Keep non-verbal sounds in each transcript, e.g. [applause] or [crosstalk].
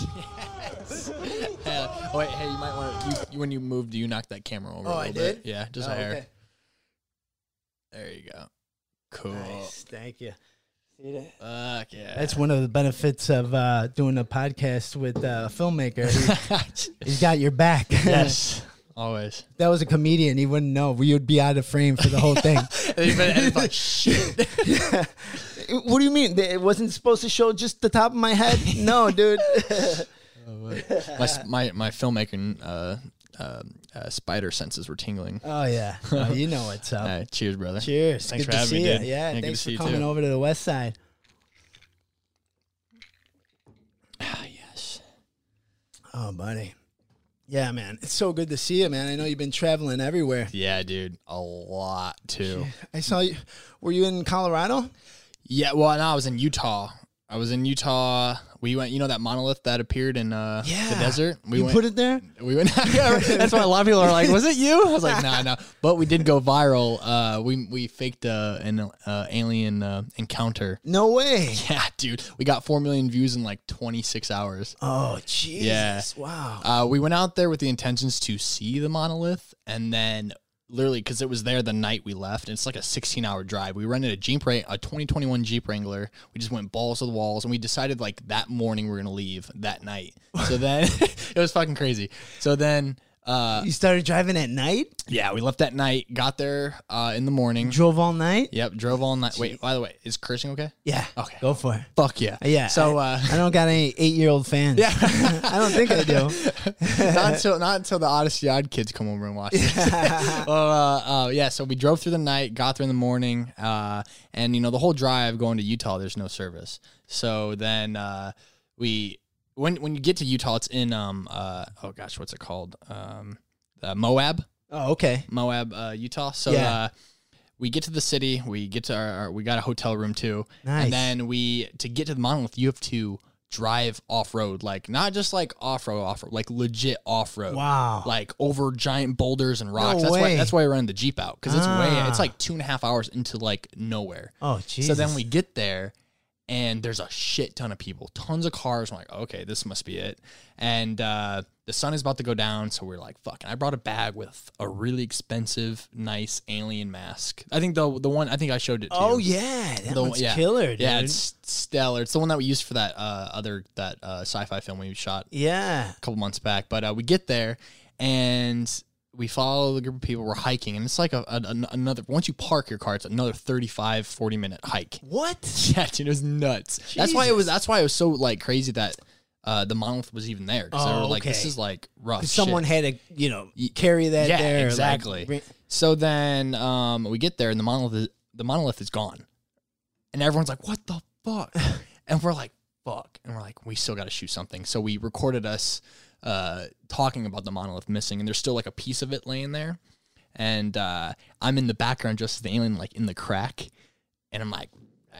[laughs] Yeah. Oh, wait, hey, you might want to. You, you, when you moved, you knocked that camera over. Oh, a I little bit. did? Yeah, just Oh, a hair. okay. There you go. Cool. Nice. Thank you. See that? Fuck yeah. That's one of the benefits of uh, doing a podcast with uh, a filmmaker. He, [laughs] he's got your back. yes. [laughs] Always. that was a comedian. He wouldn't know. We would be out of frame for the whole [laughs] thing. and like, shit. [laughs] what do you mean? It wasn't supposed to show just the top of my head? No, [laughs] dude. my, my my filmmaking uh, uh, uh, spider senses were tingling. oh yeah, Oh, you know what's up. Right, cheers, brother. Cheers. Thanks good for to having me, you. dude. Yeah, Yeah, thanks for coming too. over to the west side. Ah, yes. Oh, buddy. Yeah, man. It's so good to see you, man. I know you've been traveling everywhere. Yeah, dude, a lot too. I saw you. Were you in Colorado? Yeah, well, no, I was in Utah. I was in Utah. We went, you know, that monolith that appeared in uh, the desert. We you went, put it there? We went. [laughs] [laughs] that's why a lot of people are like, "Was it you?" I was like, "Nah, no." But we did go viral. Uh, we we faked uh, an uh, alien uh, encounter. No way. [laughs] Yeah, dude, we got four million views in like 26 hours. Oh, Jesus. Yeah. Wow. Uh, we went out there with the intentions to see the monolith, and then literally because it was there the night we left, and it's like a 16 hour drive. We rented a Jeep, a 2021 Jeep Wrangler. We just went balls to the walls, and we decided like that morning we are gonna leave that night. So then [laughs] it was fucking crazy. So then. Uh, you started driving at night? yeah, we left that night, got there uh, in the morning. Drove all night? Yep, drove all night. Wait, by the way, is cursing okay? Yeah. Okay. Go for it. Fuck yeah. Yeah. So, I, uh, I don't got any eight year old fans. Yeah. [laughs] I don't think I do. [laughs] not until not until the Odyssey Odd kids come over and watch it. [laughs] well, uh, uh, yeah. So we drove through the night, got there in the morning, uh, and you know the whole drive going to Utah, there's no service. So then uh, we when when you get to Utah, it's in um uh oh gosh, what's it called um uh, Moab. Oh, okay. Moab, uh, Utah. So Yeah. uh, we get to the city. We get to our, our we got a hotel room too, Nice. and then we to get to the monolith, you have to drive off road, like not just like off road, off road, like legit off road. Wow. Like over giant boulders and rocks. No that's way. why that's why I run the jeep out because it's way Ah. it's like two and a half hours into like nowhere. Oh, Jesus. So then we get there, and there's a shit ton of people, tons of cars. I'm like, okay, this must be it. And uh, the sun is about to go down, so we're like, fuck. And I brought a bag with a really expensive, nice alien mask. I think the the one I think I showed it. to Oh, you. yeah. That The- one's yeah. killer, dude. Yeah, it's stellar. It's the one that we used for that uh, other that uh, sci-fi film we shot yeah. a couple months back. But uh, we get there and we follow the group of people. We're hiking, and it's like a, a- an- another. Once you park your car, it's another 35, 40 minute hike. What? [laughs] Yeah, dude, it was nuts. That's why it was. That's why it was so like crazy that uh, the monolith was even there because they Oh, were like, "This is like rough." Someone shit. had to, you know, carry that yeah, there. like, exactly. bring- so then um, we get there, and the monolith is, the monolith is gone, and everyone's like, "What the fuck?" [laughs] and we're like, "Fuck!" And we're like, "We still got to shoot something." So we recorded us uh, talking about the monolith missing, and there's still like a piece of it laying there, and uh, I'm in the background just as the alien, like in the crack, and I'm like.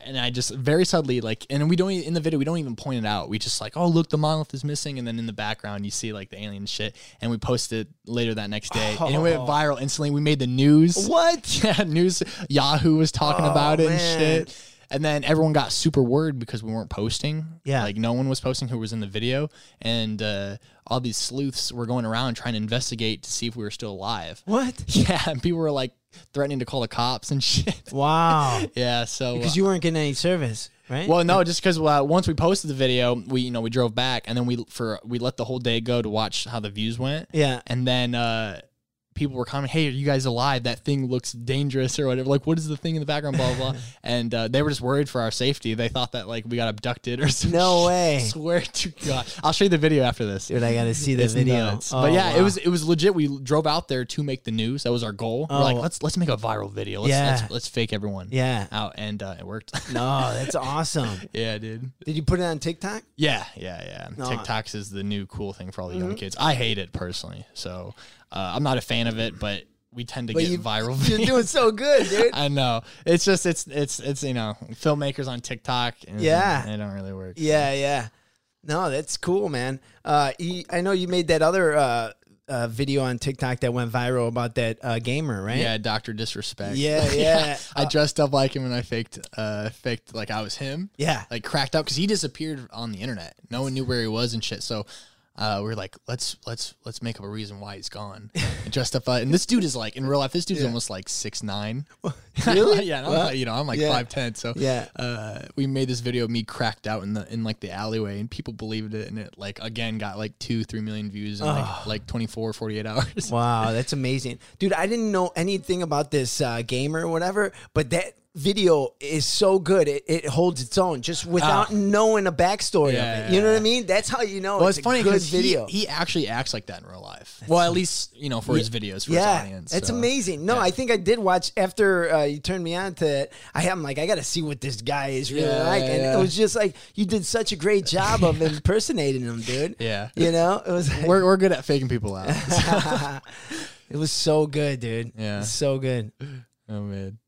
And I just very subtly like, and we don't in the video we don't even point it out. We just like, oh look, the monolith is missing, and then in the background you see like the alien shit. And we posted later that next day, and it went Oh. viral instantly. We made the news. What? [laughs] Yeah, news. Yahoo was talking Oh, about it and shit. And then everyone got super worried because we weren't posting. Yeah. like no one was posting who was in the video, and uh, all these sleuths were going around trying to investigate to see if we were still alive. What? [laughs] Yeah, and people were like threatening to call the cops and [laughs] shit. Wow. Yeah, so Because uh, you weren't getting any service, right? well, no, just because uh, once we posted the video, we you know we drove back, and then we for we let the whole day go to watch how the views went. Yeah. And then uh, people were commenting, "Hey, are you guys alive? That thing looks dangerous or whatever. Like, what is the thing in the background? Blah blah." blah. [laughs] and uh, they were just worried for our safety. They thought that like we got abducted or something. No way. [laughs] Swear to God, I'll show you the video after this. Dude, I got to see the It's video. nuts. Oh, but yeah, it wow. was it was legit. We drove out there to make the news. That was our goal. We're Oh. like, let's let's make a viral video. Let's Yeah. let's, let's fake everyone Yeah. out, and uh, it worked. [laughs] No, that's awesome. yeah, dude. Did you put it on TikTok? Yeah, yeah, yeah. No. TikToks is the new cool thing for all the Mm-hmm. young kids. I hate it personally, so uh, I'm not a fan of it. But we tend to But get you- viral. [laughs] You're videos. doing so good, dude. [laughs] I know. It's just it's it's it's you know filmmakers on TikTok. And Yeah. they don't really work. Yeah, yeah. No, that's cool, man. Uh, you, I know you made that other uh, uh, video on TikTok that went viral about that uh, gamer, right? Yeah, Doctor Disrespect. Yeah, [laughs] yeah. I dressed up like him and I faked, uh, faked like I was him. Yeah. like cracked up because he disappeared on the internet. No one knew where he was and shit. So uh, we are like, let's let's let's make up a reason why he's gone. And uh, and this dude is like in real life. This dude's almost like six nine. [laughs] Really? yeah, Well, like, you know, I'm like yeah. five ten. So Yeah. uh, we made this video of me cracked out in the in like the alleyway, and people believed it, and it like again got like two three million views in like like 24, 48 hours. Wow, that's amazing, dude. I didn't know anything about this uh, gamer or whatever, but that video is so good. It, it holds its own just without knowing a backstory Yeah, of it. You know what I mean? That's how you know Well, it's, it's, funny a good because video. he, he actually acts like that in real life. well, at least you know for his videos for yeah, his audience. it's so. amazing. No, yeah. I think I did watch after uh, you turned me on to it. I am like, I got to see what this guy is really Yeah, like, and yeah. it was just like you did such a great job of impersonating him, dude. [laughs] Yeah. you know, it was. Like, We're, we're good at faking people out. [laughs] it was so good, dude. Yeah. So good. oh man.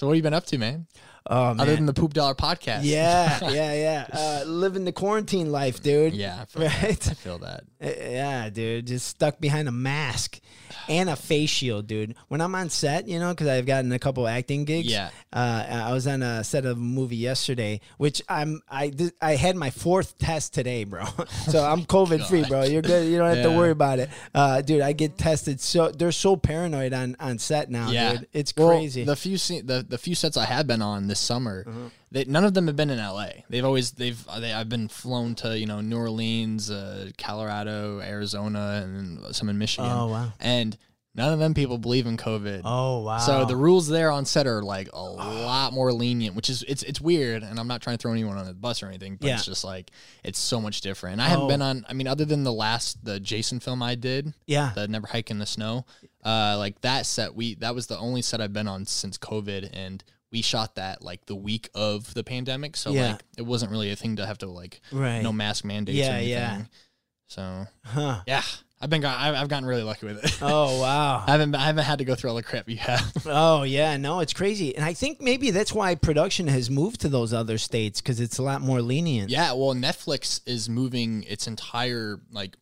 So what have you been up to, man? Oh. Other than the Poop Dollar podcast. Yeah, [laughs] yeah, yeah. Uh, living the quarantine life, dude. yeah. I feel Right? That. I feel that. [laughs] Uh, Yeah, dude. Just stuck behind a mask and a face shield, dude. When I'm on set, you know, because I've gotten a couple acting gigs. Yeah. Uh, I was on a set of a movie yesterday, which I'm I did, I had my fourth test today, bro. [laughs] so I'm COVID free, bro. You're good. You don't have to worry about it, uh, dude. I get tested so they're so paranoid on on set now, Yeah, dude. It's Well, crazy. The few se- the the few sets I have been on this summer, Uh-huh. they, none of them have been in L.A. They've always they've they, I've been flown to you know New Orleans, uh, Colorado, Arizona, and some in Michigan. Oh, wow. And none of them people believe in COVID. oh wow. So the rules there on set are like a [sighs] lot more lenient, which is it's it's weird, and I'm not trying to throw anyone on the bus or anything, but Yeah. it's just like it's so much different. And I haven't Oh. been on. I mean, other than the last the Jason film I did, yeah. the Never Hike in the Snow, uh, like that set we that was the only set I've been on since COVID, and we shot that like the week of the pandemic, so Yeah. like it wasn't really a thing to have to like Right. no mask mandates Yeah, or anything. yeah. So Huh. yeah, I've been got I've, I've gotten really lucky with it. Oh [laughs] wow. I haven't I haven't had to go through all the crap you have. [laughs] Oh yeah, no, it's crazy, and I think maybe that's why production has moved to those other states because it's a lot more lenient. Yeah, well, Netflix is moving its entire like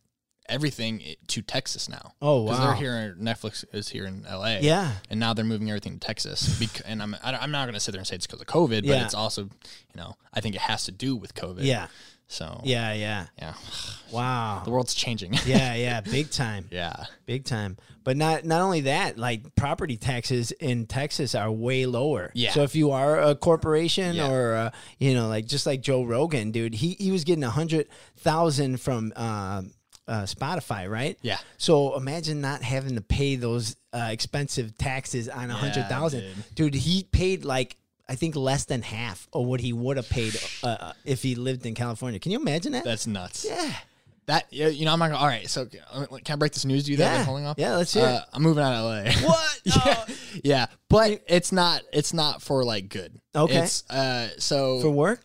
everything to Texas now. Oh, Because wow. they're here. Netflix is here in L.A. Yeah. and now they're moving everything to Texas. [laughs] Bec- and I'm I I'm not gonna sit there and say it's because of COVID, but Yeah. it's also you know I think it has to do with COVID. Yeah, So yeah, yeah. yeah, [sighs] Wow. the world's changing. [laughs] yeah, yeah, [laughs] big time, yeah. big time. But not not only that, like property taxes in Texas are way lower. Yeah. So if you are a corporation Yeah. or uh, you know, like just like Joe Rogan, dude, he he was getting a hundred thousand from. Um, uh, Spotify, right? Yeah. So imagine not having to pay those uh, expensive taxes on a hundred thousand, dude. He paid like I think less than half of what he would have paid uh, if he lived in California. Can you imagine that? That's nuts. yeah. That yeah, you know I'm not gonna. All right, so uh, can I break this news to you that I've Yeah. been holding off? Yeah, let's hear. Uh, I'm moving out of LA. What? [laughs] [laughs] yeah, Oh. yeah, but it's not. It's not for like good. Okay. It's uh. So For work?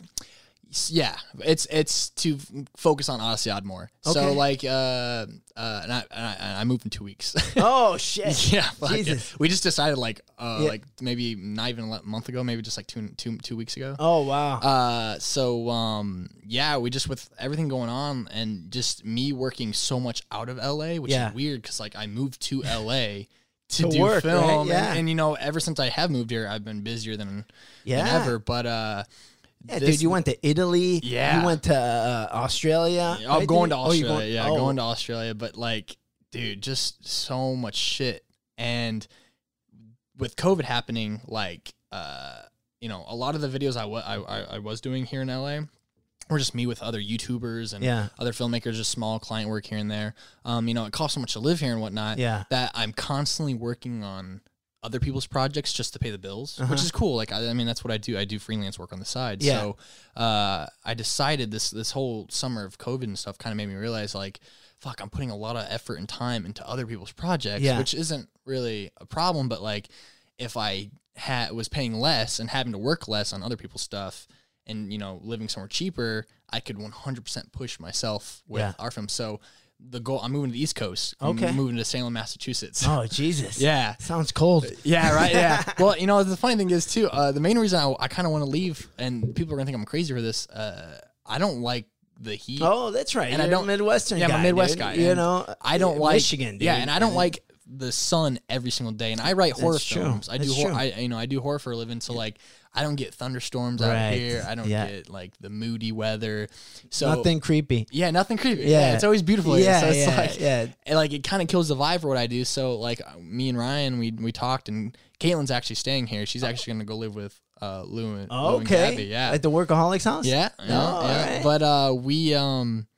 Yeah, it's it's to focus on Odyssey more. Okay. So like uh uh and I, and I I moved in two weeks. [laughs] Oh shit! [laughs] yeah, fuck it. Jesus. We just decided like uh Yeah. like maybe not even a month ago, maybe just like two two two weeks ago. Oh wow! Uh, so um, yeah, we just with everything going on and just me working so much out of LA, which Yeah. is weird because like I moved to [laughs] LA to, To do work, film, and- Yeah. and, you know, ever since I have moved here, I've been busier than, than Yeah. ever. But uh, yeah, this- dude, you went to Italy. Yeah. You went to uh, Australia. I'm right? going to oh, Australia. yeah, oh. going to Australia. But like, dude, just so much shit. And with COVID happening, like, uh, you know, a lot of the videos I, wa- I, I, I was doing here in LA were just me with other YouTubers and Yeah. other filmmakers, just small client work here and there. Um, you know, it costs so much to live here and whatnot Yeah. that I'm constantly working on other people's projects just to pay the bills, Uh-huh. which is cool. Like, I, I mean, that's what I do. I do freelance work on the side. Yeah. So, uh, I decided this, this whole summer of COVID and stuff kind of made me realize like, fuck, I'm putting a lot of effort and time into other people's projects, Yeah. which isn't really a problem. But like, if I had was paying less and having to work less on other people's stuff and you know living somewhere cheaper, I could 100% push myself with Yeah. our film. So the goal, I'm moving to the East Coast. I'm Okay. moving to Salem, Massachusetts. Oh Jesus! [laughs] Yeah. Sounds cold. Yeah, right. Yeah. [laughs] well, you know, the funny thing is too. Uh, the main reason I, I kind of want to leave, and people are gonna think I'm crazy for this. Uh, I don't like the heat. Oh, that's right. And I You're a don't- Midwestern. yeah, I'm a Midwest dude. guy, You know, I don't uh, like Michigan. Dude. Yeah, and I don't like the sun every single day. And I write horror That's true. films. I do horror. true. I you know I do horror for a living. So like I don't get thunderstorms out here. I don't Yeah. get like the moody weather. So nothing creepy. Yeah, nothing creepy. Yeah. Yeah, it's always beautiful. here. Yeah, so it's yeah, like yeah. and like it kind of kills the vibe for what I do. So like me and Ryan, we we talked, and Caitlin's actually staying here. She's actually gonna go live with uh Lou and, Lou and Okay. Gabby. Yeah, At the workaholics house. yeah, Oh, yeah, alright. But uh, we um,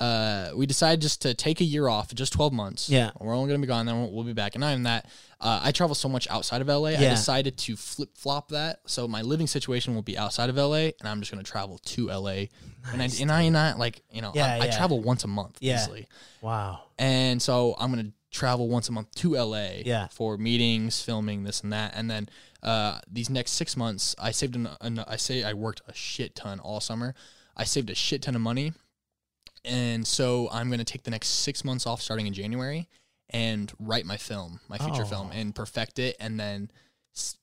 uh, we decided just to take a year off, just twelve months. Yeah. we're only gonna be gone, then we'll, we'll be back. And not even that, uh, I travel so much outside of LA. I decided to flip flop that. So my living situation will be outside of LA, and I'm just gonna travel to LA. and I and I not like you know Yeah, I, I travel once a month Yeah. easily, Wow. and so I'm gonna travel once a month to LA. Yeah. for meetings, filming this and that, and then uh, these next six months, I saved an, an I say I worked a shit ton all summer. I saved a shit ton of money, and so I'm gonna take the next six months off starting in January and write my film, my feature film, Oh. and perfect it, and then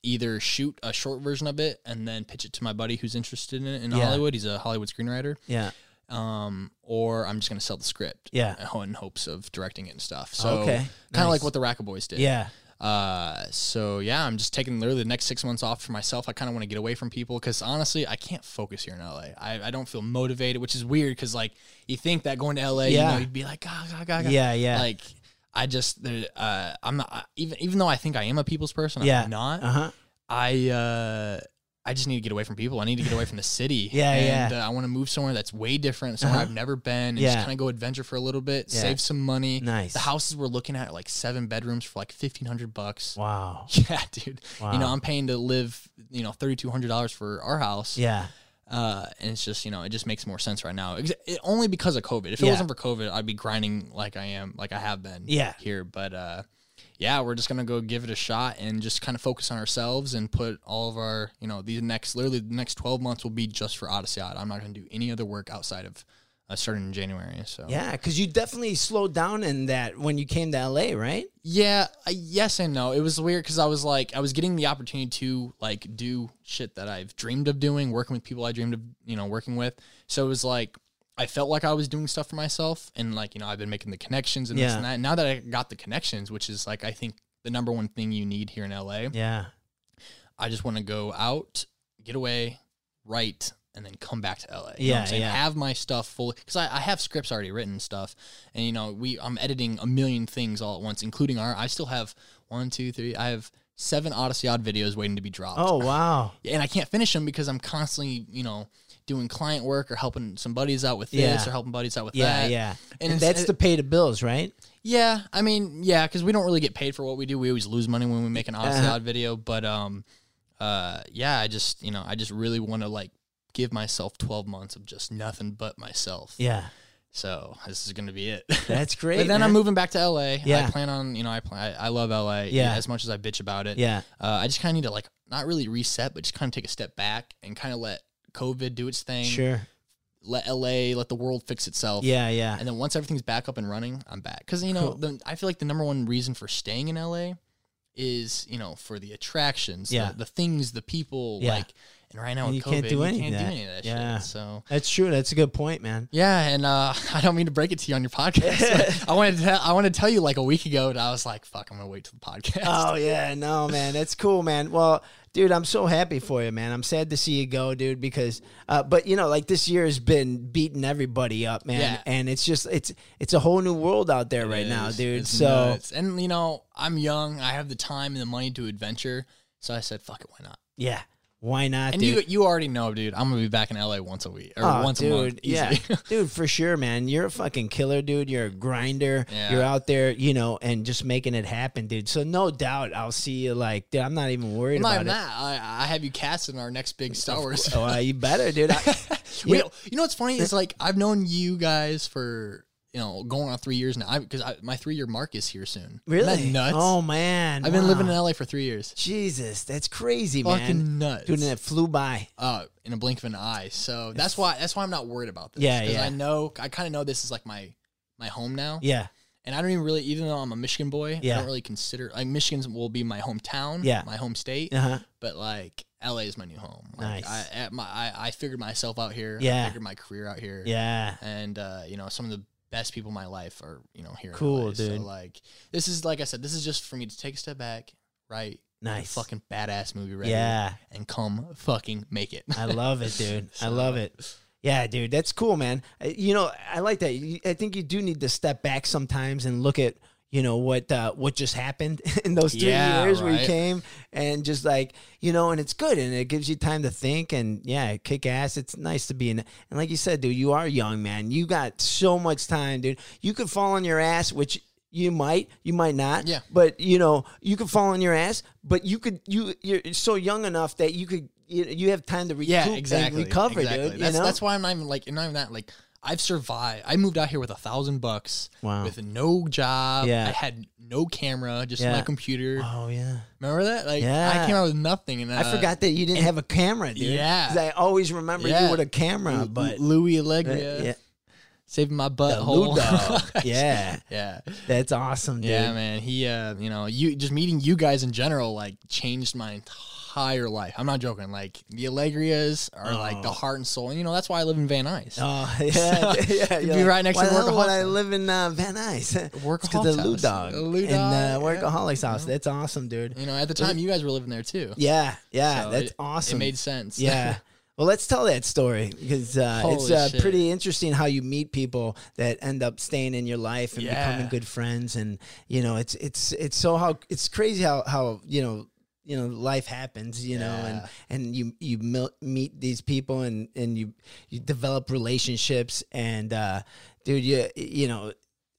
either shoot a short version of it and then pitch it to my buddy who's interested in it in Yeah. Hollywood. He's a Hollywood screenwriter. Yeah. Um, or I'm just gonna sell the script. Yeah. In hopes of directing it and stuff. So Okay. kind of Nice. like what the Racket Boys did. Yeah. Uh, so yeah, I'm just taking literally the next six months off for myself. I kind of want to get away from people because honestly, I can't focus here in LA. I, I don't feel motivated, which is weird because like you think that going to LA, you Yeah. know, you'd be like, ah, ah, ah, ah." Yeah. Yeah. like I just, there- uh, I'm not even even though I think I am a people's person, Yeah. I'm not. Uh huh. I uh. I just need to get away from people. I need to get away from the city. [laughs] Yeah, and, yeah. Uh, I want to move somewhere that's way different, somewhere Uh-huh. I've never been, and Yeah. just kind of go adventure for a little bit, Yeah. save some money. Nice. The houses we're looking at are like seven bedrooms for like fifteen hundred bucks. Wow. [laughs] Yeah, dude. Wow. You know, I'm paying to live, you know, thirty two hundred dollars for our house. Yeah. Uh, and it's just, you know, it just makes more sense right now. Ex- it- only because of COVID. If it Yeah. wasn't for COVID, I'd be grinding like I am, like I have been. Yeah. Here, but uh, yeah, we're just gonna go give it a shot and just kind of focus on ourselves and put all of our, you know, these next, literally the next twelve months will be just for Odyssey. I'm not gonna do any other work outside of uh, starting in January. So Yeah. Because you definitely slowed down in that when you came to LA, right? Yeah, uh, yes and no. It was weird because I was like, I was getting the opportunity to like do shit that I've dreamed of doing, working with people I dreamed of, you know, working with. So it was like, I felt like I was doing stuff for myself, and like, you know, I've been making the connections and this and that. Now that I got the connections, which is like, I think the number one thing you need here in LA, Yeah. I just want to go out, get away, write, and then come back to LA. You Yeah, yeah. Have my stuff fully because I, I have scripts already written and stuff, and you know we I'm editing a million things all at once, including our. I still have one, two, three. I have seven Odyssey Odd videos waiting to be dropped. Oh wow. [laughs] and I can't finish them because I'm constantly you know doing client work or helping some buddies out with this or helping buddies out with Yeah. that. Yeah. And And, that's it- to pay the bills, right? Yeah, I mean, yeah, because we don't really get paid for what we do. We always lose money when we make an Odyssey Uh-huh. Odd video. But um, uh, yeah, I just you know I just really want to like give myself 12 months of just nothing but myself. Yeah. So this is gonna be it. That's [laughs] great. but then man. I'm moving back to LA. Yeah. I plan on you know I plan I, I love LA. Yeah. As much as I bitch about it. Yeah. Uh, I just kind of need to like not really reset, but just kind of take a step back and kind of let COVID do its thing. Sure. Let LA, let the world fix itself. Yeah. Yeah. And then once everything's back up and running, I'm back. Because you know, Cool. the, I feel like the number one reason for staying in LA is you know for the attractions, Yeah. the, the things, the people. Yeah. Like, and right now And with you COVID, can't do any you can't do any of that Yeah. shit. So That's true. That's a good point, man. yeah, and uh, [laughs] I don't mean to break it to you on your podcast. [laughs] I wanted to tell, I wanted to tell you like a week ago, and I was like, "Fuck, I'm gonna wait till the podcast." Oh yeah, no man, that's cool, man. Well, dude, I'm so happy for you, man. I'm sad to see you go, dude, because uh, but you know, like this year has been beating everybody up, man, Yeah. and it's just it's it's a whole new world out there It right now, dude. It's so nuts. and you know, I'm young. I have the time and the money to adventure. So I said, "Fuck it, why not?" yeah, why not, And dude? you you already know, dude. I'm gonna be back in LA once a week or Oh, once dude, a month. yeah, [laughs] dude, for sure, man. You're a fucking killer, dude. You're a grinder. Yeah. You're out there, you know, and just making it happen, dude. So no doubt, I'll see you. Like, dude, I'm not even worried Not about even it. I, I have you cast in our next big Star Wars. Oh, uh, you better, dude. I, [laughs] you you know what's funny is like I've known you guys for you know going on three years now because my three year mark is here soon. Really? nuts. Oh man, I've been living in LA for three years. Jesus, that's crazy, Fucking man. nuts. Dude, and it flew by. uh, in a blink of an eye. So that's why that's why I'm not worried about this. Yeah, yeah. I know I kind of know this is like my my home now. Yeah, And I don't even really, even though I'm a Michigan boy, yeah. I don't really consider like Michigan will be my hometown, Yeah. my home state. uh huh. But like LA is my new home. Like, Nice. I, my, I I figured myself out here. Yeah. I figured my career out here. Yeah. and uh, you know some of the best people in my life are you know here. Cool, LA. So, dude. like this is like I said, this is just for me to take a step back, write a Nice. fucking badass movie ready, Yeah. and come fucking make it. I love it, dude. [laughs] I love it. Yeah, dude, that's cool, man. You know, I like that. I think you do need to step back sometimes and look at you know what uh, what just happened [laughs] in those three Yeah, years where you came and just like you know, and it's good and it gives you time to think and yeah, kick ass. It's nice to be in. And like you said, dude, you are young, man. You got so much time, dude. You could fall on your ass, which. You might, you might not. Yeah. But you know, you could fall on your ass, but you could, you, you're so young enough that you could, you, you have time to recoup yeah, and exactly. recover, exactly. dude. That's, you know? that's why I'm not even like not even that like. I've survived. I moved out here with a thousand bucks, Wow. with no job. Yeah. I had no camera, just Yeah. my computer. Oh yeah. Remember that? Like, Yeah. I came out with nothing, and uh, I forgot that you didn't have a camera, dude. Yeah. I always remember Yeah. you with a camera, L- but Louis uh, Allegria yeah, saving my. Lou dog. [laughs] yeah, yeah. that's awesome, dude. Yeah, man. He, uh, you know, you just meeting you guys in general, like, changed my entire life. I'm not joking. Like, the Allegrias are like the Oh. heart and soul. And, you know, that's why I live in Van Nuys. Oh [laughs] yeah, yeah. [laughs] You'd be like, right next why to Workaholics would I live in uh, Van Nuys? Workaholics to the Lou. Dog The Lou in uh, Dog, yeah. House. That's awesome, dude. You know, at the time, you guys were living there too. Yeah, yeah, So that's it- awesome. It made sense. Yeah. [laughs] Well, let's tell that story because uh, it's uh, pretty interesting how you meet people that end up staying in your life and Yeah. becoming good friends, and you know, it's it's it's so how it's crazy how how you know you know life happens, you know, and and you you mil- meet these people and and you you develop relationships, and uh, dude, you you know.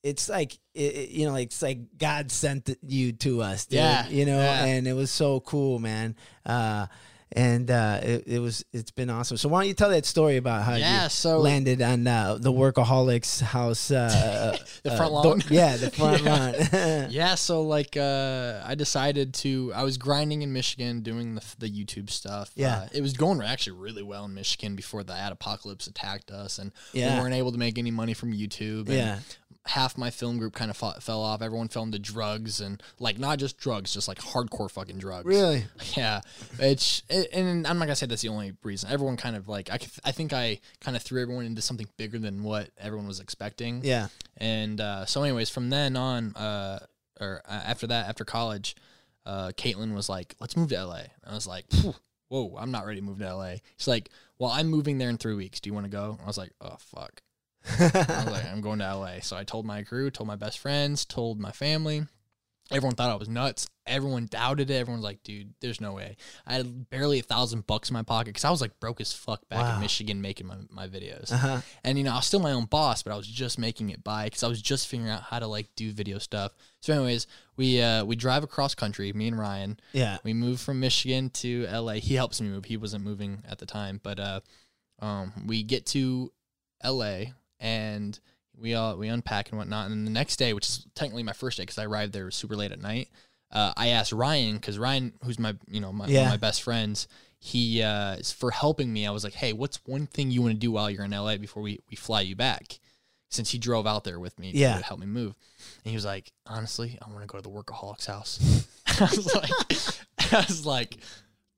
It's like it- you know, like it's like God sent you to us, dude, Yeah, You know, yeah. and it was so cool, man. Uh, and uh, it, it was it's been awesome. So why don't you tell that story about how Yeah, you so- landed on uh, the workaholics house? Uh, [laughs] The uh, front lawn? [laughs] yeah, the front Yeah. lawn. [laughs] yeah so like uh i decided to i was grinding in michigan doing the, the youtube stuff Yeah. uh, it was going actually really well in michigan before the ad apocalypse attacked us and Yeah. we weren't able to make any money from youtube and Yeah. Half my film group kind of fell off everyone fell into drugs and like not just drugs just like hardcore fucking drugs really? [laughs] yeah, it's it, and I'm not gonna say that's the only reason. Everyone kind of like I I think I kind of threw everyone into something bigger than what everyone was expecting. Yeah. And uh, so, anyways, from then on, uh, or uh, after that, after college, uh, Caitlin was like, "Let's move to LA." And I was like, "Whoa, I'm not ready to move to LA." She's like, "Well, I'm moving there in three weeks. Do you want to go?" I was like, "Oh fuck." I was like, "I'm going to LA." So I told my crew, told my best friends, told my family. Everyone thought I was nuts. Everyone doubted it. Everyone's like, "Dude, there's no way." I had barely a thousand bucks in my pocket because I was like broke as fuck back Wow. in Michigan making my, my videos. Uh-huh. And you know, I was still my own boss, but I was just making it by because I was just figuring out how to like do video stuff. So, anyways, we uh, we drive across country. Me and Ryan. Yeah. We moved from Michigan to LA. He helps me move. He wasn't moving at the time, but uh, um, we get to LA and we all we unpack and whatnot. And then the next day, which is technically my first day because I arrived there super late at night. Uh, I asked Ryan because Ryan, who's my you know my, one of my best friends, he uh, for helping me. I was like, hey, what's one thing you want to do while you're in LA before we we fly you back? Since he drove out there with me Yeah. to help me move, and he was like, honestly, I want to go to the workaholics house. [laughs] I was like, [laughs] I was like,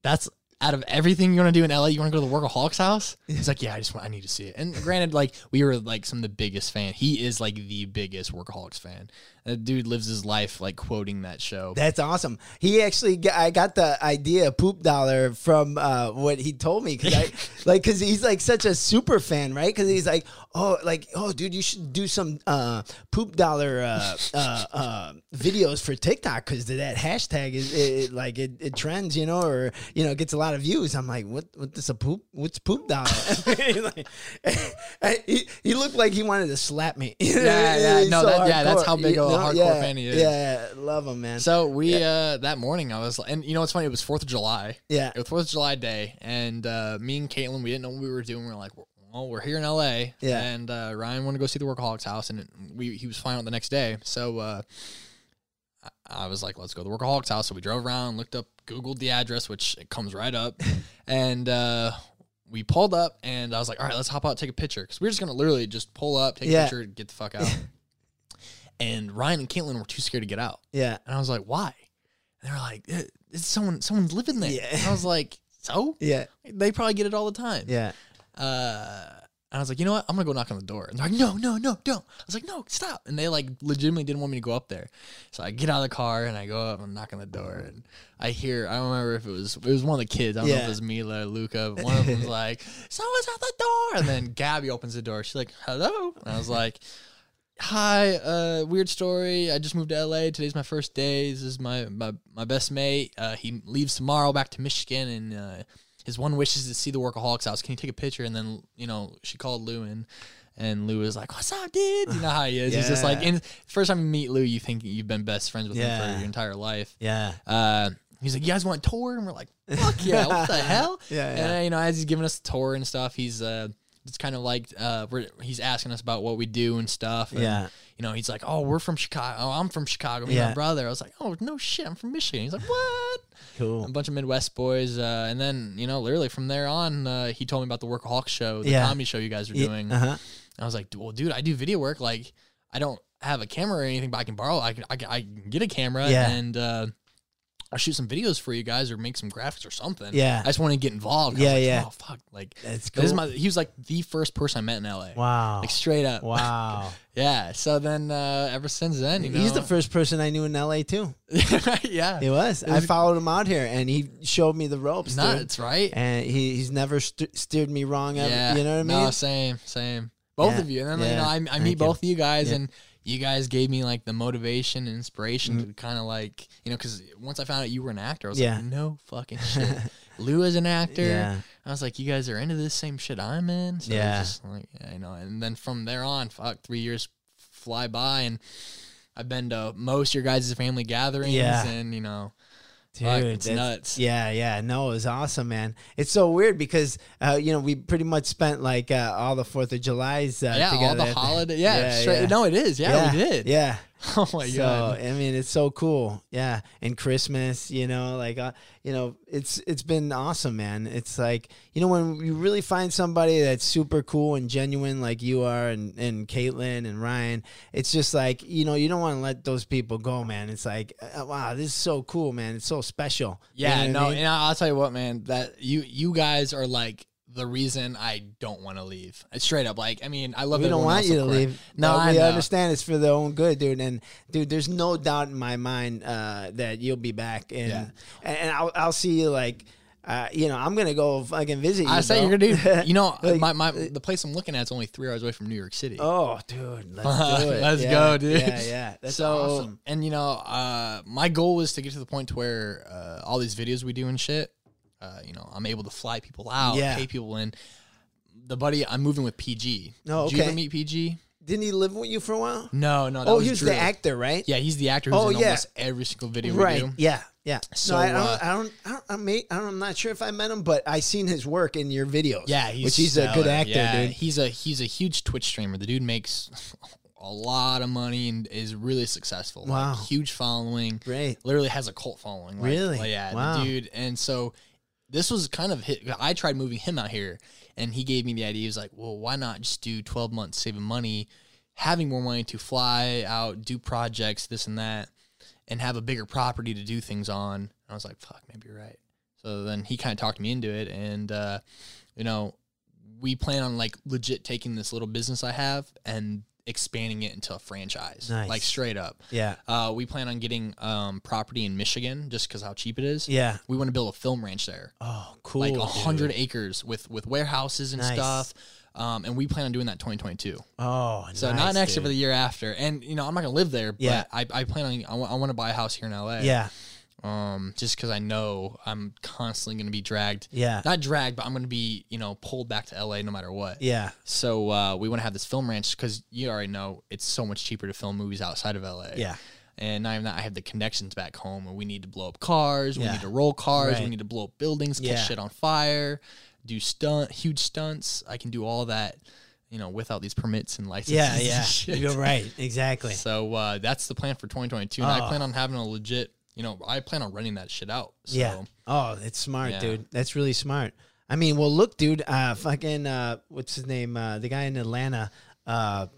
that's out of everything you want to do in LA, you want to go to the workaholics house? He's like, yeah, I just want, I need to see it. And granted, like we were like some of the biggest fan. He is like the biggest workaholics fan. That dude lives his life like quoting that show. That's awesome. He actually, got, I got the idea poop dollar from uh, what he told me because I [laughs] like because he's like such a super fan, right? Because he's like, oh, like oh, dude, you should do some uh, poop dollar uh, uh, uh, videos for TikTok because that hashtag is it, it- like it, it trends, you know, or you know, gets a lot of views. I'm like, what? What this a poop? What's poop dollar? [laughs] Like- [laughs] he, he looked like he wanted to slap me. Yeah, yeah. No, that- yeah, that's how big You of a know? Hardcore yeah, fan he is. Yeah, love him, man. So we uh that morning I was and you know what's funny? It was Fourth of July. Yeah. It was Fourth of July day, and uh, me and Caitlin we didn't know what we were doing. We were like, well, we're here in LA, Yeah. And uh, Ryan wanted to go see the Workaholics house, and it, we he was flying out the next day. So uh, I- was like, let's go to the Workaholics house. So we drove around, looked up, Googled the address, which it comes right up, [laughs] and uh, we pulled up, and I was like, all right, let's hop out, take a picture, because we are just gonna literally just pull up, take Yeah. a picture, get the fuck out. [laughs] and Ryan and Caitlin were too scared to get out. Yeah. And I was like, why? And they were like, "Eh, it's someone, someone's living there. Yeah. And I was like, so Yeah. they probably get it all the time. Yeah. Uh, and I was like, you know what? I'm gonna go knock on the door. And they're like, no, no, no, don't. I was like, no, stop. And they like legitimately didn't want me to go up there. So I get out of the car and I go up and knock on the door. And I hear, I don't remember if it was it was one of the kids. I don't know if it was Mila or Luca. But [laughs] one of them was like, someone's at the door. And then Gabby opens the door. She's like, hello. And I was like. Hi, uh, weird story. I just moved to LA. Today's my first day. This is my my, my best mate. Uh, he leaves tomorrow back to Michigan, and uh, his one wish is to see the Workaholics house. Can you take a picture? And then you know she called Lou in, and Lou is like, "What's up, dude?" You know how he is. He's just like, and first time you meet Lou, you think you've been best friends with him for your entire life. Yeah. Uh, he's like, "You guys want a tour?" And we're like, "Fuck yeah! What the [laughs] hell?" Yeah, And yeah. uh, you know, as he's giving us the tour and stuff, he's uh, it's kind of like uh, we're, he's asking us about what we do and stuff. And, Yeah. You know, he's like, "Oh, we're from Chicago. Oh, I'm from Chicago. Me and my brother." I was like, "Oh, no shit, I'm from Michigan." He's like, "What?" Cool. A bunch of Midwest boys, uh, and then you know, literally from there on, uh, he told me about the Workaholics show, the Yeah. comedy show you guys are Yeah, doing. Uh-huh. I was like, well, dude, I do video work. Like, I don't have a camera or anything, but I can borrow. I can, I can, I can get a camera Yeah. and uh, I'll shoot some videos for you guys or make some graphics or something. Yeah. I just want to get involved. Yeah, like, yeah. Oh fuck, like That's this is cool. my. He was like the first person I met in LA. Wow. Like straight up. Wow. [laughs] yeah. So then, uh, ever since then, you know, He's the first person I knew in LA too. [laughs] yeah. He was. I followed him out here, and he showed me the ropes. dude. Nuts, right? And he, he's never st- steered me wrong ever. Yeah. You know what I mean? No, same, same. Both Yeah. of you. And then, Yeah. you know, I, I Thank meet you. both of you guys, Yeah. and you guys gave me like the motivation and inspiration Mm-hmm. to kind of like, you know, because once I found out you were an actor, I was Yeah. like, no fucking [laughs] shit. Lou is an actor. Yeah. I was like, you guys are into this same shit I'm in. So Yeah. Just like, yeah, I know. And then from there on, fuck, three years fly by, and I've been to most of your guys' family gatherings, Yeah. and you know, Dude, fuck, it's nuts. Yeah, yeah. No, it was awesome, man. It's so weird because uh, you know we pretty much spent like uh, all the Fourth of July's uh, Yeah, all the holiday. [laughs] Yeah, Yeah, straight, yeah. no, it is. Yeah, we did. Yeah. [laughs] Oh my so god. I mean, it's so cool. Yeah, and Christmas, you know, like uh, you know, it's it's been awesome, man. It's like you know when you really find somebody that's super cool and genuine, like you are, and and Caitlin and Ryan. It's just like you know you don't want to let those people go, man. It's like uh, wow, this is so cool, man. It's so special. You Yeah, know what I no, mean? and I'll tell you what, man. That you you guys are like the reason I don't want to leave. Straight up. Like, I mean, I love. we don't want you to of course. leave. No, I we know. understand it's for their own good, dude. And dude, there's no doubt in my mind uh, that you'll be back, and Yeah. and, I'll I'll see you like. Uh, you know, I'm gonna go fucking visit you. I say bro. you're gonna do. That. [laughs] You know, Like, my, my the place I'm looking at is only three hours away from New York City. Oh, dude, let's [laughs] do it. Let's Yeah, go, dude. Yeah, yeah, that's so, awesome. and you know, uh, my goal was to get to the point to where uh, all these videos we do and shit, uh, you know, I'm able to fly people out, Yeah. pay people in. The buddy, I'm moving with PG. No, Oh, Did you ever meet PG? Didn't he live with you for a while? No, no. That oh, he was Drew. the actor, right? Yeah, he's the actor who's Oh, in yeah. almost every single video right. we do. Yeah, yeah. So, no, I, I uh, don't, I don't, I don't, I may, I don't, I'm not sure if I met him, but I seen his work in your videos. Yeah, he's which he's a good actor, Yeah, dude. He's a he's a huge Twitch streamer. The dude makes [laughs] a lot of money and is really successful. Like, Wow. huge following. Great. Literally has a cult following. Like, Really? like, yeah, Wow. the dude. And so this was kind of hit. I tried moving him out here, and he gave me the idea. He was like, "Well, why not just do 12 months, saving money, having more money to fly out, do projects, this and that, and have a bigger property to do things on?" And I was like, "Fuck, maybe you're right." So then he kind of talked me into it, and uh, you know, we plan on like legit taking this little business I have and expanding it into a franchise, Nice. like straight up. Yeah, Uh, we plan on getting um, property in Michigan just because how cheap it is. yeah. We want to build a film ranch there, Oh, cool. like a hundred acres with with warehouses and Nice. stuff. Um, and we plan on doing that 2022. Oh, So nice, not next year, dude. but the year after. And you know, I'm not gonna live there, but Yeah. I, I plan on I want to buy a house here in LA. Yeah, Um, just because I know I'm constantly gonna be dragged. yeah, Not dragged, but I'm gonna be you know pulled back to LA no matter what. yeah. So uh, we want to have this film ranch because you already know it's so much cheaper to film movies outside of LA. Yeah. And not even that, I have the connections back home, and we need to blow up cars, we Yeah. need to roll cars, Right. we need to blow up buildings, catch Yeah. shit on fire, do stunt, huge stunts. I can do all that, you know, without these permits and licenses. Yeah, and yeah. [laughs] shit. You're right. Exactly. So uh, that's the plan for 2022, and I Oh. plan on having a legit, you know, I plan on running that shit out. So, Yeah. Oh, that's smart, Yeah. dude. That's really smart. I mean, well, look, dude. Uh, fucking, uh, what's his name? Uh, the guy in Atlanta. Uh,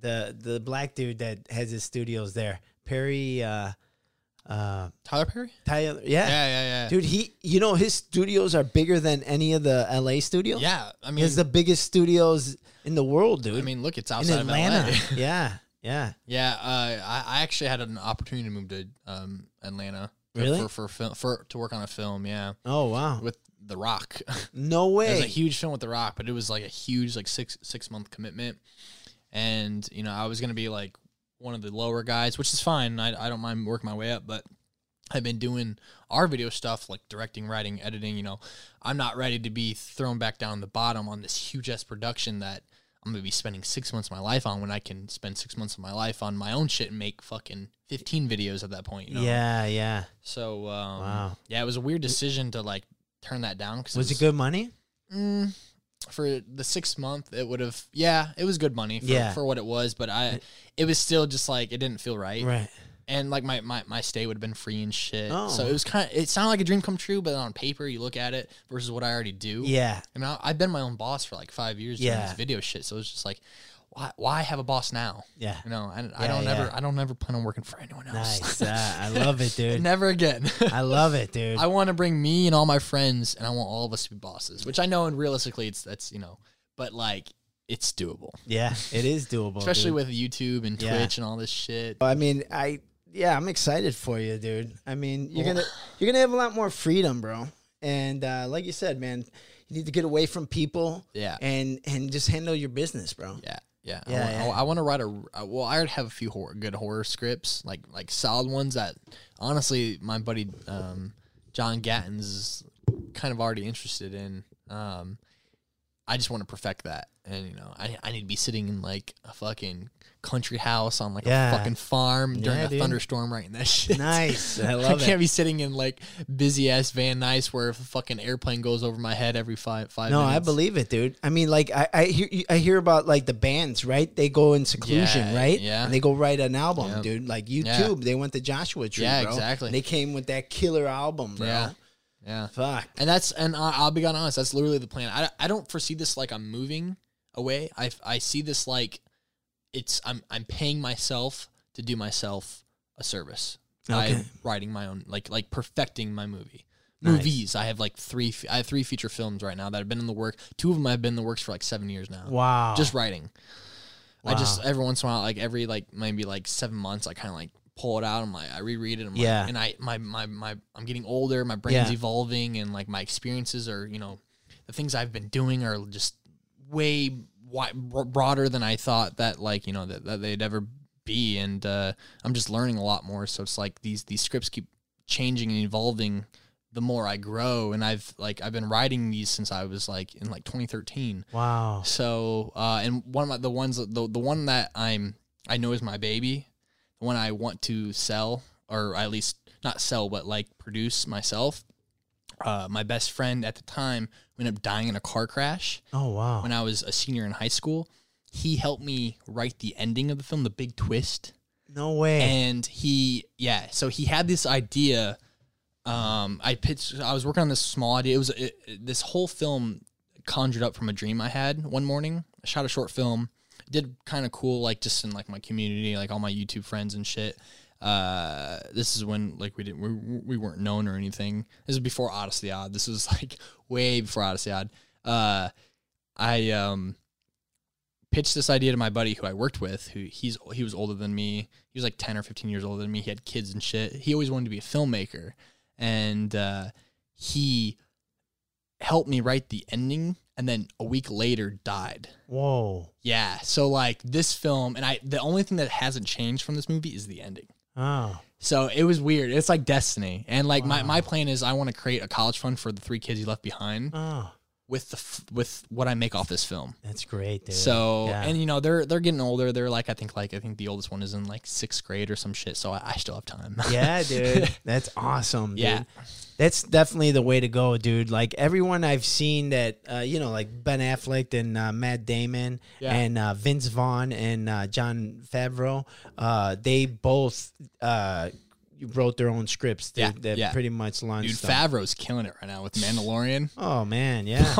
the the black dude that has his studios there, Perry. Uh, Uh, Tyler Perry. Tyler, Yeah, yeah. yeah, yeah. dude. He, you know, his studios are bigger than any of the L.A. studios. Yeah, I mean, He's the biggest studios in the world, dude. I mean, look, it's in outside Atlanta. of LA. [laughs] yeah, yeah. yeah, uh, I, I actually had an opportunity to move to um, Atlanta. Really? For for, film, for to work on a film, yeah, Oh wow, with The Rock. [laughs] no way. It was a huge film with The Rock, but it was like a huge like six six month commitment, and you know I was gonna be like one of the lower guys, which is fine. I I don't mind working my way up, but I've been doing our video stuff like directing, writing, editing. You know, I'm not ready to be thrown back down the bottom on this huge ass production that I'm gonna be spending six months of my life on when I can spend six months of my life on my own shit and make fucking 15 videos at that point. You know? Yeah, yeah. So um, Wow. yeah, it was a weird decision to like turn that down. Cause Was it good money? Mm, for the six month, it would have. Yeah, it was good money for, Yeah. for what it was, but I, it was still just like it didn't feel right. Right. And like my, my, my stay would have been free and shit. Oh. So it was kind of. It sounded like a dream come true, but on paper, you look at it versus what I already do. Yeah. I mean, I, I've been my own boss for like five years doing this video shit. So it's just like, why, why have a boss now? Yeah. You know, I, I don't yeah. ever, I don't ever plan on working for anyone else. Nice. Uh, I [laughs] love it, dude. Never again. I love it, dude. I want to bring me and all my friends, and I want all of us to be bosses. Which I know, and realistically, it's that's you know, but like it's doable, yeah, it is doable. especially dude. with YouTube and Yeah. Twitch and all this shit. I mean, I yeah, I'm excited for you, dude. I mean, you're gonna [sighs] you're gonna have a lot more freedom, bro. And uh, like you said, man, you need to get away from people Yeah, and and just handle your business, bro. yeah, yeah. Yeah, I, want, yeah. I, want to write a. Well, I already have a few horror, good horror scripts, like like solid ones that honestly, my buddy um, John Gatton's kind of already interested in. Um, I just want to perfect that, and you know, I I need to be sitting in like a fucking country house on like Yeah. a fucking farm during Yeah, a dude. thunderstorm writing that [laughs] shit. Nice. I love I can't it. be sitting in like busy ass Van Nuys where a fucking airplane goes over my head every five five No, minutes. I believe it, dude. I mean, like I, I hear I hear about like the bands, right? They go in seclusion, Yeah, right? yeah. And they go write an album, Yep. dude. Like. U2, they went to Joshua Tree, Yeah, bro. exactly. And they came with that killer album, bro. Yeah. Yeah. Fuck. And that's and I, I'll be honest, that's literally the plan. I, I don't foresee this like I'm moving away. I I see this like it's I'm I'm paying myself to do myself a service Okay. by writing my own like like perfecting my movie. Nice. Movies. I have like three. I have three feature films right now that have been in the work. Two of them have been in the works for like seven years now. Wow. Just writing. I just every once in a while, like every like maybe like seven months, I kind of like pull it out. I'm like I reread it. I'm Yeah. Like, and I my my my I'm getting older. My brain's Yeah. evolving, and like my experiences are you know the things I've been doing are just way broader than I thought that like you know that, that they'd ever be. And uh, I'm just learning a lot more. So it's like these these scripts keep changing and evolving the more I grow. And I've like I've been writing these since I was like in like 2013. wow. So, uh, and one of my, the ones, the, the one that I'm, I know is my baby, the one I want to sell, or at least not sell, but like produce myself. Uh, my best friend at the time ended up dying in a car crash Oh wow. when I was a senior in high school. He helped me write the ending of the film, the big twist no way. and he yeah so he had this idea um i pitched i was working on this small idea it was it, it- this whole film conjured up from a dream i had one morning i shot a short film did kind of cool like just in like my community like all my youtube friends and shit uh this is when like we didn't we, we weren't known or anything this is before odyssey odd this was [laughs] like way before odyssey odd uh i um pitched this idea to my buddy who I worked with, who he's he was older than me. He was like ten or fifteen years older than me. He had kids and shit. He always wanted to be a filmmaker, and uh, he helped me write the ending. And then a week later, died. Whoa. Yeah. So like this film, and I the only thing that hasn't changed from this movie is the ending. Oh. So it was weird. It's like destiny. And like my, Wow. my plan is I want to create a college fund for the three kids he left behind Oh. With the f- with what I make off this film. That's great, dude. So Yeah. and you know they're they're getting older. They're like I think like I think the oldest one is in like sixth grade or some shit. So I, I still have time. yeah, [laughs] dude. That's awesome. Yeah. Dude. That's definitely the way to go, dude. Like everyone I've seen that, uh, you know, like Ben Affleck and uh, Matt Damon Yeah. and uh, Vince Vaughn and uh, Jon Favreau, uh, they both uh, wrote their own scripts. That, Yeah, that yeah. pretty much launched. Dude. Favreau's killing it right now with Mandalorian. [sighs] Oh man, yeah,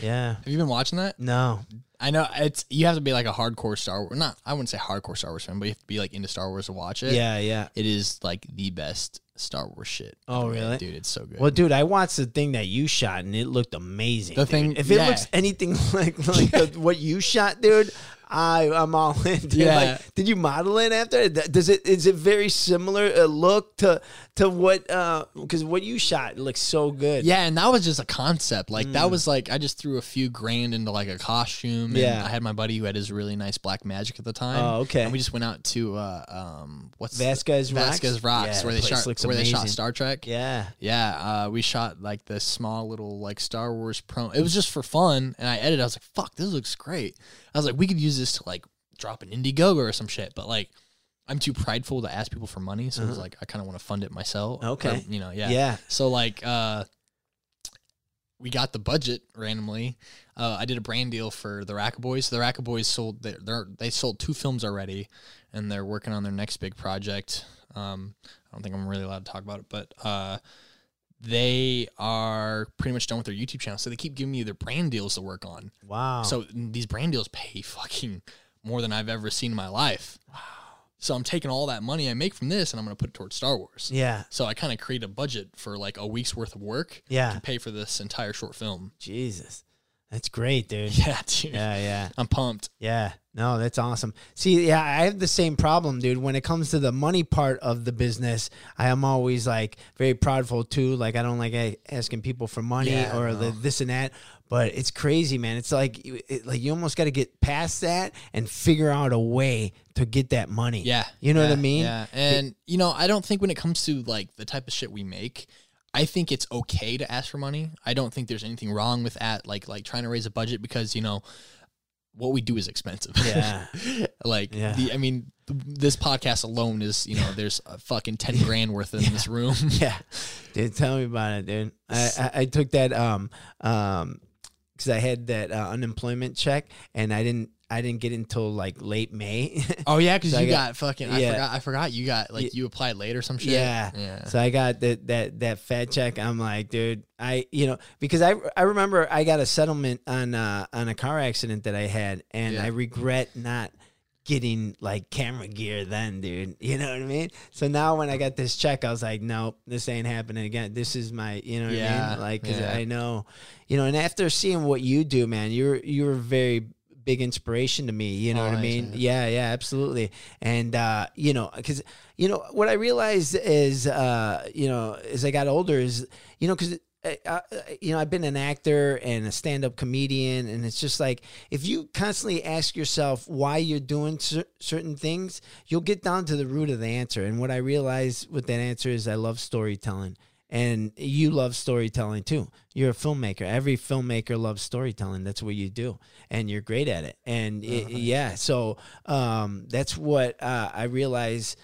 yeah. Have you been watching that? No, I know it's you have to be like a hardcore Star Wars. Not I wouldn't say hardcore Star Wars fan, but you have to be like into Star Wars to watch it. yeah, yeah. it is like the best Star Wars shit. Oh, really? dude? It's so good. Well, dude, I watched the thing that you shot, and it looked amazing. The dude. thing- if it yeah. looks anything [laughs] like like the, what you shot, dude, I I'm all [laughs] in. Dude. Yeah. Like, did you model it after? Does it is it very similar uh, look to to what? Because what you shot looks so good. Yeah, and that was just a concept. Like Mm. that was like I just threw a few grand into like a costume. And Yeah. I had my buddy who had his really nice Blackmagic at the time. Oh, okay. And we just went out to uh, um, what's the- Vasquez Rocks? Vasquez Rocks, Yeah, where they shot where they shot. Star Trek. yeah. Yeah, uh, we shot like the small little like Star Wars pro. It was just for fun, and I edited. I was like, "Fuck, this looks great." I was like, "We could use this to like drop an Indiegogo or some shit," but like, I'm too prideful to ask people for money, so it's like I kind of want to fund it myself. Uh-huh. Okay. Or, you know, yeah. Yeah. So like, uh, we got the budget randomly. Uh, I did a brand deal for the Rack Boys. The Rack Boys sold their, their they sold two films already, and they're working on their next big project. Um, I don't think I'm really allowed to talk about it, but uh, they are pretty much done with their YouTube channel. So they keep giving me their brand deals to work on. Wow. So these brand deals pay fucking more than I've ever seen in my life. Wow. So I'm taking all that money I make from this and I'm going to put it towards Star Wars. yeah. So I kind of create a budget for like a week's worth of work Yeah. to pay for this entire short film. Jesus, that's great, dude. [laughs] Yeah, dude. Yeah, yeah. I'm pumped. Yeah, no, that's awesome. See, yeah, I have the same problem, dude. When it comes to the money part of the business, I am always like very proudful too. Like I don't like asking people for money Yeah, or the, this and that. But it's crazy, man. It's like you- it, like you almost got to get past that and figure out a way to get that money. Yeah. you know what I mean. Yeah. And, you know, I don't think when it comes to like the type of shit we make, I think it's okay to ask for money. I don't think there's anything wrong with that, like like trying to raise a budget because, you know, what we do is expensive. Yeah. [laughs] like Yeah. the I mean, th- this podcast alone is, you know, there's a fucking 10 [laughs] grand worth in this room. [laughs] yeah, dude, tell me about it, dude. I, I, I took that um um because I had that uh, unemployment check and I didn't I didn't get it until like late May. [laughs] Oh yeah, because So you got- got, fucking. I yeah. forgot. I forgot you got like you applied late or some shit. Yeah. yeah. So I got that that that fat check. I'm like, dude, I you know because I I remember I got a settlement on uh on a car accident that I had, and Yeah. I regret not getting like camera gear then, dude. [laughs] You know what I mean? So now when I got this check, I was like, nope, this ain't happening again. This is my, you know what I Yeah, mean? Like, cause yeah. I know, you know, and after seeing what you do, man, you're you're very big inspiration to me. You know Oh, what I mean? man. Yeah, yeah, absolutely. And uh, you know, because you know what I realized is, uh, you know, as I got older, is you know, because. I, you know, I've been an actor and a stand-up comedian, and it's just like if you constantly ask yourself why you're doing cer- certain things, you'll get down to the root of the answer. And what I realized with that answer is I love storytelling, and you love storytelling too. You're a filmmaker. Every filmmaker loves storytelling. That's what you do, and you're great at it. And it, yeah, so um, that's what uh, I realize.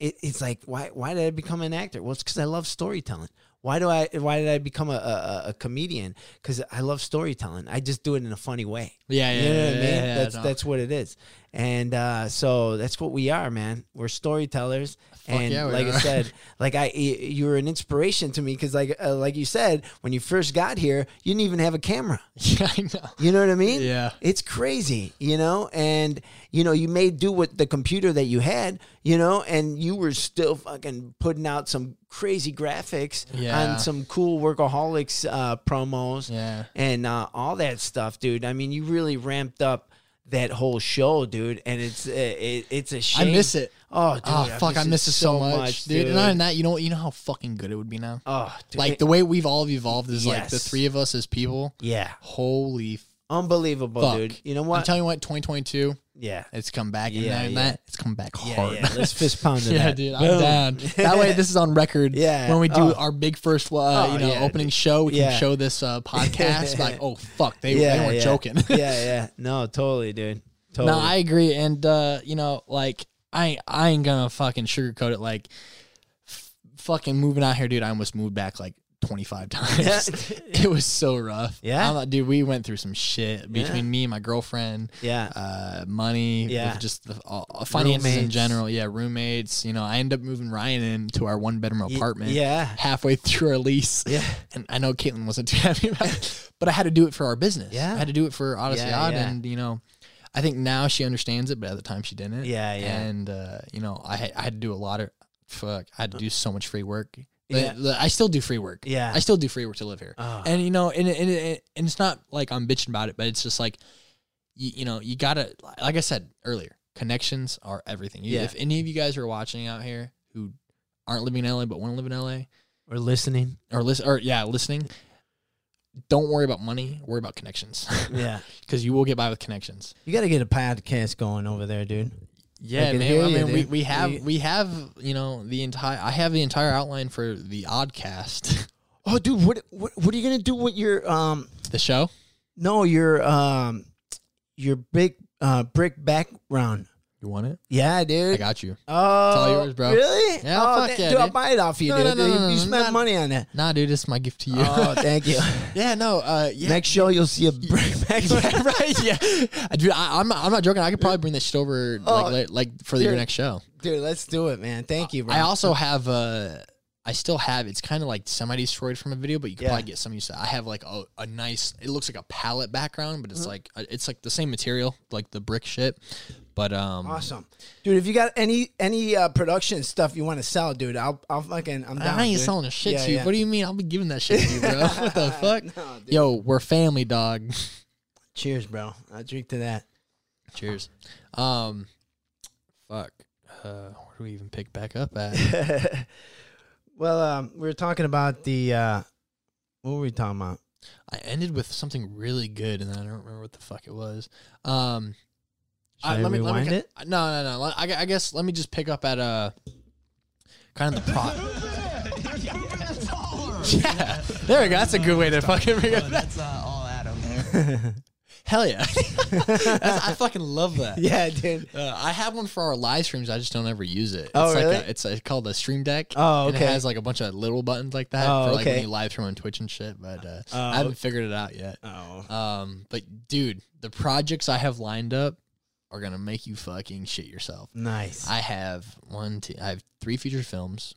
It, it's like why why did I become an actor? Well, it's because I love storytelling. Why do I? Why did I become a, a, a comedian? Because I love storytelling. I just do it in a funny way. Yeah, yeah, you know yeah, what I mean. yeah, yeah, that's no. that's what it is, and uh, so that's what we are, man. We're storytellers, and yeah, like I said, [laughs] like I, you were an inspiration to me because, like, uh, like you said, when you first got here, you didn't even have a camera. [laughs] yeah, I know. You know what I mean? Yeah. It's crazy, you know, and you know, you made do with the computer that you had, you know, and you were still fucking putting out some crazy graphics Yeah. on some cool workaholics uh, promos Yeah. and uh, all that stuff, dude. I mean, you really ramped up that whole show, dude, and it's uh, it, it's a I shame. I miss it. Oh, dude, oh fuck, I miss it so much, dude. And not in that, you know, you know how fucking good it would be now. oh, dude. Like the way we've all evolved is like the three of us as people. yeah, Holy unbelievable, fuck, dude. You know what? I'm telling you what, 2022, yeah, it's come back. Yeah, yeah, yeah. that it's come back yeah, hard. yeah. Let's fist pound to [laughs] Yeah, that. dude, I'm Boom. down. That way, this is on record. [laughs] Yeah. when we do Oh. our big first, uh, Oh, you know, opening dude. show, we can show this uh, [laughs] podcast. like, oh fuck, they, they weren't joking. yeah, yeah. No, totally, dude. Totally. No, I agree, and uh, you know, like I I ain't gonna fucking sugarcoat it. Like f- fucking moving out here, dude. I almost moved back like 25 [laughs] times. it was so rough. Yeah? I'm not- dude, we went through some shit between Yeah. me and my girlfriend. Yeah. Uh, money, Yeah. just the uh, uh, finances in general. Yeah, roommates. You know, I ended up moving Ryan into our one bedroom apartment. yeah. halfway through our lease. Yeah. and I know Caitlin wasn't [laughs] too happy about it, but I had to do it for our business. Yeah. I had to do it for Odyssey Yeah, Odd, yeah. and you know, I think now she understands it, but at the time she didn't. Yeah, yeah. And uh, you know, I had, I had to do a lot of fuck. I had to do so much free work. Yeah. the- I still do free work. Yeah. I still do free work to live here. Oh. And you know, and, and, and and it's not like I'm bitching about it, but it's just like, you, you know, you gotta, like I said earlier, connections are everything. You- Yeah. If any of you guys are watching out here who aren't living in LA but want to live in LA, Or listening. or listen or yeah listening don't worry about money worry about connections Yeah. [laughs] because you will get by with connections You got to get a podcast going over there, dude. Yeah man i you, mean we, we have We- we have you know the entire i have the entire outline for the oddcast [laughs] Oh, dude, what what what are you gonna do with your um? the show No, your um, your big uh brick background. You want it Yeah, dude. i got you Oh, it's all yours, bro. Really? Yeah, oh, fuck th- yeah, dude, I'll buy it off you, No, dude. no, no, You- no, you spent money on that. nah dude it's my gift to you Oh, thank you. [laughs] yeah no uh yeah Next show, you'll see a [laughs] brick [laughs] yeah, right. Yeah, dude, I, I'm not, I'm not joking. I could probably bring this shit over Oh, like, like for your next show. Dude, let's do it, man. Thank you, bro. I also have uh I still have it's kind of like semi destroyed from a video, but you can Yeah. probably get some use I have like a, a nice it looks like a palette background, but it's Mm-hmm. like uh, it's like the same material, like the brick shit. But um Awesome, dude. If you got any any uh, production stuff you want to sell, dude, I'll I'll fucking I'm down. I ain't dude. selling a shit Yeah, to you. yeah. What do you mean? I'll be giving that shit to you, bro. [laughs] what the fuck? No. Yo, we're family, dog. Cheers, bro. I'll drink to that. Cheers. Um, fuck. Uh, where do we even pick back up at? [laughs] well, um, we were talking about the uh, what were we talking about? I ended with something really good, and I don't remember what the fuck it was. Um, Should I rewind it? No, no, no. I, I guess let me just pick up at uh, kind of the prop. [laughs] [laughs] yeah, there we go. That's a good way to fucking bring up. That's uh, all Adam. [laughs] Hell yeah, I fucking love that. Yeah, dude. Uh, I have one for our live streams. I just don't ever use it. Oh, it's really? Like a, it's uh called a Stream Deck. Oh, and okay. it has like a bunch of little buttons like that Oh, for like when you live stream on Twitch and shit. But uh, Oh. I haven't figured it out yet. Oh, Um, but dude, the projects I have lined up are gonna make you fucking shit yourself. nice. I have one, two, I have three feature films,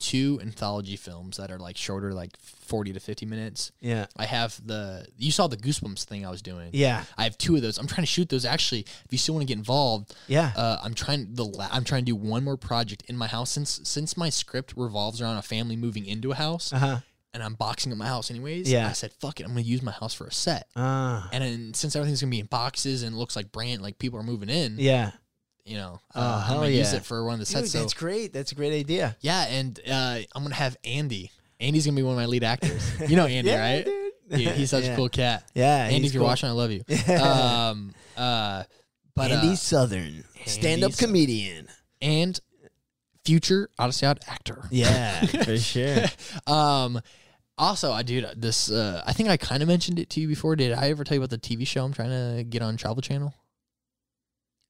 two anthology films that are like shorter, like forty to fifty minutes. yeah, I have the you saw the Goosebumps thing I was doing. yeah, I have two of those. I'm trying to shoot those. Actually, if you still want to get involved, yeah. uh, I'm trying the la- I'm trying to do one more project in my house since since my script revolves around a family moving into a house Uh huh. And I'm boxing up my house anyways. Yeah. I said fuck it, I'm gonna use my house for a set. Ah, And then since everything's gonna be in boxes and it looks like brand like people are moving in, yeah. you know, Oh, uh, I'm gonna use it for one of the Dude, sets. So that's great. That's a great idea. yeah, and uh, I'm gonna have Andy. Andy's gonna be one of my lead actors. You know [laughs] Andy, yeah, right? dude. Dude, he's such yeah. a cool cat. Yeah, Andy, if you're cool. watching, I love you. [laughs] Um, uh, but Andy uh, Southern, stand-up Southern. comedian. and future Odyssey Out actor. Yeah, [laughs] for sure. Um, also, I dude, this uh, I think I kind of mentioned it to you before. Did I ever tell you about the TV show I'm trying to get on Travel Channel?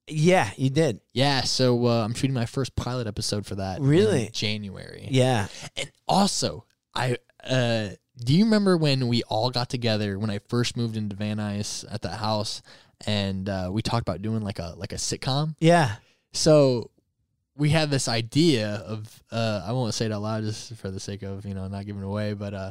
Yeah, you did. Yeah, so uh, I'm shooting my first pilot episode for that. in Really? January. Yeah. and also I uh, do you remember when we all got together when I first moved into Van Nuys at that house, and uh, we talked about doing like a like a sitcom. Yeah. So we had this idea of uh, I won't say it out loud just for the sake of you know not giving it away, but uh,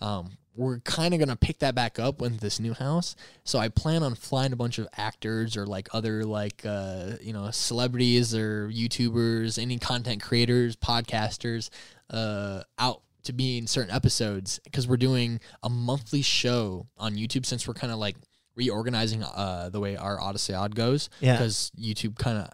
um, we're kind of gonna pick that back up with this new house. So I plan on flying a bunch of actors or like other like uh, you know celebrities or YouTubers, any content creators, podcasters uh, out to be in certain episodes because we're doing a monthly show on YouTube since we're kind of like reorganizing uh, the way our Odyssey Odd goes Yeah. because YouTube kind of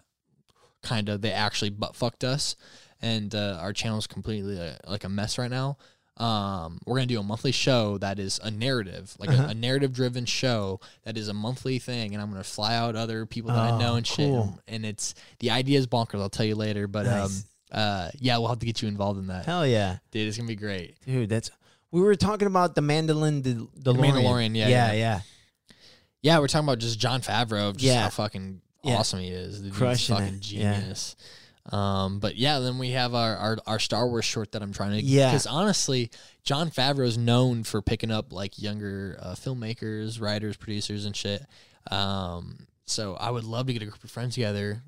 kind of they actually butt fucked us and uh, our is completely uh, like a mess right now um, we're gonna do a monthly show that is a narrative like Uh-huh. a, a narrative driven show that is a monthly thing and i'm gonna fly out other people that i know Oh, and shit cool. and it's the idea is bonkers i'll tell you later but um Nice. uh yeah we'll have to get you involved in that Hell yeah. dude it's gonna be great Dude, that's we were talking about the Mandolin the the Mandalorian, yeah, yeah, yeah. yeah. yeah we're talking about just jon favreau of just Yeah. how fucking Yeah. awesome he is the Crushing fucking it, yeah. genius Um, but yeah, then we have our, our our Star Wars short that I'm trying to. Yeah. Because honestly, Jon Favreau is known for picking up like younger uh, filmmakers, writers, producers, and shit. Um, so I would love to get a group of friends together.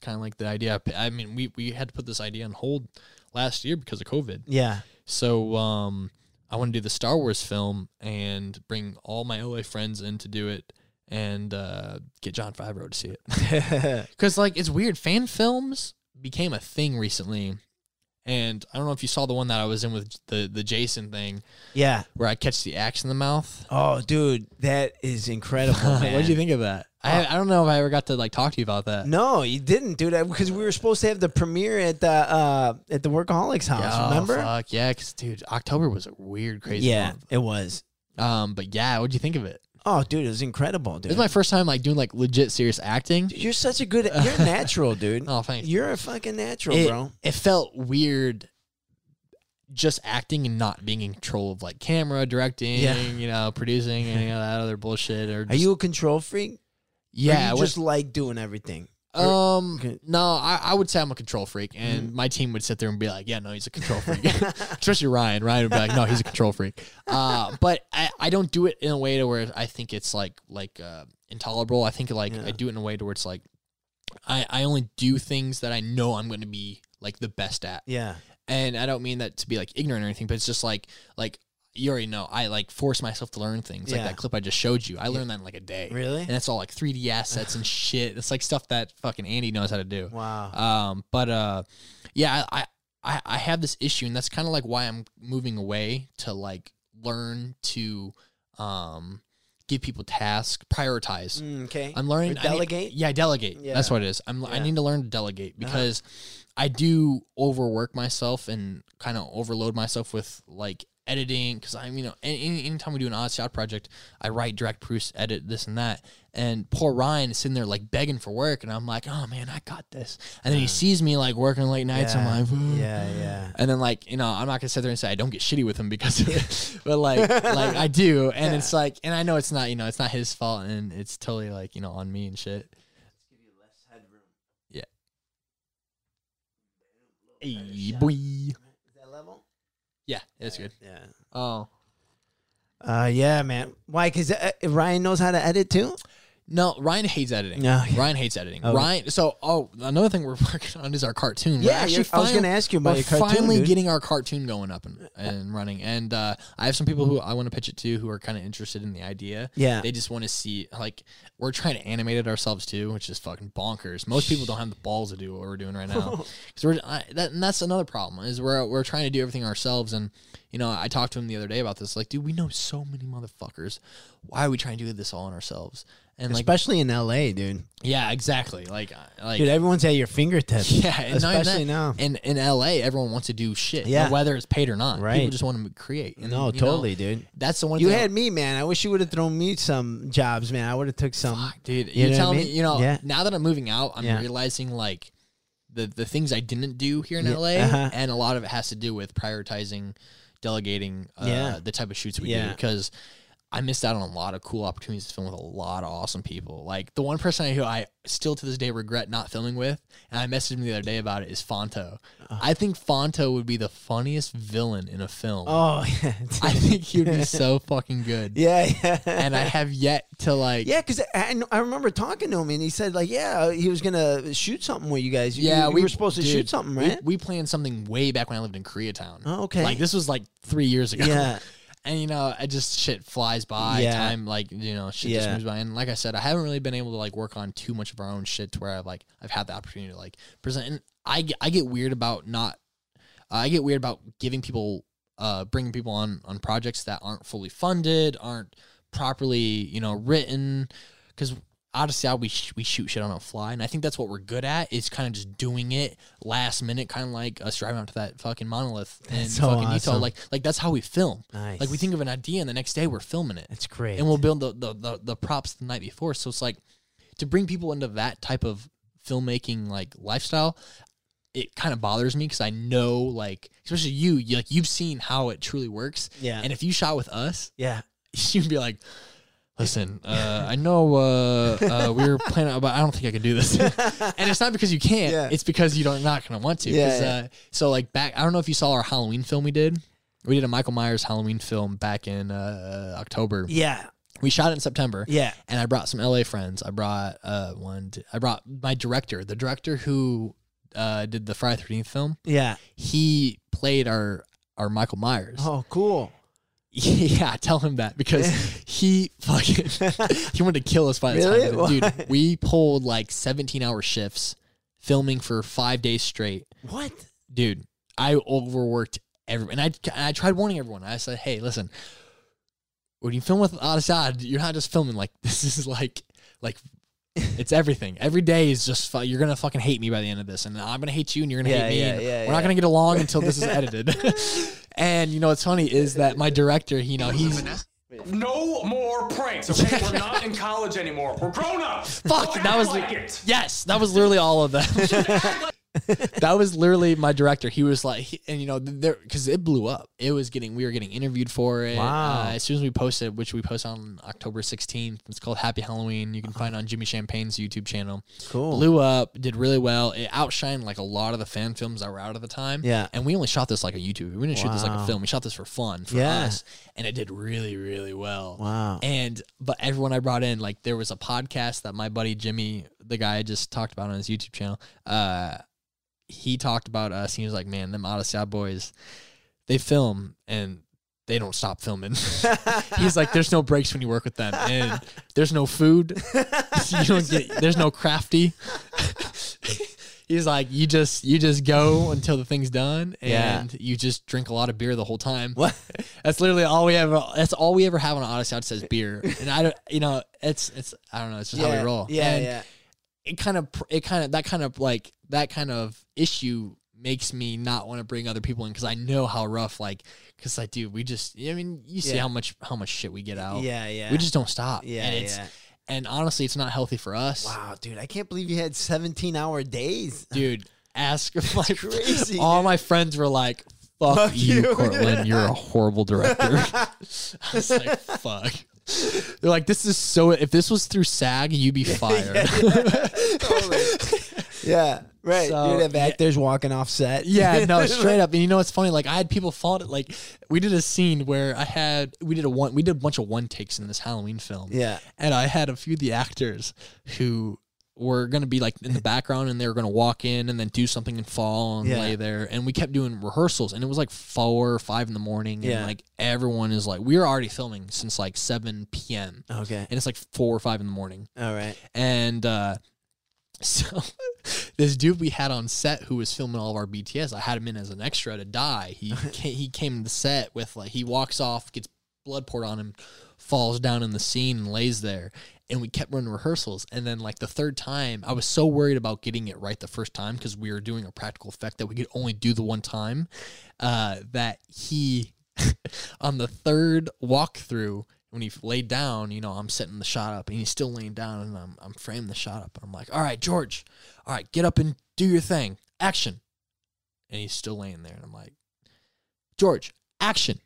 Kind of like the idea. I mean, we we had to put this idea on hold last year because of COVID. Yeah. So um, I want to do the Star Wars film and bring all my LA friends in to do it and uh, get Jon Favreau to see it. [laughs] [laughs] Because like it's weird, fan films became a thing recently. And I don't know if you saw the one that I was in with the the Jason thing yeah. where I catch the axe in the mouth. Oh, dude, that is incredible, [laughs] what did you think of that? I, I don't know if I ever got to like talk to you about that. No, you didn't, dude. Because we were supposed to have the premiere at the uh, at the Workaholics house. Remember? Fuck yeah, because dude, October was a weird, crazy Yeah, month. it was. Um, but yeah, what'd you think of it? Oh, dude, it was incredible, dude. Is my first time like doing like legit serious acting. Dude, you're such a good. [laughs] You're natural, dude. Oh, thanks. You're a fucking natural, it, bro. it felt weird just acting and not being in control of like camera directing Yeah. you know producing any of that other bullshit or Are you a control freak? Or yeah you I just like doing everything. Um okay. no I, I would say i'm a control freak Mm. and my team would sit there and be like yeah no he's a control freak [laughs] [laughs] especially ryan ryan would be like no he's a control freak uh but i i don't do it in a way to where i think it's like like uh intolerable i think like Yeah. i do it in a way to where it's like i i only do things that i know i'm going to be like the best at Yeah. and I don't mean that to be like ignorant or anything, but it's just like like you already know I like force myself to learn things. Like Yeah. that clip I just showed you, I learned that in like a day. Really? And it's all like 3D assets and [sighs] shit. It's like stuff that fucking Andy knows how to do. Wow. Um, but uh, yeah, I I I have this issue, and that's kind of like why I'm moving away to like learn to um give people tasks, prioritize. Mm, okay. I'm learning Or I need- delegate? yeah, delegate. Yeah. That's what it is. I'm. I Yeah. need to learn to delegate because I do overwork myself and kind of overload myself with like editing because I'm you know any, anytime we do an odd shot project, I write, direct, produce, edit this and that. And poor Ryan is sitting there like begging for work, and I'm like, oh man, I got this. And then he sees me like working late nights. yeah. I'm like, "Ugh." yeah, yeah. And then like you know I'm not gonna sit there and say I don't get shitty with him because of it, but like like I do, and it's like and I know it's not you know it's not his fault, and it's totally like you know on me and shit. Yeah. Hey boy. Is that level? Yeah, it's good. Yeah. Oh Uh, yeah, man. Why? Because uh, Ryan knows how to edit too. No, Ryan hates editing. No. Ryan hates editing. Oh. Ryan. So oh, another thing we're [laughs] working on is our cartoon. Yeah, I was gonna ask you about we're cartoon, Finally dude. getting our cartoon going up and, and running, and uh, I have some people who I want to pitch it to who are kind of interested in the idea. Yeah. they just want to see like we're trying to animate it ourselves too, which is fucking bonkers. Most people don't have the balls to do what we're doing right now [laughs] because we're I, that, and that's another problem is we're we're trying to do everything ourselves. And you know, I talked to him the other day about this. Like, dude, we know so many motherfuckers. Why are we trying to do this all on ourselves? And like, Especially in L.A., dude. yeah, exactly. Like, uh, like Dude, everyone's at your fingertips. [laughs] yeah, and not even especially now. And in LA, everyone wants to do shit. Yeah. Whether it's paid or not. Right. People just want to create. And, No, you know, totally, dude. That's the one. You had me, man. I wish you would have thrown me some jobs, man. I would have took some. Fuck, dude. You I telling mean? me, you know, Yeah. now that I'm moving out, I'm Yeah. realizing like the the things I didn't do here in Yeah, LA, uh-huh. and a lot of it has to do with prioritizing, delegating, uh, Yeah. the type of shoots we Yeah. do because. I missed out on a lot of cool opportunities to film with a lot of awesome people. Like the one person I who I still to this day regret not filming with, and I messaged him the other day about it, is Fonto. Uh-huh. I think Fonto would be the funniest villain in a film. Oh, [laughs] yeah. I think he would be so [laughs] fucking good. yeah, yeah. And I have yet to like Yeah, because I, I remember talking to him and he said like, yeah, he was gonna shoot something with you guys. You- Yeah, you, we were supposed to dude, shoot something, we- right? We, planned something way back when I lived in Koreatown. Oh, okay. Like this was like three years ago. Yeah. [laughs] And you know, I just shit flies by. Yeah. Time like you know, shit just Yeah. moves by. And like I said, I haven't really been able to like work on too much of our own shit to where I've like I've had the opportunity to like present. And I get, I get weird about not. I get weird about giving people, uh, bringing people on on projects that aren't fully funded, aren't properly you know written, because Odyssey we sh- we shoot shit on a fly, and I think that's what we're good at is kind of just doing it last minute, kind of like us driving out to that fucking monolith in That's so fucking Utah. Like like that's how we film. Nice. Like we think of an idea, and the next day we're filming it, That's great. and we'll build the the, the the props the night before. So it's like to bring people into that type of filmmaking like lifestyle. It kind of bothers me because I know, like, especially you, you, like, you've seen how it truly works. Yeah. And if you shot with us, yeah. [laughs] you'd be like, listen, uh, I know uh, uh, we were [laughs] planning, but I don't think I can do this. [laughs] and it's not because you can't. Yeah. It's because you don't not gonna want to. Yeah, yeah. Uh, so like back, I don't know if you saw our Halloween film we did. We did a Michael Myers Halloween film back in uh, October. Yeah. We shot it in September. Yeah. And I brought some LA friends. I brought uh, one. I brought my director, the director who uh, did the Friday Thirteenth film. Yeah. He played our our Michael Myers. Oh, cool. [laughs] Yeah, tell him that because [laughs] he fucking [laughs] he wanted to kill us by the Really? time. Dude, Why? we pulled like 17 hour shifts filming for five days straight. What? Dude, I overworked everyone. and I I tried warning everyone. I said, hey, listen, when you film with Adasad, you're not just filming like this is like like it's everything. Every day is just fu- you're gonna fucking hate me by the end of this, and I'm gonna hate you, and you're gonna Yeah, hate me. yeah, and yeah, we're not gonna get along until this is [laughs] edited. [laughs] and you know what's funny is that my director, you know, he's No more pranks, okay? We're not in college anymore. We're grown up. fuck. That was like it. yes, that was literally all of them. [laughs] that was literally my director. He was like, he- and you know, there because it blew up. It was getting, we were getting interviewed for it. Wow. Uh, as soon as we posted, which we posted on October 16th, it's called Happy Halloween. You can find it on Jimmy Champagne's YouTube channel. Cool. Blew up, did really well. It outshined like a lot of the fan films that were out at the time. Yeah. And we only shot this like a YouTube. We didn't shoot this like a film. We shot this for fun for Yeah. us, and it did really, really well. Wow. And but everyone I brought in, like there was a podcast that my buddy Jimmy, the guy I just talked about on his YouTube channel, uh, he talked about us. He was like, "Man, them out boys, they film and they don't stop filming." [laughs] He's like, "There's no breaks when you work with them, and there's no food. [laughs] you don't get. There's no crafty." [laughs] He's like, you just you just go until the thing's done, Yeah. and you just drink a lot of beer the whole time. What? That's literally all we ever. That's all we ever have on Odyssey. It says beer, and I don't. You know, it's it's. I don't know. It's just how we roll. Yeah, And yeah. It kind of. It kind of that kind of like that kind of issue makes me not want to bring other people in because I know how rough. Like, because I do. We just. I mean, you see Yeah. how much how much shit we get out. Yeah, yeah. We just don't stop. Yeah, and it's yeah. and honestly, it's not healthy for us, Wow, dude, I can't believe you had 17 hour days. [laughs] dude. Ask my crazy, All dude. my friends were like. Fuck, Fuck you, you." Cortlan. You're a horrible director. [laughs] [laughs] I was like, fuck. [laughs] They're like, this is so. If this was through SAG, you'd be [laughs] fired. [laughs] Yeah, right. So, You'd have yeah. actors walking off set. Yeah, no, straight up. And you know what's funny? Like I had people fault it. Like we did a scene where I had we did a one we did a bunch of one takes in this Halloween film. Yeah. and I had a few of the actors who were gonna be like in the background and they were gonna walk in and then do something and fall and Yeah. lay there. And we kept doing rehearsals and it was like four or five in the morning. Yeah. And like everyone is like we were already filming since like seven PM. Okay. And it's like four or five in the morning. All right. And uh, [laughs] so this dude we had on set who was filming all of our BTS, I had him in as an extra to die. He [laughs] came, he came to the set with like he walks off, gets blood poured on him, falls down in the scene and lays there. And we kept running rehearsals. And then like the third time, I was so worried about getting it right the first time because we were doing a practical effect that we could only do the one time. Uh, that he [laughs] on the third walkthrough when he laid down, you know, I'm setting the shot up and he's still laying down and I'm, I'm framing the shot up. And I'm like, all right, George, all right, get up and do your thing. Action. And he's still laying there. And I'm like, George, action.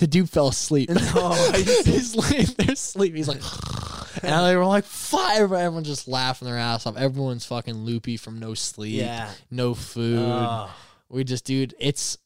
The dude fell asleep. No, [laughs] he's laying there asleep. He's like, [sighs] and they were like, fire. Everyone just laughing their ass off. Everyone's fucking loopy from no sleep, Yeah. no food. Oh. we just, dude, it's,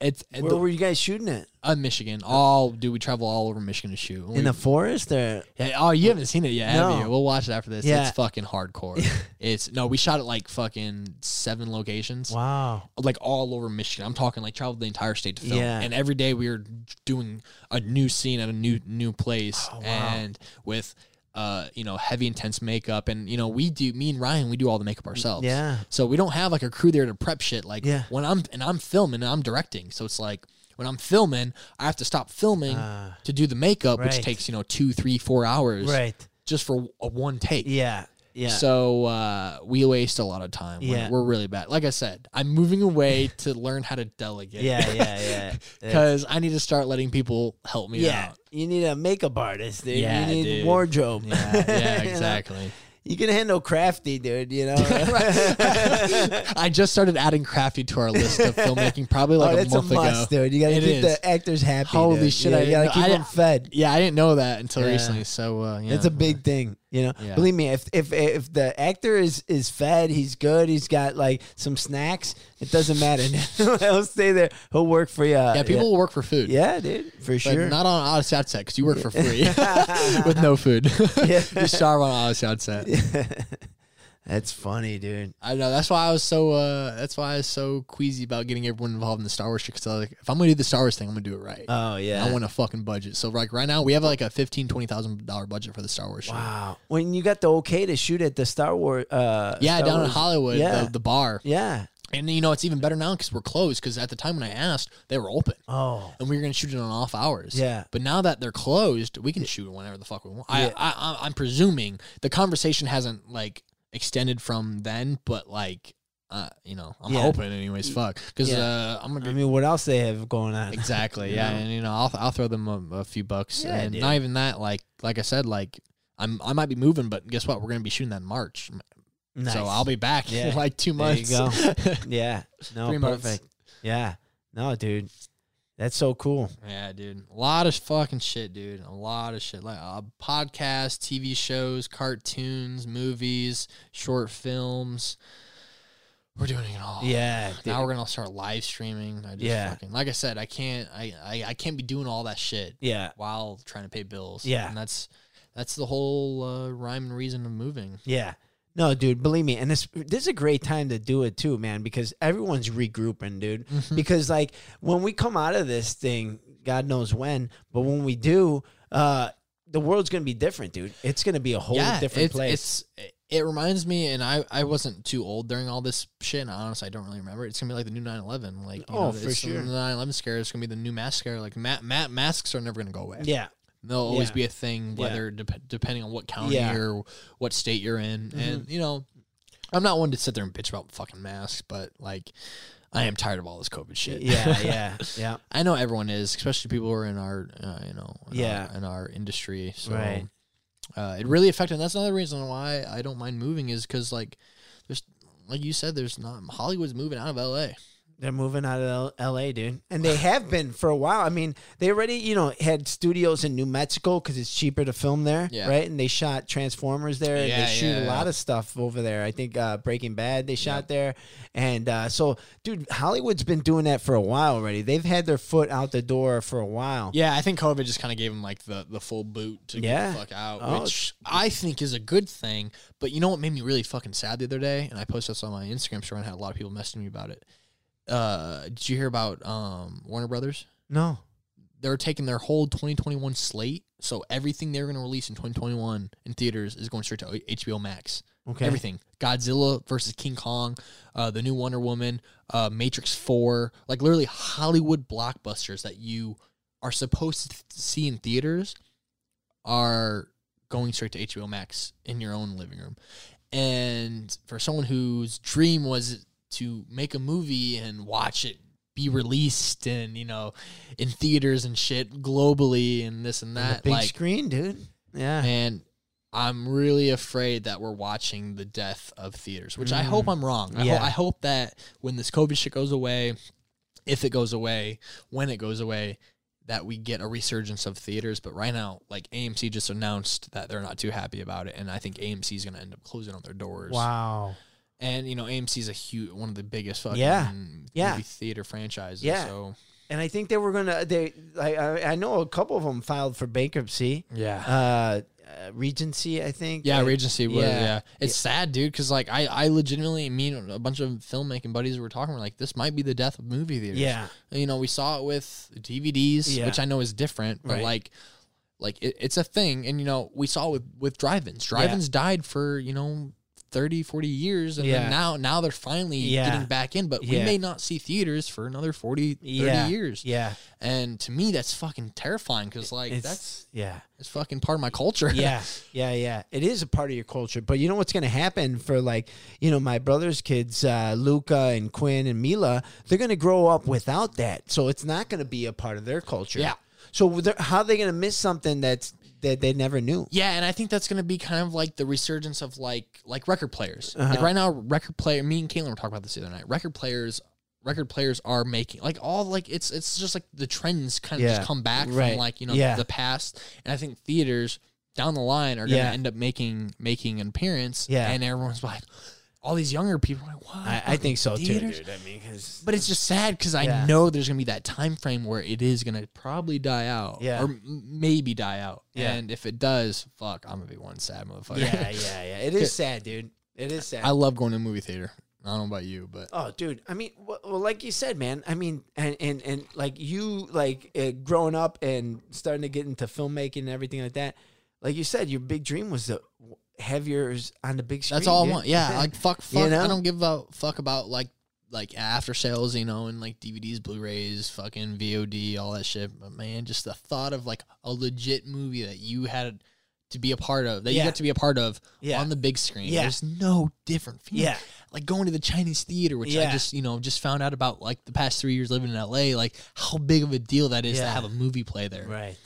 it's, Where were you guys shooting it? Uh, Michigan. All do we travel all over Michigan to shoot. In the forest or? yeah, oh, you haven't seen it yet, have you? We'll watch it after this. Yeah. It's fucking hardcore. [laughs] it's no, we shot at like fucking seven locations, Wow. like all over Michigan. I'm talking like traveled the entire state to film, Yeah. and every day we were doing a new scene at a new new place, Oh, wow. and with uh you know heavy intense makeup, and you know we do me and Ryan we do all the makeup ourselves. Yeah. So we don't have like a crew there to prep shit. Like Yeah. when I'm and I'm filming and I'm directing, so it's like when I'm filming, I have to stop filming Ah. to do the makeup, Right. which takes you know two, three, four hours, Right. just for a one take. Yeah. Yeah. So uh, we waste a lot of time. We're- Yeah. We're, really bad. Like I said, I'm moving away [laughs] to learn how to delegate. yeah. Yeah. [laughs] Yeah. Because I need to start letting people help me yeah. out. You need a makeup artist, dude. Yeah, you need dude. wardrobe. Yeah, yeah, [laughs] You know? You can handle crafty, dude. You know, [laughs] [laughs] I just started adding crafty to our list of filmmaking probably like oh, a that's a month must, ago. dude. You gotta It keep is. the actors happy. Holy dude. shit! Yeah, I you gotta know- keep I them fed. Yeah, I didn't know that until Yeah. recently. So uh, yeah, It's a big thing, you know. Yeah. Believe me, if if if the actor is is fed, he's good. He's got like some snacks. It doesn't matter. [laughs] He'll stay there. He'll work for you. Yeah, people will work for food. Yeah, dude, for But sure. not on Odyssey Outset because you work for free [laughs] [laughs] with no food. Yeah. you starve on Odyssey Outset. That's funny, dude. I know. That's why I was so. Uh, that's why I was so queasy about getting everyone involved in the Star Wars shit. Because like, if I'm gonna do the Star Wars thing, I'm gonna do it right. Oh yeah. I want a fucking budget. So like right now, we have like a fifteen, twenty thousand dollar budget for the Star Wars shit. Wow. When you got the okay to shoot at the Star Wars, uh, Yeah, Star down in Hollywood, Yeah. the, the bar. yeah. And you know, it's even better now because we're closed. Because at the time when I asked, they were open. Oh. and we were gonna shoot it on off hours. Yeah. But now that they're closed, we can shoot it whenever the fuck we want. Yeah. I, I, I, I'm presuming the conversation hasn't like extended from then, but like, uh, you know, I'm Yeah. hoping anyways. Fuck, because Yeah. uh, I'm gonna. I mean, what else they have going on? Exactly. [laughs] Yeah, know? and you know, I'll I'll throw them a, a few bucks, Yeah, and dude. not even that. Like like I said, like I'm I might be moving, but guess what? We're gonna be shooting that in March, Nice. so I'll be back [laughs] in like two There you months. go. [laughs] Yeah. No, Three months. perfect. Yeah. No, dude. That's so cool. Yeah, dude. A lot of fucking shit, dude. A lot of shit. Like uh, podcasts, TV shows, cartoons, movies, short films. We're doing it all. Yeah. dude. Now we're gonna start live streaming. I just Yeah. fucking like I said, I can't I, I I can't be doing all that shit yeah. while trying to pay bills. Yeah. And that's that's the whole uh, rhyme and reason of moving. Yeah. No, dude, believe me, and this this is a great time to do it too, man, because everyone's regrouping, dude. Mm-hmm. Because like when we come out of this thing, God knows when, but when we do, uh, the world's gonna be different, dude. It's gonna be a whole different it's, place. It's it reminds me, and I I wasn't too old during all this shit. And honestly, I don't really remember. It's gonna be like the new 9/11. Like you Oh, know, for sure. The 9/11 scare is gonna be the new mask scare. Like ma- ma- masks are never gonna go away. yeah, they'll always Yeah. be a thing, Yeah. whether depending on what county Yeah. Mm-hmm. or what state you're in. And you know, I'm not one to sit there and bitch about fucking masks, but like, I am tired of all this COVID shit. yeah, [laughs] yeah, yeah. I know everyone is, especially people who are in our, uh, you know, in Yeah. our, in our industry. So Right. uh, it really affected. And that's another reason why I don't mind moving is because like there's like you said, there's not Hollywood's moving out of L.A. They're moving out of L- L.A., dude, and they have been for a while. I mean, they already, you know, had studios in New Mexico because it's cheaper to film there, Yeah. right? And they shot Transformers there, and Yeah, they shoot yeah, a lot of stuff over there. I think uh, Breaking Bad they shot there, and uh, so, dude, Hollywood's been doing that for a while already. They've had their foot out the door for a while. Yeah, I think COVID just kind of gave them like the the full boot to get the fuck out, Oh, which I think is a good thing. But you know what made me really fucking sad the other day, and I posted this on my Instagram story and had a lot of people messaging me about it. Uh, did you hear about um, Warner Brothers? No, they're taking their whole 2021 slate. So everything they're going to release in 2021 in theaters is going straight to HBO Max. okay, Everything. Godzilla versus King Kong, uh, the new Wonder Woman, uh, Matrix 4, like literally Hollywood blockbusters that you are supposed to see in theaters are going straight to HBO Max in your own living room. And for someone whose dream was to make a movie and watch it be released and, you know, in theaters and shit globally and this and that, big like, screen, dude. Yeah, and I'm really afraid that we're watching the death of theaters, which I hope mm. I'm wrong. I, ho- Yeah. I hope that when this COVID shit goes away, if it goes away, when it goes away, that we get a resurgence of theaters. But right now, like AMC just announced that they're not too happy about it, and I think AMC is going to end up closing on their doors. wow. And you know, AMC is a huge one of the biggest fucking Yeah. Yeah. movie theater franchises. Yeah. So And I think they were gonna. They, I, I, know a couple of them filed for bankruptcy. yeah. Uh, uh Regency, I think. Yeah, Regency was yeah. yeah. It's sad, dude, because like I, I legitimately mean a bunch of filmmaking buddies were talking were like this might be the death of movie theaters. Yeah. you know we saw it with DVDs, Yeah. which I know is different, but Right. like, like it, it's a thing, and you know we saw it with with drive-ins. Drive-ins died for you know 30, 40 years, and Yeah. then now now they're finally Yeah. getting back in, but we may not see theaters for another 40, 30 Yeah. years. Yeah. And to me, that's fucking terrifying because like It's, that's yeah. it's fucking part of my culture. yeah, [laughs] yeah, yeah. It is a part of your culture, but you know what's going to happen for like you know my brother's kids, uh, Luca and Quinn and Mila. They're going to grow up without that, so it's not going to be a part of their culture. Yeah. So how are they going to miss something that's that they never knew. Yeah, and I think that's gonna be kind of like the resurgence of like like record players. Uh-huh. Like right now, record player. Me and Caitlin were talking about this the other night. Record players, record players are making like all like it's it's just like the trends kind of Yeah, just come back right. from like you know Yeah. the past, and I think theaters down the line are gonna Yeah. end up making making an appearance. Yeah. and everyone's like, all these younger people are like, what? I, I think so Theaters? too, dude. I mean, 'cause- But it's just sad because I Yeah. know there's gonna be that time frame where it is gonna probably die out, Yeah. or m- maybe die out. Yeah. And if it does, fuck, I'm gonna be one sad motherfucker. yeah, yeah, yeah. It is [laughs] sad, dude. It is sad. I love going to a movie theater. I don't know about you, but Oh, dude. I mean, well, well, like you said, man. I mean, and and and like you, like uh, growing up and starting to get into filmmaking and everything like that. Like you said, your big dream was to yours on the big screen. that's all I want. Yeah, like [laughs] fuck, You fuck. know? I don't give a fuck about like like after sales, you know, and like DVDs, Blu-rays, fucking VOD, all that shit. But man, just the thought of like a legit movie that you had to be a part of, that you got to be a part of Yeah. on the big screen. Yeah. There's no different feeling. Yeah. Like going to the Chinese theater, which I just, you know, just found out about like the past three years living in LA, like how big of a deal that is to have a movie play there. right.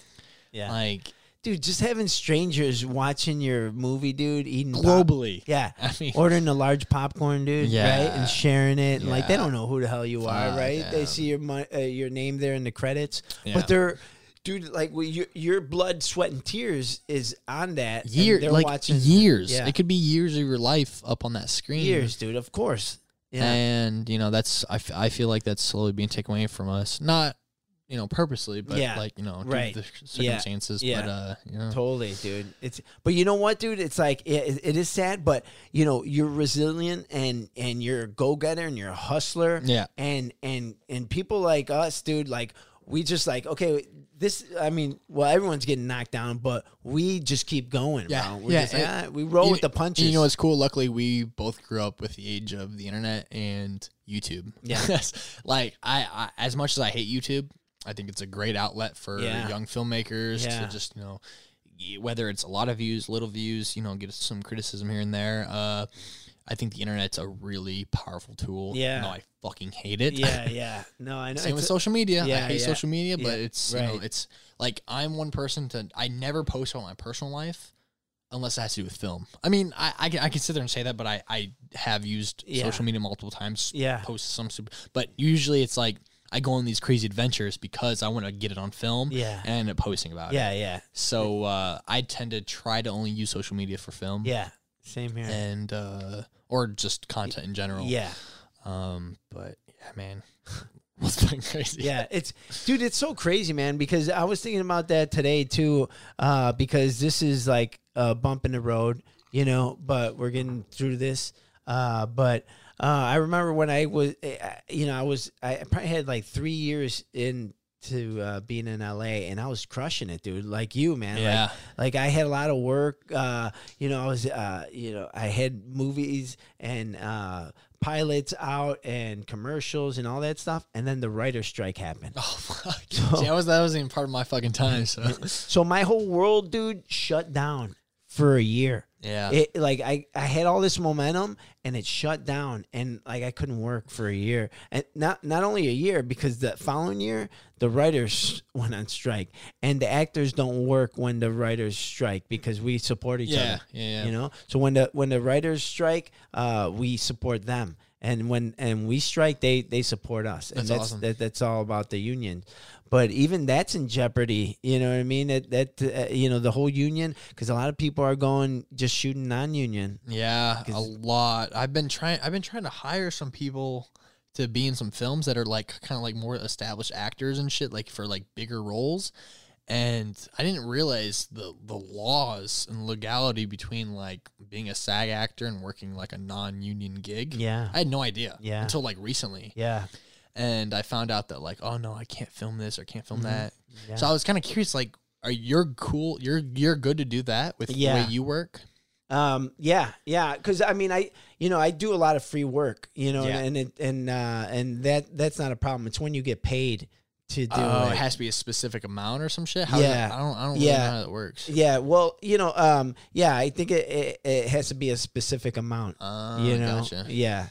Yeah, Like dude. Just having strangers watching your movie, dude, eating pop- globally. Yeah, [laughs] I mean- ordering a large popcorn, dude. Yeah. right, and sharing it. And like they don't know who the hell you are, Fuck, right? They see your mo- uh, your name there in the credits, Yeah. but they're. Dude, like well, your your blood, sweat, and tears is on that. and Year, they're like watching years. Yeah. It could be years of your life up on that screen. years, dude. Of course. Yeah. And you know that's I, f- I feel like that's slowly being taken away from us. Not you know purposely, but Yeah. like you know Right. the circumstances. Yeah. But uh, you know. Totally, dude. It's but you know what, dude? It's like it, it is sad, but you know you're resilient and and you're a go getter and you're a hustler. Yeah. And and and people like us, dude, like we just like okay, this. I mean, well, everyone's getting knocked down, but we just keep going, Yeah, bro. We're yeah, just like, ah, we roll You- with the punches. You know it's cool? Luckily, we both grew up with the age of the internet and YouTube. Yeah. [laughs] like I, I, as much as I hate YouTube, I think it's a great outlet for Yeah. young filmmakers Yeah. to just you know, whether it's a lot of views, little views, you know, get some criticism here and there. Uh, I think the internet's a really powerful tool. Yeah. though I fucking hate it. yeah, [laughs] yeah. No, I know. Same with It's- social media. Yeah, I hate yeah. social media, but Yeah, it's you know, it's like I'm one person to I never post about my personal life unless it has to do with film. I mean, I I can, I can sit there and say that, but I I have used Yeah. social media multiple times. Yeah. post some, super, but usually it's like I go on these crazy adventures because I want to get it on film. Yeah. and end up posting about it. yeah, yeah, So uh, I tend to try to only use social media for film. yeah. Same here. and uh, or just content in general. yeah. Um, but yeah, man, [laughs] it's been crazy. Yeah, it's dude, it's so crazy, man. Because I was thinking about that today too. Uh, because this is like a bump in the road, you know. But we're getting through this. Uh, but uh, I remember when I was, uh, you know, I was, I probably had like three years into uh, being in LA, and I was crushing it, dude. Like you, man. Like, Yeah. like I had a lot of work. Uh, you know, I was, uh, you know, I had movies and uh, pilots out and commercials and all that stuff, and then the writer's strike happened. [laughs] Oh fuck! [laughs] See, that was that wasn't even part of my fucking time. So [laughs] So my whole world, dude, shut down for a year. Yeah, It like I, I had all this momentum and it shut down and like I couldn't work for a year. And not not only a year because the following year the writers [laughs] went on strike and the actors don't work when the writers strike because we support each Yeah, other. yeah, yeah. You know? So when the when the writers strike, uh we support them. And when and we strike, they they support us. And That's that's awesome. that, that's all about the union. But even that's in jeopardy. You know what I mean? That that uh, you know the whole union because a lot of people are going just shooting non-union. yeah, a lot. I've been trying. I've been trying to hire some people to be in some films that are like kind of like more established actors and shit, like for like bigger roles. And I didn't realize the the laws and legality between like being a SAG actor and working like a non-union gig. Yeah. I had no idea. Yeah. until like recently. Yeah. and I found out that like, oh no, I can't film this or can't film that. Mm-hmm. Yeah. So I was kind of curious, like, are you're cool? You're you're good to do that with the way you work? Um, yeah, yeah, because I mean, I you know I do a lot of free work, you know, Yeah. and it, and uh, and that that's not a problem. It's when you get paid to do Oh, it. it has to be a specific amount or some shit. How Yeah. that- I don't. I don't really Yeah. know how that works. Yeah, well, you know, um, yeah, I think it, it, it has to be a specific amount. Oh, you know, gotcha. yeah.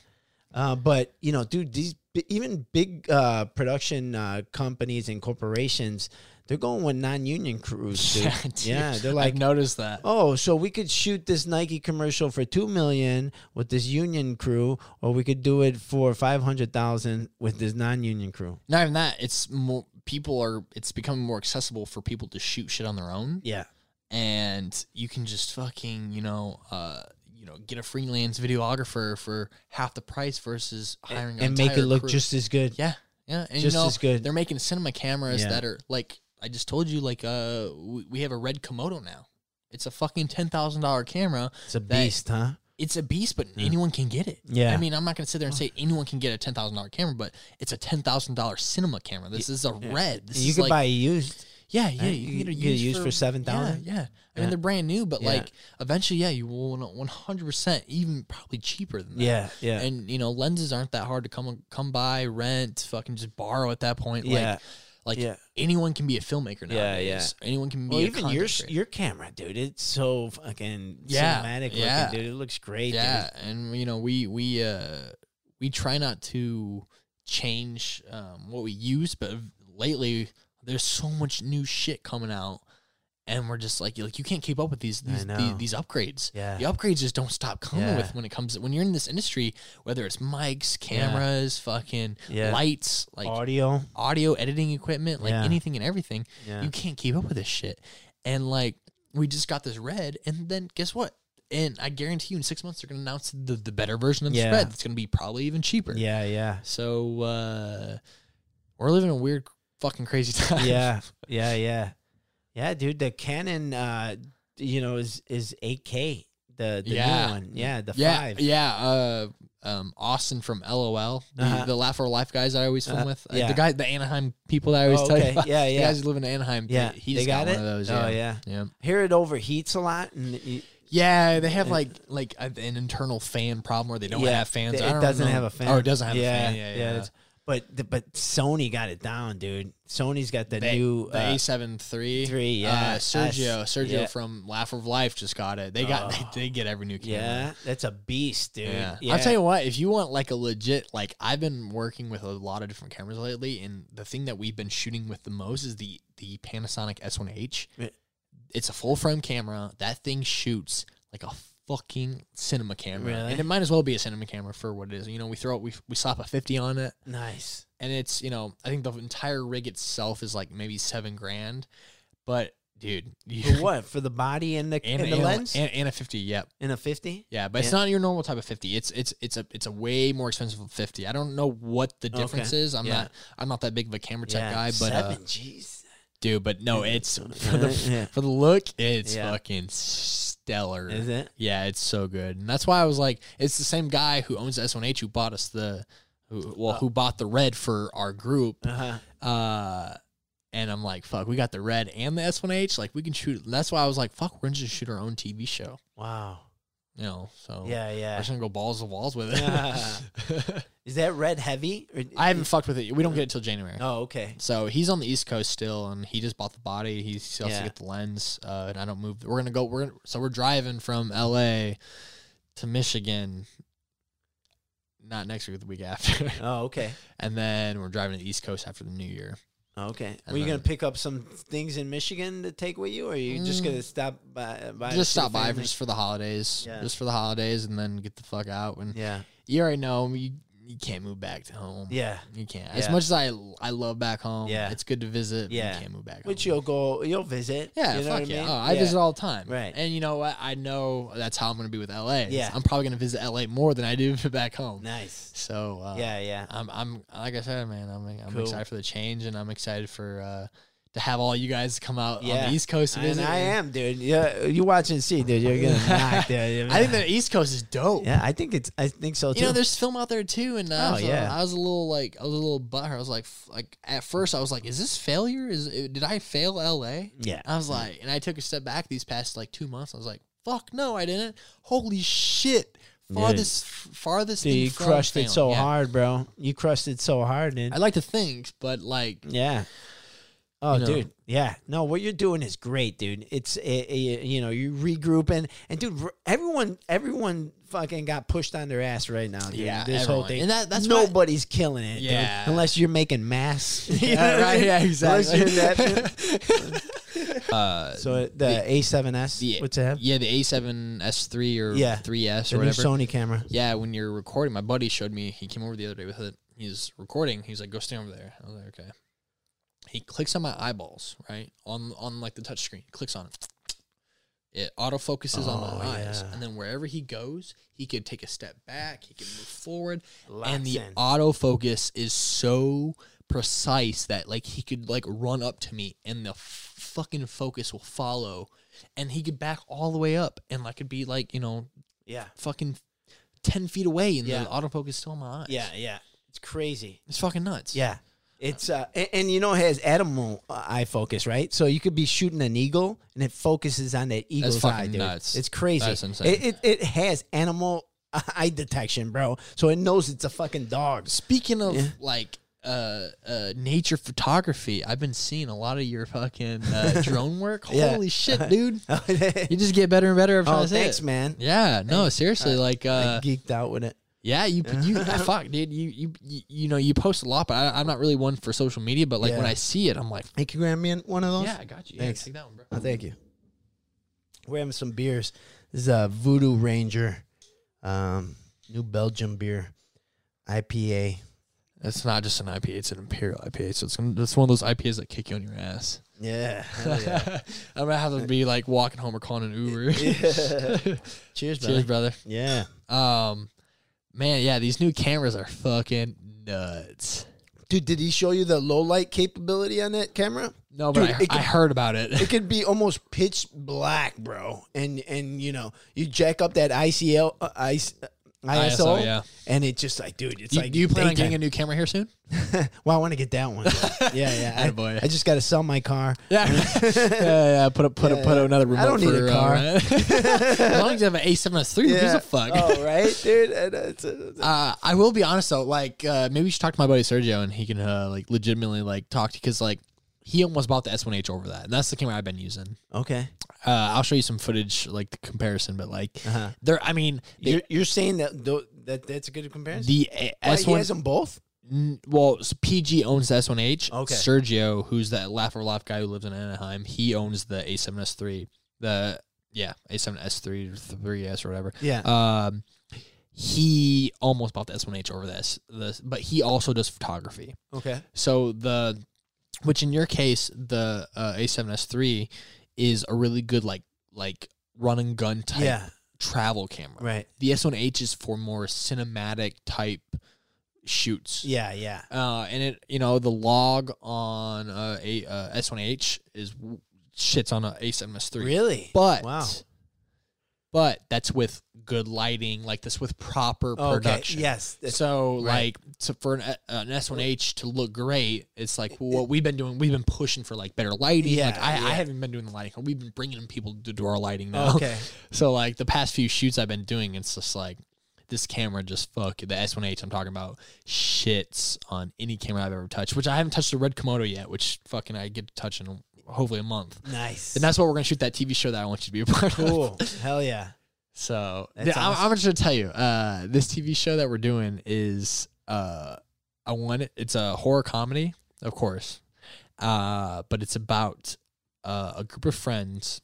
Uh, but you know, dude, these even big uh, production uh, companies and corporations, they're going with non-union crews. [laughs] Dude. Yeah, Yeah, they're I've like, noticed that. oh, so we could shoot this Nike commercial for two million with this union crew, or we could do it for five hundred thousand with this non-union crew. Not even that. It's more people are. It's becoming more accessible for people to shoot shit on their own, Yeah, and you can just fucking you know, uh, you know, get a freelance videographer for half the price versus hiring an and make it look crew. just as good. yeah, yeah, and just you know, as good. They're making cinema cameras Yeah. that are like I just told you. Like, uh, we, we have a red Komodo now. It's a fucking ten thousand dollar camera. It's a that- beast, huh? It's a beast, but anyone can get it. Yeah. I mean, I'm not gonna sit there and say anyone can get a ten thousand dollar camera, but it's a ten thousand dollar cinema camera. This is a red. This you is could like, buy a used. yeah, yeah. right? You You can get a could get a used for Yeah, $7,000? Yeah, I Yeah. mean, they're brand new, but Yeah. like eventually, yeah, you will one hundred percent, even probably cheaper than that. Yeah, yeah. And you know, lenses aren't that hard to come come by, rent, fucking just borrow at that point. Yeah. Like, like Yeah. Anyone can be a filmmaker now. Yeah, yeah. Anyone can be Well, a even your creator. your camera, dude, it's so fucking Yeah, cinematic yeah. looking, dude. It looks great. yeah and you know we we uh we try not to change um what we use but lately there's so much new shit coming out and we're just like like you can't keep up with these these these, these upgrades Yeah. the upgrades just don't stop coming Yeah. with when it comes when you're in this industry whether it's mics cameras fucking Yeah. lights like. Audio. audio editing equipment, like Yeah. anything and everything. Yeah. You can't keep up with this shit. And like we just got this red, and then guess what? And I guarantee you, in six months, they're gonna announce the, the better version of this Yeah. red. It's gonna be probably even cheaper. Yeah, yeah. So uh we're living a weird, fucking crazy [laughs] time. yeah, yeah, yeah, yeah, dude. The Canon, uh, you know, is is 8K. The the Yeah. new one, yeah, the yeah, five. yeah. Uh, um, Austin from LOL, the, Uh-huh. the Laugh for Life guys I always film Uh-huh. with. Uh, Yeah. the guy, the Anaheim people that I always Oh, tell you about. Yeah, [laughs] The yeah. guys who live in Anaheim. Yeah. he's They got got, one of those. Oh, Yeah. yeah. yeah. Here it overheats a lot, and you, Yeah, they have like like an internal fan problem where they don't Yeah, have fans. It doesn't know. have a fan. Oh, it doesn't have yeah, a fan. Yeah, yeah. it's- But the, but Sony got it down, dude. Sony's got the, new the uh, A7 III. three, yeah. Uh, Sergio, S- Sergio yeah. from Laugh of Life just got it. They got Oh. [laughs] they, they get every new camera. Yeah, that's a beast, dude. Yeah. Yeah. I'll tell you what, if you want like a legit, like I've been working with a lot of different cameras lately, and the thing that we've been shooting with the most is the the Panasonic S1H. It's a full frame camera. That thing shoots like a fucking cinema camera, Really? and it might as well be a cinema camera for what it is. You know, we throw it, we we slap a fifty on it, nice. and it's you know I think the entire rig itself is like maybe seven grand, but dude, you, For [laughs] what? For the body and the and, and the and, lens and, and a fifty, yep. in a fifty. Yeah, but it's Yeah. not your normal type of fifty. It's it's it's a it's a way more expensive fifty. I don't know what the difference is. I'm Yeah. not I'm not that big of a camera tech guy, but seven. uh, Jeez. Dude, but no, it's for the [laughs] Yeah. for the look, it's Yeah. fucking stellar. Is it? Yeah, it's so good, and that's why I was like, it's the same guy who owns the S1H who bought us the, who, well, who bought the red for our group. Uh huh. Uh, and I'm like, fuck, we got the red and the S1H. Like, we can shoot. That's why I was like, fuck, we're gonna just shoot our own TV show. Wow. You know, so Yeah, yeah. just gonna go balls to walls with it. Yeah. [laughs] Is that red heavy? Or, I haven't fucked with it. We don't get it till January. Oh, okay. So he's on the East Coast still, and he just bought the body. He still has Yeah. to get the lens, uh, and I don't move. We're gonna go. We're gonna, so we're driving from L.A. to Michigan. Not next week, the week after, Oh, okay. [laughs] and then we're driving to the East Coast after the New Year. Okay. Were you gonna pick up some things in Michigan to take with you, or are you just Mm. gonna stop by? by just stop by family? just for the holidays, Yeah. just for the holidays, and then get the fuck out. And Yeah. you already know you you can't move back to home. Yeah. you can't. As Yeah. much as I I love back home, Yeah. it's good to visit. but Yeah. you can't move back. Which home. you'll go, you'll visit. Yeah, you know fuck what yeah. I mean? Oh, I Yeah. visit all the time. Right. And you know what? I know that's how I'm going to be with LA. Yeah. I'm probably going to visit LA more than I do [laughs] back home. Nice. So, uh, Yeah, yeah. I'm, I'm, like I said, man, I'm, I'm Cool. excited for the change and I'm excited for, uh, to have all you guys come out on Yeah. the East Coast to And visit. I am, dude. Yeah, you watch and see, dude. You're gonna [laughs] knock, dude. I think the East Coast is dope. Yeah, I think it's. I think so too. You know, there's film out there too, and uh, Oh, so yeah. I was a little like, I was a little butthurt. I was like, f- like at first, I was like, is this failure? Is did I fail LA? Yeah. I was like, and I took a step back these past like two months. I was like, fuck, no, I didn't. Holy shit, farthest, farthest. Dude, you crushed it failing. so Yeah. hard, bro. You crushed it so hard, dude. I like to think, but like, yeah. Oh, You know. dude, yeah. No, what you're doing is great, dude. It's eh, eh, a, a- you know you regrouping, and dude, everyone, everyone fucking got pushed on their ass right now. Dude. Yeah, this whole thing, And that- that's nobody's killing it. dude, Yeah. unless you're making mass. [laughs] Yeah, right, yeah, Unless exactly. you're that- [laughs] Uh, so uh, the A7S, the, what's it have? Yeah, the A7S3 or Yeah. 3S The or whatever. Sony camera. Yeah, when you're recording, my buddy showed me. He came over the other day with it. He's recording. He's like, "Go stand over there." I was like, "Okay." He clicks on my eyeballs, right on on like the touch screen. Clicks on it. It autofocuses on Oh, my eyes, yeah. and then wherever he goes, he could take a step back. He can move forward, Locks and the in. autofocus is so precise that like he could like run up to me, and the f- fucking focus will follow, and he could back all the way up, and like could be like, you know, Yeah, fucking 10 feet away and Yeah. the autofocus is still in my eyes. yeah, yeah. It's crazy. It's fucking nuts. Yeah. It's uh and, and you know it has animal uh, eye focus, right? So you could be shooting an eagle and it focuses on that eagle's eye, dude. nuts. It's crazy. That's insane. It, it it has animal [laughs] eye detection, bro. So it knows it's a fucking dog. Speaking of Yeah. like uh, uh, nature photography, I've been seeing a lot of your fucking uh, [laughs] drone work. Yeah. Holy shit, [laughs] dude. oh, You just get better and better every time I say thanks, it. man. Yeah, no, seriously, like, I uh, geeked out with it. Yeah, you, you, fuck, dude, you, you, you, you know, you post a lot, but I, I'm not really one for social media. But like when I see it, I'm like, Hey, can you grab me in one of those? yeah, I got you. Yeah, Thanks. take that one, bro. Oh, thank you. We're having some beers. This is a Voodoo Ranger, um, New Belgium beer, IPA. It's not just an IPA; it's an imperial IPA. So it's gonna, it's one of those IPAs that kick you on your ass. Yeah, [laughs] hell yeah. [laughs] I'm gonna have to be like walking home or calling an Uber. [laughs] Cheers, brother. Cheers, brother. Yeah. Um, man, yeah, these new cameras are fucking nuts. Dude, did he show you the low light capability on that camera? No, but Dude, I, I could- heard about it. It could be almost pitch black, bro. And and you know, you jack up that ICL uh, uh, ISO, ISO, yeah. and it's just like, dude, it's you, like do you plan on getting a new camera here soon? [laughs] well, I want to get that one. [laughs] yeah, yeah. I, Attaboy. I just got to sell my car. Yeah, [laughs] yeah, yeah. Put up, put up, put up another remote. I don't need for, a uh, car. rent. as long as you have an A7S3, who gives a fuck? Oh, right, dude. Uh, uh, Uh, I will be honest though, like uh, maybe you should talk to my buddy Sergio and he can uh, like legitimately like talk to because like he almost bought the S1H over that, and that's the camera I've been using. okay. Uh, I'll show you some footage like the comparison, but like Uh-huh. there, I mean, the, You're, you're saying that tho- that that's a good comparison. the uh, he S1 has them both. N- Well, PG owns the S1H. Okay. Sergio, who's that laugh or laugh guy who lives in Anaheim, he owns the A7S3. The yeah, A7S3 or 3S or whatever. Yeah. Um, he almost bought the S1H over this. This, but he also does photography. okay. So the, which in your case, the uh, A7S3 is a really good like like run and gun type Yeah. travel camera. Right. The S1H is for more cinematic type shoots. Yeah. Yeah. Uh, and it, you know, the log on uh, a uh, S1H is shits on a A7S3. Really? But wow. but that's with good lighting, like this with proper Okay. production. Yes. So right. like so for an, uh, an S1H to look great, it's like what we've been doing. We've been pushing for like better lighting. like Yeah, I, yeah. I haven't been doing the lighting. We've been bringing in people to do our lighting now. Okay. [laughs] So like the past few shoots I've been doing, it's just like this camera just fuck the S1H I'm talking about shits on any camera I've ever touched. Which I haven't touched the Red Komodo yet, which fucking I get to touch in hopefully a month. Nice. And that's what we're gonna shoot that TV show that I want you to be a part of. cool. [laughs] Hell yeah. So yeah, I'm. I'm just gonna tell you, uh, this TV show that we're doing is uh, I want it. It's a horror comedy, of course, uh, but it's about uh, a group of friends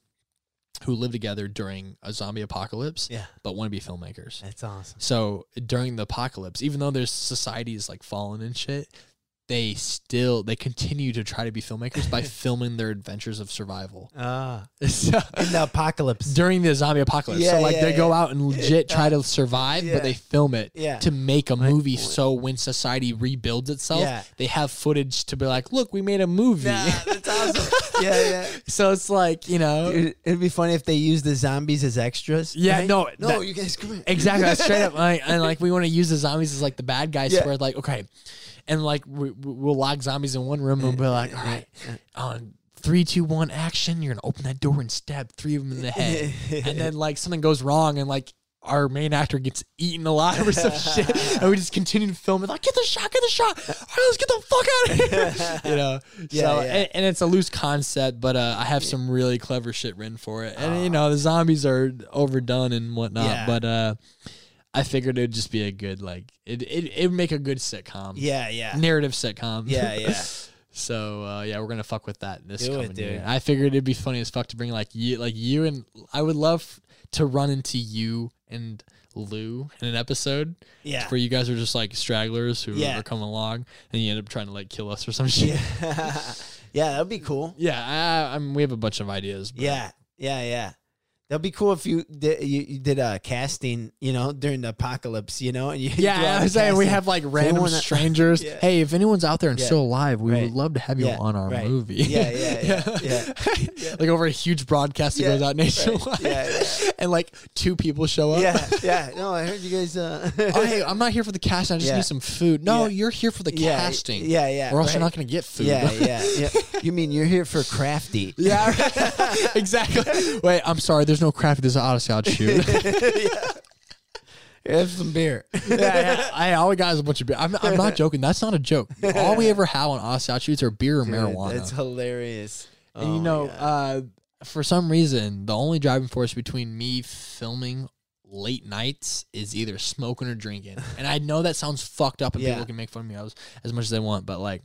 who live together during a zombie apocalypse, Yeah. but want to be filmmakers. That's awesome. So during the apocalypse, even though there's society is like fallen and shit, they still they continue to try to be filmmakers by [laughs] filming their adventures of survival. Ah. [laughs] So, In the apocalypse. during the zombie apocalypse. Yeah, so like yeah, they go out and legit try to survive, Yeah. but they film it Yeah. to make a movie. So when society rebuilds itself, Yeah. they have footage to be like, look, we made a movie. that's awesome. [laughs] yeah, yeah. so it's like you know, Dude, it'd be funny if they used the zombies as extras. Yeah, right? no, no, that- you guys come here. exactly straight up. Like, and like we want to use the zombies as like the bad guys. Yeah. Where like okay, and like we, we'll lock zombies in one room and we'll be like, all right, on three, two, one, action. You're gonna open that door and stab three of them in the head, and then like something goes wrong and like our main actor gets eaten alive or some shit, and we just continue to film it. Like, get the shot, get the shot. All right, let's get the fuck out of here. [laughs] you know. Yeah, so yeah. And, and it's a loose concept, but uh, I have some really clever shit written for it, and you know the zombies are overdone and whatnot, Yeah. but uh, I figured it'd just be a good like it it it'd make a good sitcom, Yeah, yeah. narrative sitcom. Yeah, [laughs] yeah. So uh, yeah, we're gonna fuck with that this Do it, coming year. I figured it'd be funny as fuck to bring like you, like you and I would love to run into you and Lou in an episode Yeah. where you guys are just like stragglers who Yeah. are coming along, and you end up trying to like kill us or some shit. Yeah, [laughs] yeah, that'd be cool. I, I mean, we have a bunch of ideas. But Yeah, yeah, yeah. That'd be cool if you did you, you did a casting, you know, during the apocalypse, you know, and you [laughs] Yeah, I was saying we have like random that- [laughs] strangers. Yeah. Hey, if anyone's out there and Yeah. still alive, we Right. would love to have you Yeah, on our right. movie. Yeah, yeah, yeah, [laughs] yeah. like over a huge broadcast that goes out right. nationwide. Yeah, yeah. and like two people show up. yeah, yeah. No, I heard you guys. Uh, oh, hey, I'm not here for the casting. I just need some food. No, you're here for the casting. yeah, yeah, Or else you're right. not going to get food. yeah, yeah, yeah. You mean you're here for crafty? yeah, exactly. Wait, I'm sorry. There's no craft. There's an Oddest of the Odd shoot. [laughs] Have some beer. yeah, yeah. I all we got is a bunch of beer. I'm, I'm not joking. That's not a joke. All we ever have on Oddest of the Odd shoots are beer or marijuana. It's hilarious. And you Oh, know, uh, for some reason, the only driving force between me filming late nights is either smoking or drinking. and I know that sounds fucked up, and Yeah. people can make fun of me as, as much as they want, but like.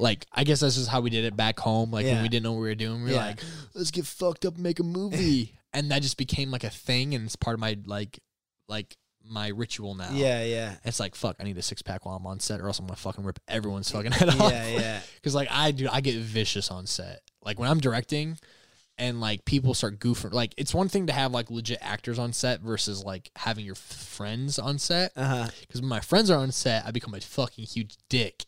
Like I guess that's just how we did it back home. Like when we didn't know what we were doing, we were Yeah. like, "Let's get fucked up and make a movie," and that just became like a thing, and it's part of my like, like my ritual now. yeah, yeah, it's like fuck. I need a six pack while I'm on set, or else I'm gonna fucking rip everyone's fucking head off. yeah, [laughs] yeah. Because like I do, I get vicious on set. Like when I'm directing, and like people start goofing. Like it's one thing to have like legit actors on set versus like having your f- friends on set. Uh-huh. Because when my friends are on set, I become a fucking huge dick.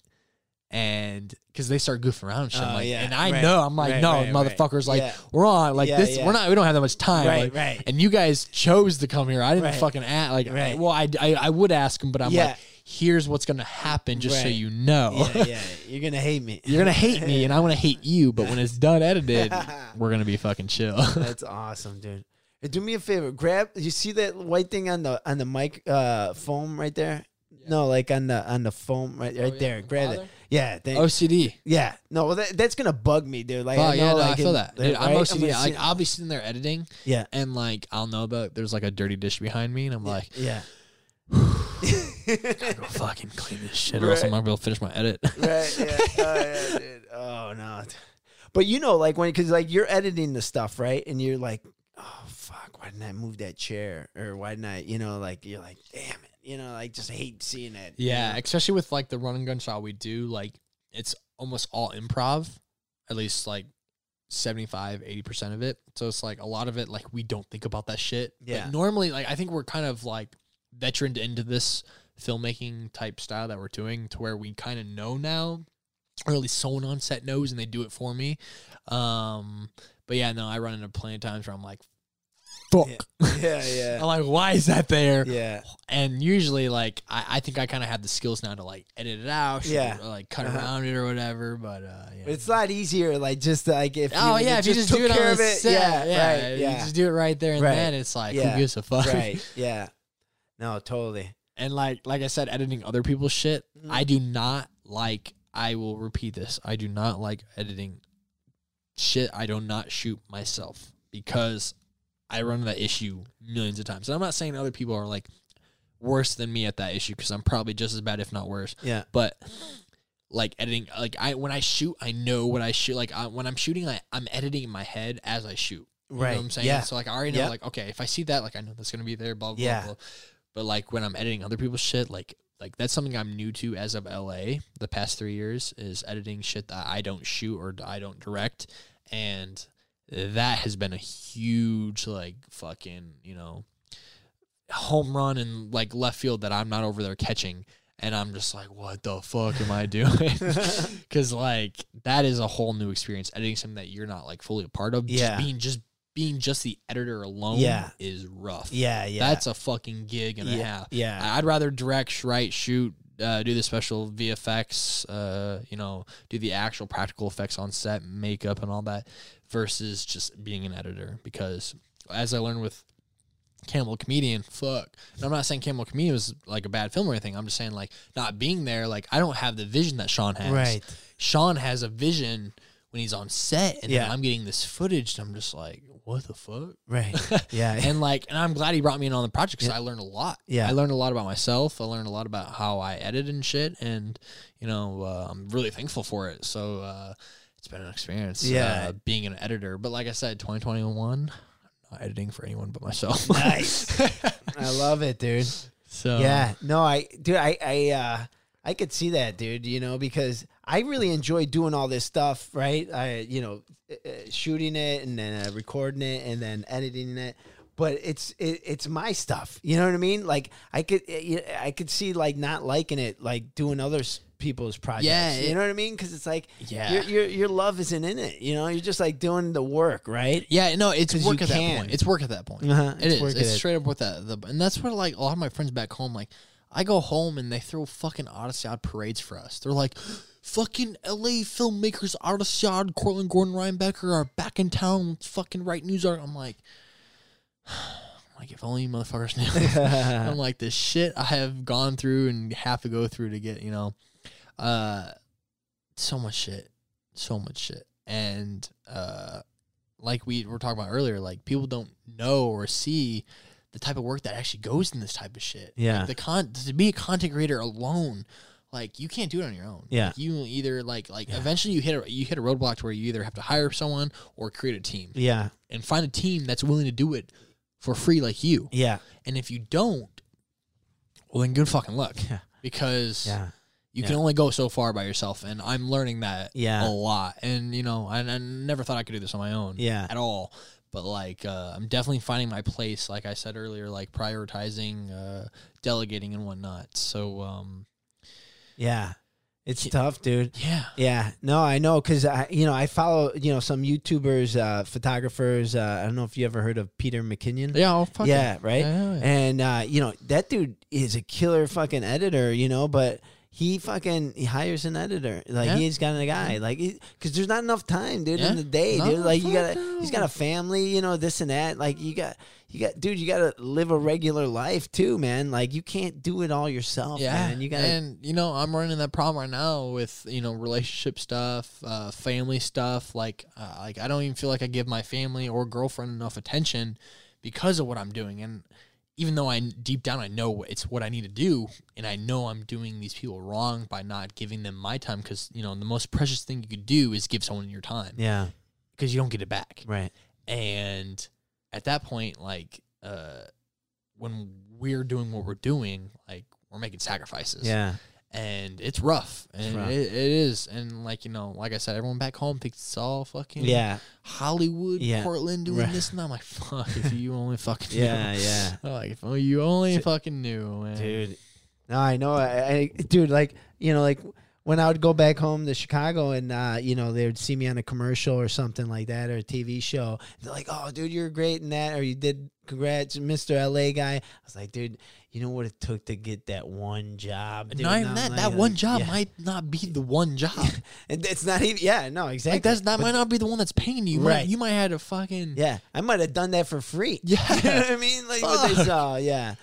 And because they start goofing around and shit, Oh, like, yeah. and I Right. know, I'm like, Right, no, right, motherfuckers, like Yeah. we're on, like Yeah, this, we're not, we don't have that much time, Right, like, right. And you guys chose to come here. I didn't fucking ask, like, Right. well, I, I, I would ask them, but I'm like, here's what's gonna happen, just so you know. Yeah, [laughs] yeah. You're gonna hate me. You're gonna hate me, and I'm gonna hate you. But when it's done edited, [laughs] we're gonna be fucking chill. That's awesome, dude. Hey, do me a favor. Grab. You see that white thing on the on the mic uh, foam right there? No, like on the on the foam right right yeah, there. the Grab it. Yeah. Thank, OCD. yeah. No, well, that, that's gonna bug me, dude. Like, Oh I know, yeah, no, like I feel in- that. Dude, I'm right? OCD. gonna like I'll be sitting there editing, yeah, and like I'll know about there's like a dirty dish behind me, and I'm like, yeah. [sighs] go [laughs] fucking clean this shit, or else I'm not gonna be able to finish my edit. right. Yeah. [laughs] Oh, yeah, dude. Oh no. But you know, like when because like you're editing the stuff, right? And you're like, oh fuck, why didn't I move that chair? Or why didn't I? You know, like you're like, damn it. You know, like just hate seeing it. you yeah, know? especially with like the run and gun shot we do, like it's almost all improv, at least like 75, 80 percent of it. So it's like a lot of it, like we don't think about that shit. Yeah. Like, normally, like I think we're kind of like veteran into this filmmaking type style that we're doing, to where we kind of know now, or at least someone on set knows, and they do it for me. Um, but yeah, no, I run into plenty of times where I'm like, fuck. Yeah, yeah. [laughs] I'm like, why is that there? Yeah. And usually, like, I, I think I kind of have the skills now to like edit it out, Yeah. or, like cut Uh-huh. around it or whatever. But uh, yeah. But it's a lot easier, like just like if oh you yeah, if you just took do it on the it, set, yeah, yeah, right, you yeah, just do it right there and Right. then. It's like, Yeah. who gives a fuck? right, [laughs] yeah. No, totally. And like, like I said, editing other people's shit, Mm. I do not like. I will repeat this. I do not like editing shit. I do not shoot myself because I run that issue millions of times. And I'm not saying other people are like worse than me at that issue because I'm probably just as bad, if not worse. Yeah, but like editing like i when i shoot i know what i shoot like I, when i'm shooting I, i'm editing in my head as i shoot you know Right. what i'm saying Yeah. so like i already know Yeah. like okay if i see that like i know that's gonna be there blah blah Yeah. blah but like when i'm editing other people's shit like like that's something i'm new to as of la the past three years is editing shit that i don't shoot or i don't direct and that has been a huge like fucking you know home run and like left field that I'm not over there catching. And I'm just like, what the fuck am I doing? [laughs] Because like that is a whole new experience. Editing something that you're not like fully a part of. Yeah. Just being just being just the editor alone. Yeah. is rough. yeah, yeah. That's a fucking gig and a yeah, half. yeah, I'd rather direct, write, shoot, uh, do the special VFX, uh, you know, do the actual practical effects on set, makeup, and all that, versus just being an editor. Because as I learned with Cannibal Comedian, fuck. And I'm not saying Cannibal Comedian was like a bad film or anything. I'm just saying like not being there, like I don't have the vision that Sean has. Right. Sean has a vision when he's on set, and then Yeah. I'm getting this footage, and I'm just like, what the fuck? Right. [laughs] Yeah. and like, and I'm glad he brought me in on the project because I learned a lot. Yeah. I learned a lot about myself. I learned a lot about how I edit and shit, and you know, uh, I'm really thankful for it. So uh, it's been an experience. Yeah. uh, being an editor. But like I said, 2021, I'm not editing for anyone but myself. nice. [laughs] I love it, dude. so Yeah, no, I, dude, I, I, uh, I could see that, dude. You know, because I really enjoy doing all this stuff, right? I, you know, uh, uh, shooting it and then uh, recording it and then editing it. But it's it, it's my stuff. You know what I mean? Like I could I could see like not liking it, like doing other people's projects. Yeah, you know what I mean? Because it's like Yeah. your, your your love isn't in it. You know, you're just like doing the work, right? Yeah, no, it's work at that point. It's work at that point. Uh-huh, It it's is. It's it. straight up with that. The, and that's what like a lot of my friends back home. Like, I go home and they throw fucking Oddest of the Odd parades for us. They're like, fucking L.A. filmmakers Oddest of the Odd, Cortlan Gordan Reinbecker are back in town. Fucking write news art. I'm like. [sighs] Like if only you motherfuckers knew. [laughs] I'm like the shit I have gone through and have to go through to get you know, uh, so much shit, so much shit, and uh, like we were talking about earlier, like people don't know or see the type of work that actually goes in this type of shit. Yeah. like the con to be a content creator alone. Like you can't do it on your own. Yeah. Like, you either like like eventually you hit a you hit a roadblock to where you either have to hire someone or create a team Yeah, and find a team that's willing to do it for free like you. yeah, And if you don't, well, then good fucking luck. Yeah. Because yeah. You Yeah. can only go so far by yourself. And I'm learning that Yeah. a lot. And, you know, I, I never thought I could do this on my own Yeah. at all. But, like, uh, I'm definitely finding my place, like I said earlier, like prioritizing, uh, delegating, and whatnot. So, um, Yeah. It's tough, dude. yeah. Yeah, no, I know because I, you know, I follow, you know, some YouTubers, uh, photographers. Uh, I don't know if you ever heard of Peter McKinnon. Yeah, fucking- yeah, right. Yeah, yeah. And uh, you know, that dude is a killer fucking editor, you know, but he fucking he hires an editor. Like Yeah. he's got a guy, like because there's not enough time, dude, Yeah. in the day, No, dude. Like you gotta, he's got a family, you know, this and that. Like you got, you got, dude, you gotta live a regular life too, man. Like you can't do it all yourself, Yeah, man. You gotta, and you know I'm running that problem right now with you know relationship stuff, uh, family stuff. Like, uh, like I don't even feel like I give my family or girlfriend enough attention because of what I'm doing. And even though I deep down I know it's what I need to do, and I know I'm doing these people wrong by not giving them my time, because you know the most precious thing you could do is give someone your time, yeah, because you don't get it back. right, And at that point, like, uh, when we're doing what we're doing, like we're making sacrifices. Yeah, and it's rough and rough. It, it is and like you know like i said everyone back home thinks it's all fucking yeah, hollywood Yeah. portland doing Right. this and i'm like fuck if you [laughs] only fucking yeah, knew. yeah. [laughs] I'm like if only you only fucking knew man. dude. No, I know. I, I, dude, like you know, like when I would go back home to Chicago, and uh, you know, they would see me on a commercial or something like that, or a TV show. They're like, "Oh, dude, you're great in that," or "You did, congrats, Mr. LA guy." I was like, "Dude, you know what it took to get that one job?" Dude? not even that like- that one like, job yeah. might not be the one job [laughs] and it's not even. Yeah, no, exactly. like that's that But- might not be the one that's paying you, You Right. might, you might have to fucking Yeah, I might have done that for free. [laughs] Yeah. you know what I mean? Like what they saw. Yeah,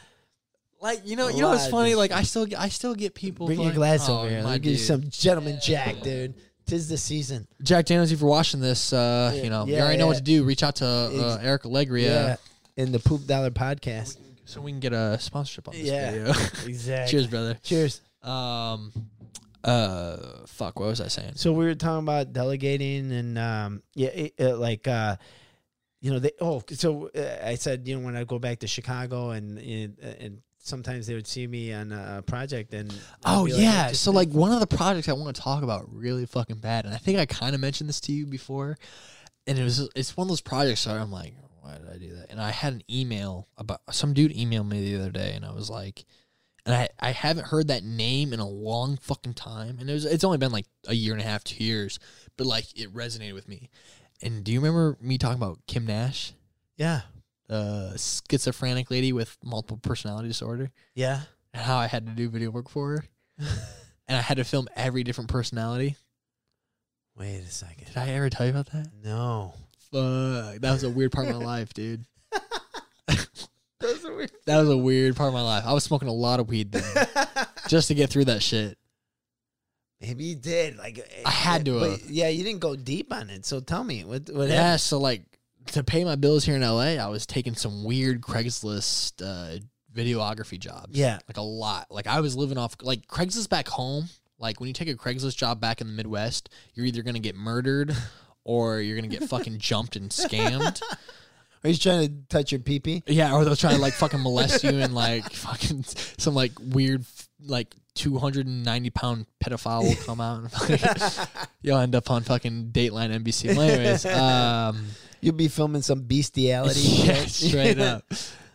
like you know you know what's funny like i still get- i still get people bring your glass oh, over here. my Let me give you some gentleman Jack, dude. Tis the season. jack daniels if you're watching this uh Yeah, you know you yeah, already know what to do reach out to uh, eric allegria Yeah, in the Poop Dollar podcast. so we can get a sponsorship on this Yeah. video. [laughs] Exactly. Cheers, brother. Cheers. Um, uh, fuck. What was I saying? So we were talking about delegating and um, yeah, it, uh, like uh, you know, they oh, so uh, I said you know when I go back to Chicago and and, and sometimes they would see me on a project and Oh like, yeah. so like one of the projects I want to talk about really fucking bad, and I think I kind of mentioned this to you before, and it was it's one of those projects where I'm like, why did I do that? And I had an email about some dude emailed me the other day, and I was like. And I, I haven't heard that name in a long fucking time. And it was it's only been like a year and a half, two years. But like it resonated with me. And do you remember me talking about Kim Nash? yeah, the schizophrenic lady with multiple personality disorder yeah. and how I had to do video work for her. [laughs] and I had to film every different personality. Wait a second. Did I ever tell you about that? No. Fuck. That was a weird part of my life, dude. [laughs] Those that was a weird part of my life. I was smoking a lot of weed then, [laughs] just to get through that shit. Maybe you did. Like I had eh, to but, have. yeah, you didn't go deep on it. So tell me what what Yeah, happened? so like to pay my bills here in LA, I was taking some weird Craigslist uh, videography jobs. Yeah. like a lot. Like I was living off like Craigslist back home. Like when you take a Craigslist job back in the Midwest, you're either gonna get murdered or you're gonna get [laughs] fucking jumped and scammed. [laughs] Are you trying to touch your pee pee? Yeah, or they'll try to like fucking molest you and like [laughs] fucking some like weird like 290 pound pedophile will come out and [laughs] fucking, [laughs] you'll end up on fucking Dateline NBC. Well, anyways, [laughs] um, You'll be filming some bestiality. yeah, shit. straight up.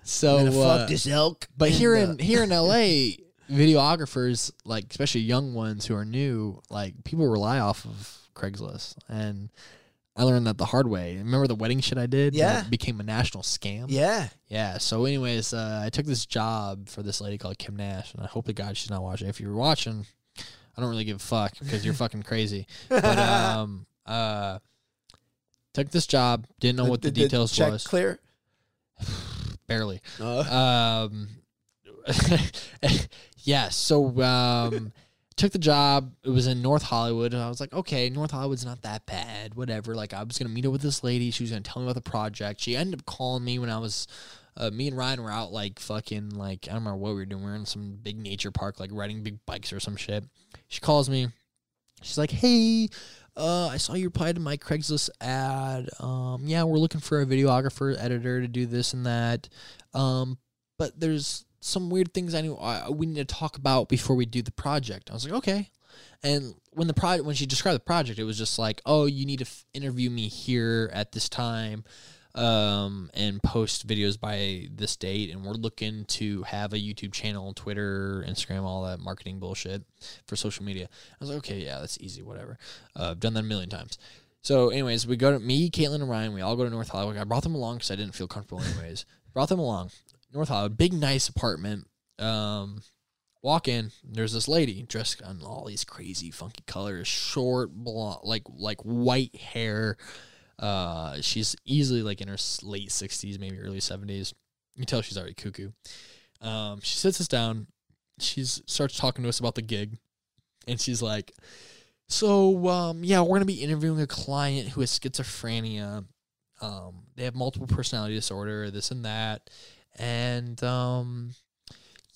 So, uh, fuck this elk. but here uh, in here in LA, videographers like especially young ones who are new, like people rely off of Craigslist, and I learned that the hard way. Remember the wedding shit I did? Yeah. that became a national scam. yeah, Yeah. So, anyways, uh, I took this job for this lady called Kim Nash, and I hope to God she's not watching. If you're watching, I don't really give a fuck because you're [laughs] fucking crazy. But um, uh, took this job, didn't know what the, Did details check was, clear. [sighs] barely. Uh, Um, [laughs] yeah. So, um, took the job. It was in North Hollywood, and I was like, okay, North Hollywood's not that bad. Whatever. Like, I was gonna meet up with this lady. She was gonna tell me about the project. She ended up calling me when I was. Uh, me and Ryan were out like fucking like I don't remember what we were doing. We were in some big nature park, like riding big bikes or some shit. She calls me. She's like, "Hey, uh, I saw you replied to my Craigslist ad. Um, yeah, we're looking for a videographer, editor to do this and that. Um, but there's some weird things I knew I, we need to talk about before we do the project." I was like, "Okay." And when the project, when she described the project, it was just like, "Oh, you need to f- interview me here at this time." um, and post videos by this date. And we're looking to have a YouTube channel, Twitter, Instagram, all that marketing bullshit for social media. I was like, okay, yeah, that's easy, whatever. Uh, I've done that a million times. So, anyways, we go to me, Caitlin, and Ryan. We all go to North Hollywood. I brought them along because I didn't feel comfortable, anyways. brought them along. North Hollywood, big, nice apartment. Um, walk in. There's this lady dressed in all these crazy, funky colors, short, blonde, like like white hair. Uh, she's easily like in her late 60s, maybe early 70s. You can tell she's already cuckoo. Um, she sits us down. She starts talking to us about the gig, and she's like, "So, um, yeah, we're gonna be interviewing a client who has schizophrenia. Um, they have multiple personality disorder, this and that, and um,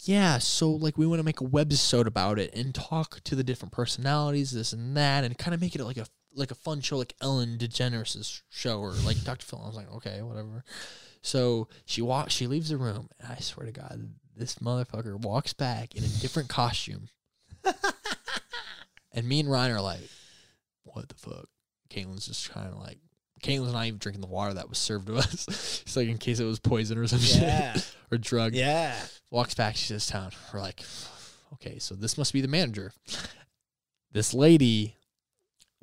yeah, so like we want to make a webisode about it and talk to the different personalities, this and that, and kind of make it like a like a fun show, like Ellen DeGeneres' show or like Dr. Phil. I was like, okay, whatever. So she walks, she leaves the room, and I swear to God, this motherfucker walks back in a different costume, [laughs] and me and Ryan are like, what the fuck? Caitlin's just kind of like. Caitlin's not even drinking the water that was served to us. [laughs] It's like in case it was poison or some Yeah. shit [laughs] or drug yeah. walks back. She says, "Town." We're like, okay, so this must be the manager. This lady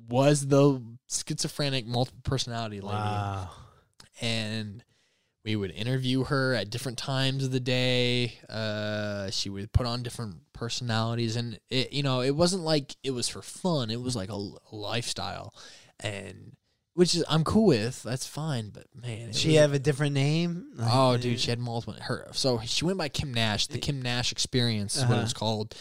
was the schizophrenic multiple personality lady, Wow. and we would interview her at different times of the day. Uh, she would put on different personalities, and it, you know, it wasn't like it was for fun. It was like a lifestyle, and which is I'm cool with. That's fine, but man, it She was- have a different name? Oh, dude, she had multiple. Her so she went by Kim Nash. The Kim Nash Experience is what Uh-huh. it's called.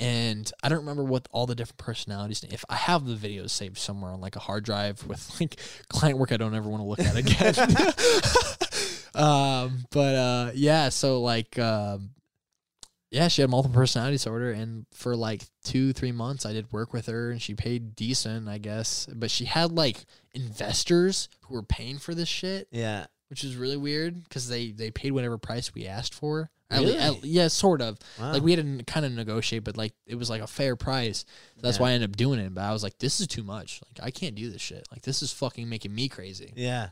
And I don't remember what all the different personalities. If I have the videos saved somewhere on like a hard drive with [laughs] like client work, I don't ever want to look at again. [laughs] [laughs] um, but uh, yeah, so like, um, yeah, she had multiple personality disorder, and for like two, three months, I did work with her, and she paid decent, I guess. But she had like investors who were paying for this shit Yeah. which is really weird because they they paid whatever price we asked for. At Really? at- yeah, sort of. Wow. Like we had to kind of negotiate, but like it was like a fair price. So that's Yeah. why I ended up doing it. But I was like, this is too much. Like I can't do this shit. Like this is fucking making me crazy. Yeah.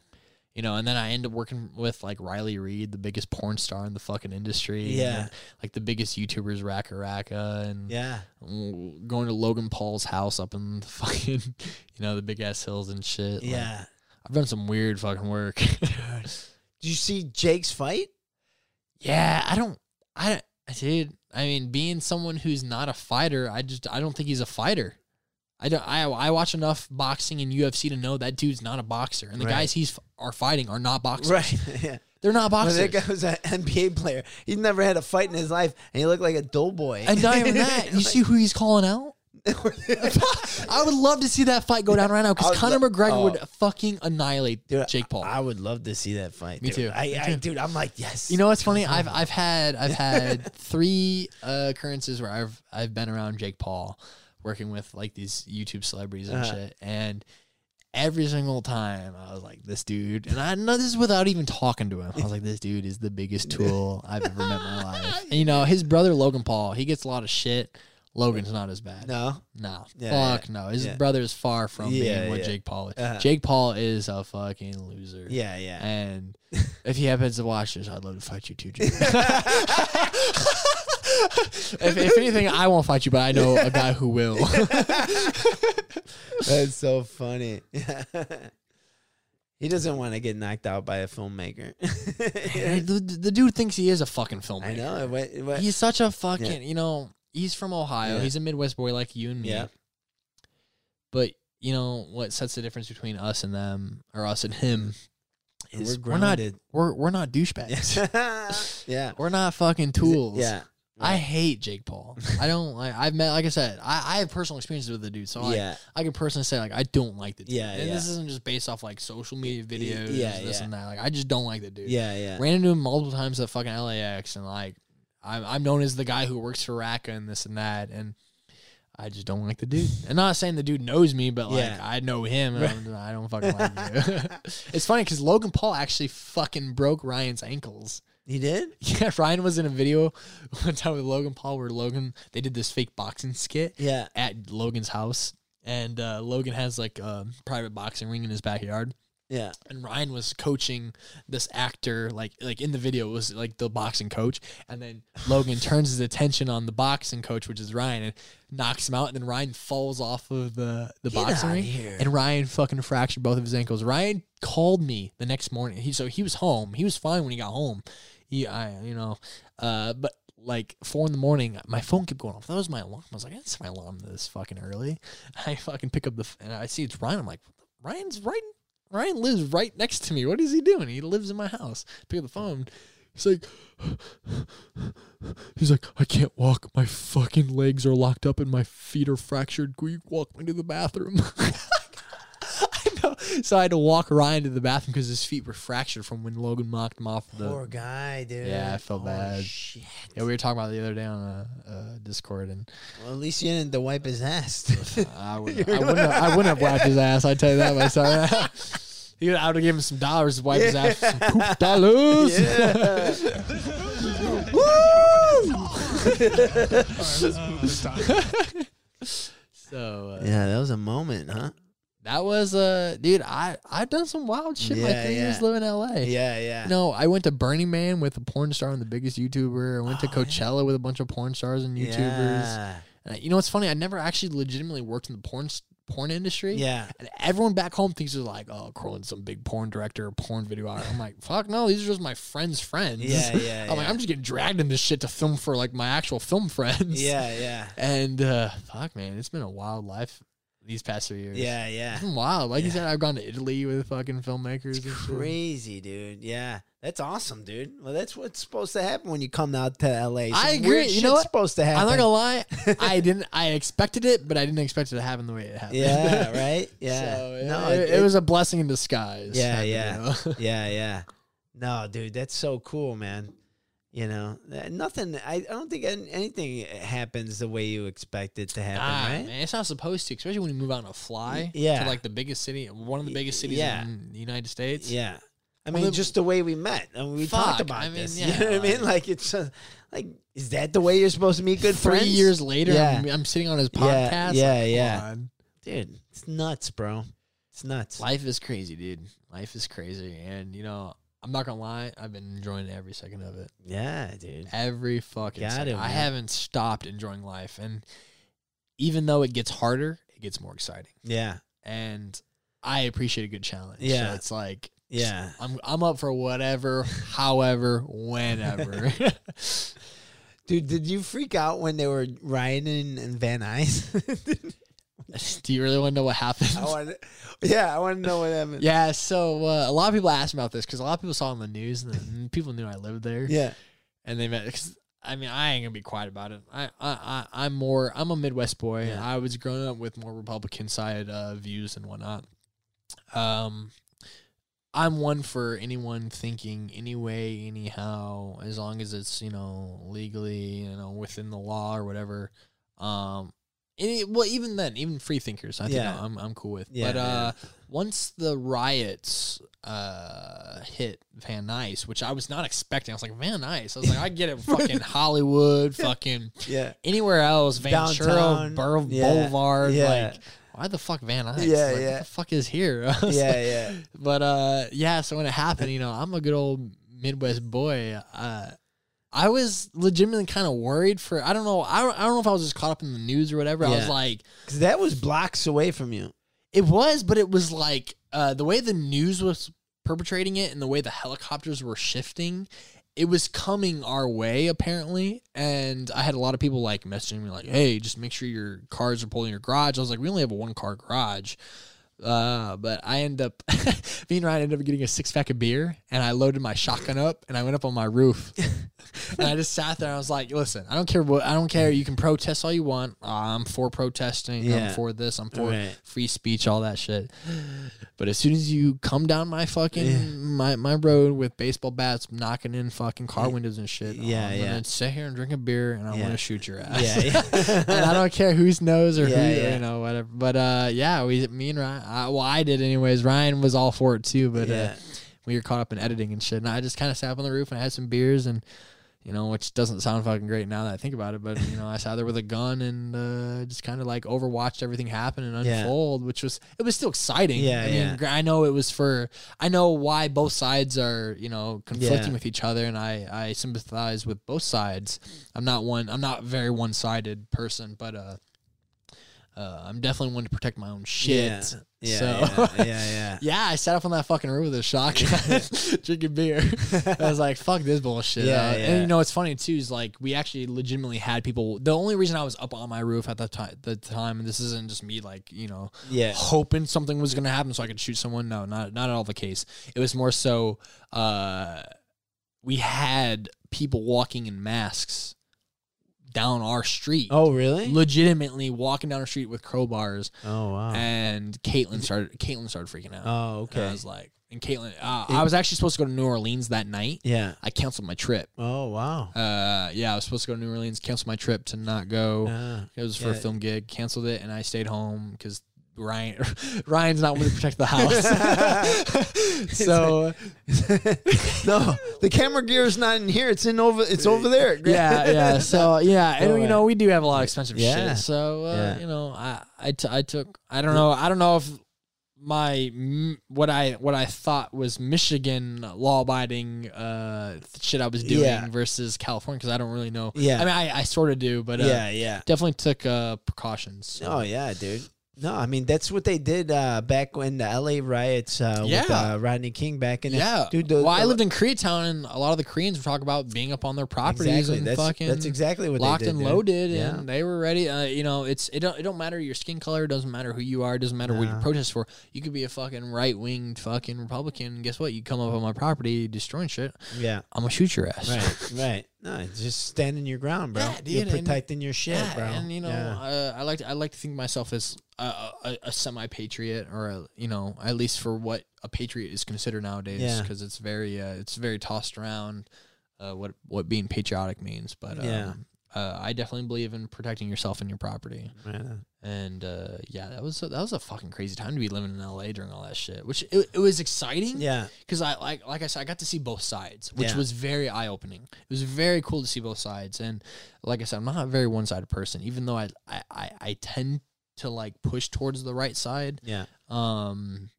You know. And then I end up working with like Riley Reid, the biggest porn star in the fucking industry. Yeah. and, like the biggest YouTubers, RackaRacka, and Yeah. going to Logan Paul's house up in the [laughs] fucking, you know, the big ass hills and shit. Like, Yeah. I've done some weird fucking work. [laughs] Did you see Jake's fight? Yeah, I don't. I dude. I mean, being someone who's not a fighter, I just I don't think he's a fighter. I don't. I I watch enough boxing and UFC to know that dude's not a boxer, and the Right. guys he's are fighting are not boxers. Right. [laughs] yeah. They're not Well, boxers. that guy was an NBA player. He's never had a fight in his life, and he looked like a doughboy. and not even [laughs] that. You see who he's calling out? [laughs] I would love to see that fight go down right now because Conor lo- McGregor oh. would fucking annihilate Dude, Jake Paul. I, would love to see that fight. Me dude. too. I, Me I, dude, I'm like, yes. You know what's funny? I've I've had I've had three uh, occurrences where I've I've been around Jake Paul, working with like these YouTube celebrities and Uh-huh. shit, and every single time I was like, this dude, and I know this is without even talking to him. I was like, this dude is the biggest [laughs] tool I've ever met in my life. [laughs] And you know, his brother Logan Paul, he gets a lot of shit. Logan's not as bad. no. No, Yeah, fuck no. His yeah. brother is far from Yeah, being what yeah. Jake Paul is. Uh-huh. Jake Paul is a fucking loser. Yeah, yeah. And [laughs] if he happens to watch this, I'd love to fight you too, Jake. [laughs] if, if anything, I won't fight you, but I know a guy who will. [laughs] That's so funny. [laughs] he doesn't want to get knocked out by a filmmaker. the, the dude thinks he is a fucking filmmaker. I know. What, what, He's such a fucking, Yeah. you know, he's from Ohio. Yeah. He's a Midwest boy like you and me. Yeah. But, you know, what sets the difference between us and them, or us and him, we're we're, not grounded. we're, we're not douchebags. yeah. We're not fucking tools. Yeah. I hate Jake Paul. I don't [laughs] like. I've met, like I said, I, I have personal experiences with the dude, so like, Yeah. I can personally say like I don't like the dude. Yeah, and yeah. this isn't just based off like social media videos, yeah, this yeah. and that. Like I just don't like the dude. Yeah. Yeah. ran into him multiple times at fucking LAX, and like I'm I'm known as the guy who works for Racka and this and that, and I just don't like the dude. [laughs] And not saying the dude knows me, but like Yeah. I know him, and I'm, I don't fucking like you. [laughs] it's funny because Logan Paul actually fucking broke Ryan's ankles. He did? [laughs] Yeah, Ryan was in a video [laughs] one time with Logan Paul where Logan they did this fake boxing skit Yeah. at Logan's house, and uh, Logan has like a private boxing ring in his backyard, Yeah. and Ryan was coaching this actor like like in the video it was like the boxing coach, and then [laughs] Logan turns his attention on the boxing coach, which is Ryan, and knocks him out, and then Ryan falls off of the the Get boxing ring, here. and Ryan fucking fractured both of his ankles. Ryan called me the next morning. He so he was home. He was fine when he got home. He I you know, uh, but like four in the morning, my phone kept going off. That was my alarm. I was like, that's my alarm this fucking early. [laughs] I fucking pick up the f- and I see it's Ryan. I'm like, Ryan's right. Ryan lives right next to me. What is he doing? He lives in my house. Pick up the phone. He's like, [sighs] he's like, I can't walk. My fucking legs are locked up and my feet are fractured. Will you walk me to the bathroom? [laughs] I [laughs] know. So I had to walk Ryan to the bathroom because his feet were fractured from when Logan knocked him off the. Poor guy, dude. Yeah, I felt Holy bad. Shit. Yeah, we were talking about it the other day on uh, uh, Discord, and Well, at least you didn't wipe his ass. [laughs] I wouldn't, I wouldn't, have, I wouldn't have wiped his ass. I tell you that myself. [laughs] he would, I would have given him some dollars to wipe his ass. with Some poop dollars. So uh, yeah, that was a moment, huh? That was uh, dude. I I've done some wild shit. my Yeah, three years yeah. living in L.A. Yeah, yeah. No, I went to Burning Man with a porn star and the biggest YouTuber. I went to Oh, yeah. Coachella with a bunch of porn stars and YouTubers. Yeah. Uh, you know what's funny? I never actually legitimately worked in the porn porn industry. Yeah. And everyone back home thinks it's like, oh, Cortlan's some big porn director or porn video. I'm like, fuck no, these are just my friends' friends. Yeah, [laughs] yeah, I'm like. I'm just getting dragged into shit to film for like my actual film friends. Yeah, yeah. [laughs] And uh, fuck, man, it's been a wild life these past three years. Yeah, yeah. [laughs] It's wild. Like you said, I've gone to Italy with fucking filmmakers. Crazy, dude. Yeah. That's awesome, dude. Well, that's what's supposed to happen when you come out to LA. Some I agree. You know what's supposed to happen. I'm not gonna lie. [laughs] I didn't. I expected it, but I didn't expect it to happen the way it happened. Yeah, [laughs] right? Yeah. So, no, it, it was a blessing in disguise. Yeah, yeah. yeah, yeah. No, dude, that's so cool, man. You know, uh, nothing. I, I don't think anything happens the way you expect it to happen, Ah, right? man, it's not supposed to, especially when you move out on a fly. Yeah. To like the biggest city, one of the biggest cities yeah. in the United States. Yeah. I Well, mean, the- just the way we met, and we Fuck, talked about I mean, this. [laughs] yeah, you know what I mean? like- it's uh, like, is that the way you're supposed to meet good Three friends? years later, Yeah. I'm, I'm sitting on his Yeah, podcast. yeah, like, yeah. dude. It's nuts, bro. It's nuts. Life is crazy, dude. Life is crazy, and you know, I'm not gonna lie. I've been enjoying every second of it. Yeah, dude. Every fucking Got second. it, I haven't stopped enjoying life, and even though it gets harder, it gets more exciting. Yeah, And I appreciate a good challenge. Yeah. so it's like yeah. I'm I'm up for whatever, [laughs] however, whenever. [laughs] Dude, did you freak out when they were riding in Van Nuys? [laughs] [laughs] Do you really want to know what happened? I want. Yeah, I want to know what happened. Yeah, so uh, a lot of people asked me about this because a lot of people saw it on the news and, [laughs] people knew I lived there. Yeah. and they met. Cause, I mean, I ain't gonna be quiet about it. I, I, I I'm more. I'm a Midwest boy. Yeah. I was growing up with more Republican side uh, views and whatnot. Um, I'm one for anyone thinking anyway, anyhow, as long as it's you know legally, you know, within the law or whatever. Um, any well, even then, even free thinkers, I think Yeah. I'm I'm cool with. Yeah, but uh, once the riots uh hit Van Nuys, which I was not expecting, I was like Van Nuys. I was like, I get it, [laughs] fucking Hollywood, fucking Yeah. anywhere else, Ventura, Downtown. Bur- Yeah. Boulevard, Yeah. like. Why the fuck Van Nuys? Yeah, Like, yeah. What the fuck is here? [laughs] I was Yeah, like- yeah. but uh, yeah. So when it happened, you know, I'm a good old Midwest boy. Uh, I was legitimately kind of worried for. I don't know. I don't, I don't know if I was just caught up in the news or whatever. I was like, Because that was blocks away from you. it was, but it was like uh, the way the news was perpetrating it and the way the helicopters were shifting. It was coming our way apparently, and I had a lot of people like messaging me like, "Hey, just make sure your cars are pulled in your garage." I was like, "We only have a one car garage," uh, but I end up, [laughs] me and Ryan ended up getting a six pack of beer, and I loaded my shotgun up, and I went up on my roof, [laughs] and I just sat there. and I was like, "Listen, I don't care what, I don't care. You can protest all you want. I'm for protesting. Yeah. I'm for this. I'm for Right. free speech, all that shit. But as soon as you come down my fucking my, my road with baseball bats knocking in fucking car windows and shit, Yeah, I'm yeah. gonna sit here and drink a beer and I Yeah. want to shoot your ass. Yeah, yeah. [laughs] and I don't care whose nose or Yeah, who yeah. you know whatever. But uh, yeah, we me and Ryan. I, well, I did anyways. Ryan was all for it too, but uh, we were caught up in editing and shit. And I just kind of sat up on the roof and I had some beers and. You know, which doesn't sound fucking great now that I think about it, but you know, I sat there with a gun and uh, just kind of like overwatched everything happen and Yeah. unfold, which was it was still exciting. Yeah, I mean, yeah. I know it was for I know why both sides are you know conflicting Yeah. with each other, and I I sympathize with both sides. I'm not one. I'm not a very one sided person, but uh, uh, I'm definitely one to protect my own shit. Yeah, so. yeah, [laughs] yeah, yeah. Yeah, I sat up on that fucking roof with a shotgun, [laughs] drinking beer. [laughs] I was like, "Fuck this bullshit." Yeah, Uh, yeah. And you know, what's funny too is like we actually legitimately had people. The only reason I was up on my roof at that time, the time, and this isn't just me like you know, Yeah. hoping something was gonna happen so I could shoot someone. No, not not at all the case. It was more so, uh, we had people walking in masks down our street. Oh, really? Legitimately walking down the street with crowbars, Oh, wow. and Caitlin started. Caitlin started freaking out. Oh, And okay. I was like, and Caitlin, uh, I was actually supposed to go to New Orleans that night. Yeah. I canceled my trip. Oh, wow. Uh, yeah, I was supposed to go to New Orleans, cancel my trip to not go. Ah. it was for yeah. a film gig, canceled it, and I stayed home because Ryan, [laughs] Ryan's not willing to protect the house. [laughs] [laughs] so no, the camera gear is not in here. It's in over. It's over there. yeah, yeah. So yeah, and Go you know we do have a lot of expensive Yeah. shit. So uh, Yeah. you know, I I, t- I took I don't know I don't know if my what I what I thought was Michigan law abiding uh shit I was doing Yeah. versus California because I don't really know. Yeah. I mean I, I sort of do, but uh, yeah, yeah. definitely took uh precautions. So. Oh yeah, dude. No, I mean that's what they did uh, back when the L.A. riots uh, with uh, Rodney King back in. the- Yeah, dude. The, well, I lived in Koreatown, and a lot of the Koreans were talking about being up on their properties exactly. and That's, fucking that's exactly what locked they did, and dude. loaded, Yeah. and they were ready. Uh, you know, it's it don't it don't matter your skin color, it doesn't matter who you are, it doesn't matter what you protest for. You could be a fucking right winged fucking Republican. And guess what? You come up on my property destroying shit. Yeah. I'm gonna shoot your ass. Right. [laughs] right. No, just standing your ground, bro. Yeah, dude, You're dude, and- protecting your shit, Yeah, bro. and you know, Yeah. uh, I like to, I like to think of myself as a, a, a semi patriot, or a, you know, at least for what a patriot is considered nowadays, because it's very uh, it's very tossed around uh, what what being patriotic means. But um, Yeah. Uh, I definitely believe in protecting yourself and your property. Yeah. And uh, yeah, that was a, that was a fucking crazy time to be living in LA during all that shit. Which it, it was exciting Yeah. because I like like I said, I got to see both sides, which Yeah. was very eye opening. It was very cool to see both sides, and like I said, I'm not a very one sided person, even though I, I I I tend to like push towards the right side. Yeah. Um,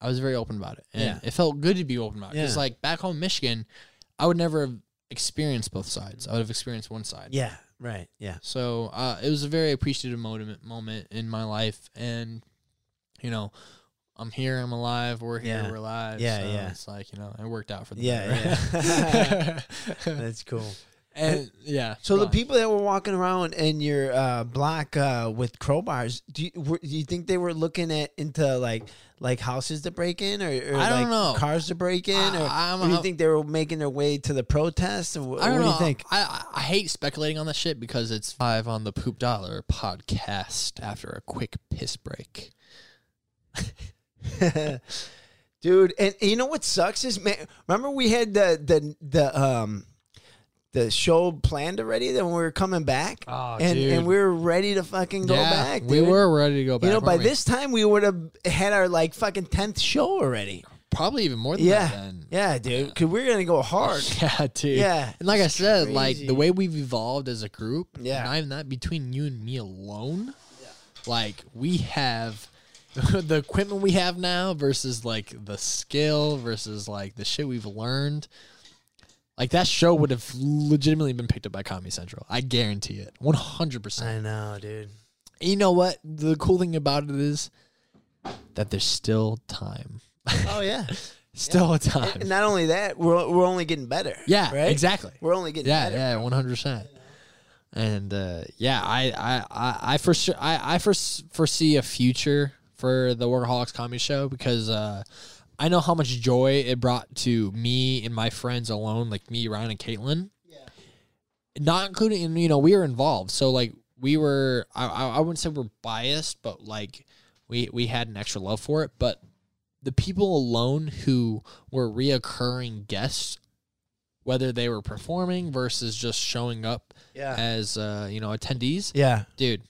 I was very open about it, and Yeah. it felt good to be open about it because Yeah. like back home in Michigan, I would never have experienced both sides. I would have experienced one side. Yeah. Right. Yeah. So uh, it was a very appreciative moment moment in my life, and you know, I'm here, I'm alive, we're here, Yeah. we're alive. Yeah, so yeah. It's like you know, it worked out for the Yeah, better. [laughs] That's cool. And yeah. So the on. people that were walking around in your uh, block uh, with crowbars, do you, were, do you think they were looking at into like like houses to break in, or, or I don't like know. cars to break in, or, I- I'm- or do you I'm- think they were making their way to the protest? Or I don't what do know. you think? I, I I hate speculating on this shit because it's five on the Poop Dollar podcast after a quick piss break. [laughs] dude. And you know what sucks is, man. Remember we had the the the um the show planned already. Then we were coming back, Oh, and dude. and we were ready to fucking go back. we were ready to go back. You know, by we? this time we would have had our like fucking tenth show already. probably even more than Yeah, that. Then. yeah, dude. Because we're gonna go hard. [laughs] Yeah, dude. Yeah, And like I said, like the way we've evolved as a group, Yeah. not even that between you and me alone. yeah. Like we have [laughs] the equipment we have now versus like the skill versus like the shit we've learned. Like that show would have legitimately been picked up by Comedy Central. I guarantee it. 100%. I know, dude. You know what? The cool thing about it is that there's still time. Oh [laughs] yeah. Still a time. and not only that, we're we're only getting better. yeah, right? exactly. We're only getting Yeah, better. yeah, one hundred percent. And uh, yeah, I, I, I, I for sure, I, I foresee a future for the Workaholics Comedy Show because uh, I know how much joy it brought to me and my friends alone, like me, Ryan, and Caitlin. Yeah. Not including, you know, we were involved, so like we were. I, I wouldn't say we're biased, but like we we had an extra love for it. But the people alone who were reoccurring guests whether they were performing versus just showing up Yeah. as uh, you know attendees. Yeah. Dude,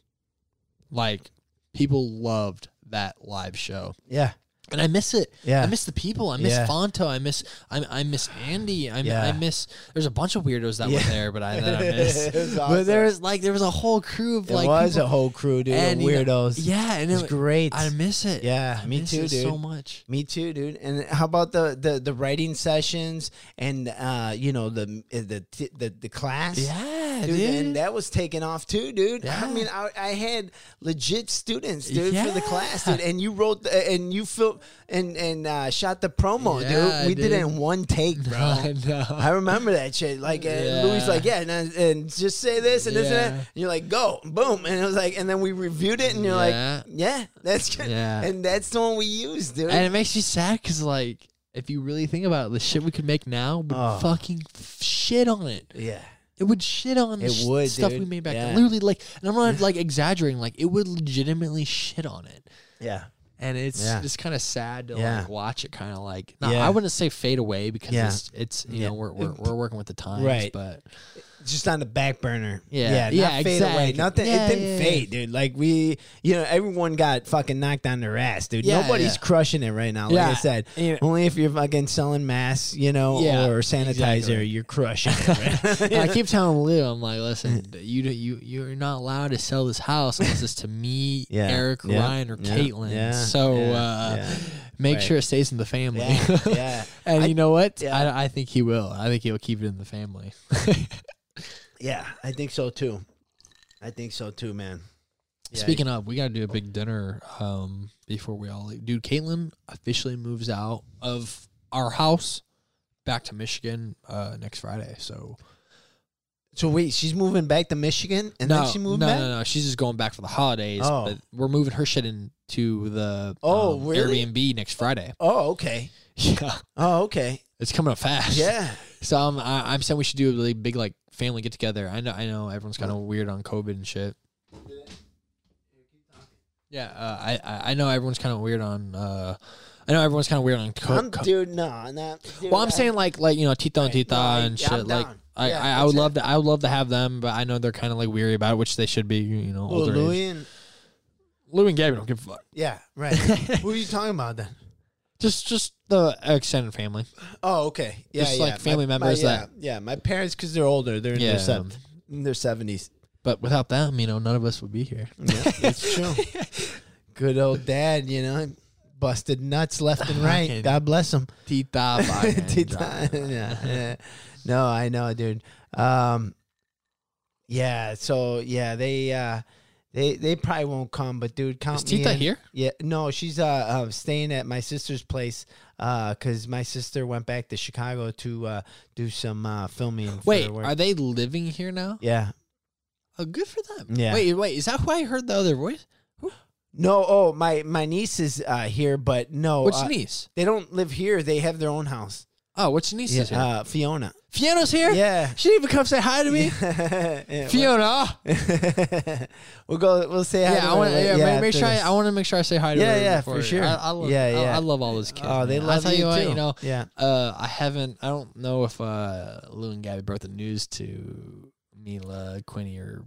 like people loved that live show, Yeah. And I miss it. Yeah. I miss the people. I miss Yeah. Fonto. I miss I, I miss Andy. I, Yeah. I miss. There's a bunch of weirdos that Yeah. were there, but I that I [laughs] miss. It was But there was like there was a whole crew of like. It like was people- a whole crew, dude, and, of you know, weirdos. yeah, and It was great. I miss it. Yeah, I me miss too, it So much. Me too, dude. And how about the the, the writing sessions and uh, you know the the the the class? Yeah, Dude, dude. and that was taking off too, dude. I mean, I, I had legit students, dude, for the class, dude. And you wrote the, and you fil- and and uh, shot the promo, Yeah, dude. We did it in one take, [laughs] bro. I know. I remember that shit. Like, and Yeah. Louis like, yeah, and, and just say this and this and that. And you're like, go, boom, and it was like, and then we reviewed it, and you're Yeah. like, yeah, that's good. Yeah. and that's the one we used, dude. And it makes you sad because, like, if you really think about it, the shit we could make now would Oh. fucking f- shit on it. yeah, It would shit on the It sh- would, stuff we made back Yeah. then. Literally, like, and I'm not like exaggerating. Like, it would legitimately shit on it, yeah, and it's Yeah. just kind of sad to Yeah. like watch it kind of like. Yeah. I wouldn't say fade away because it's it's you know we're, we're we're working with the times, Right. But just on the back burner. Yeah. yeah, Yeah, not fade away. Nothing. Yeah, it didn't yeah, fade, dude. Like we, you know, everyone got fucking knocked on their ass, dude. Nobody's crushing it right now. Like I said, only if you're fucking selling masks, you know, Yeah, or sanitizer, exactly. you're crushing it. Right? [laughs] I [laughs] keep telling Lou, I'm like, listen, you you you're not allowed to sell this house unless it's to me. [laughs] Eric. Ryan, or. Caitlin. So uh, make Right. sure it stays in the family. yeah, yeah, and I- you know what? yeah. I, I think he will. I think he'll keep it in the family. Yeah. I think so too. I think so too, man. Yeah, Speaking of, we got to do a big dinner um, before we all leave. Dude, Caitlin officially moves out of our house back to Michigan uh, next Friday. So So wait, she's moving back to Michigan, and no, then she moved no, back. no, no. She's just going back for the holidays. Oh. But we're moving her shit into the Oh, um, really? Airbnb next Friday. Oh, okay. [laughs] Yeah, Oh, okay. it's coming up fast. Yeah. So um, I, I'm saying we should do a really big like family get together. I know, I know, everyone's kind of weird on COVID and shit. Yeah, uh, I, I I know everyone's kind of weird on. Uh, I know everyone's kind of weird on I'm, COVID. dude, no, not. Dude, well, I'm I- saying like like you know Tito and Tita no, I- and yeah, I'm shit. Like down. I, Yeah, I, I would that's love to I would love to have them, but I know they're kind of like weary about it, which they should be. You know, Well, older. age. Louis and Lou and Gabby don't give a fuck. yeah, right. [laughs] Who are you talking about then? Just just the extended family. Oh, okay. Yeah, Just yeah. like family My- my- members yeah, that- yeah, my parents because they're older. They're in Yeah. their sev- in their seventies. But without them, you know, none of us would be here. Yeah, that's [laughs] true. Good old dad, you know, busted nuts left and right. Fucking God bless him. Tita, [laughs] Tita- yeah, yeah. No, I know, dude. Um, yeah. So yeah, they uh, They they probably won't come, but dude, count Is me Tita in. here? Yeah, no, she's uh, uh staying at my sister's place uh cuz my sister went back to Chicago to uh do some uh filming for Wait, work. are they living here now? Yeah. Oh, good for them. Yeah. Wait, wait, is that who I heard the other voice? No, oh, my my niece is uh here, but no. Which uh, niece? They don't live here. They have their own house. Oh, which niece is here? uh Fiona. Fiona's here. Yeah. She didn't even come say hi to me. [laughs] Yeah, Fiona. [laughs] we'll go. We'll say hi. Yeah, to I want. later. Yeah, make, sure. I. I want to make sure I say hi to Yeah, her. yeah, for sure. I, I love, Yeah, yeah. I love all those kids. Oh, they man. love I'll tell you you, what, too. you know. Yeah. Uh, I haven't. I don't know if uh, Lou and Gabby brought the news to Mila, Quinny, or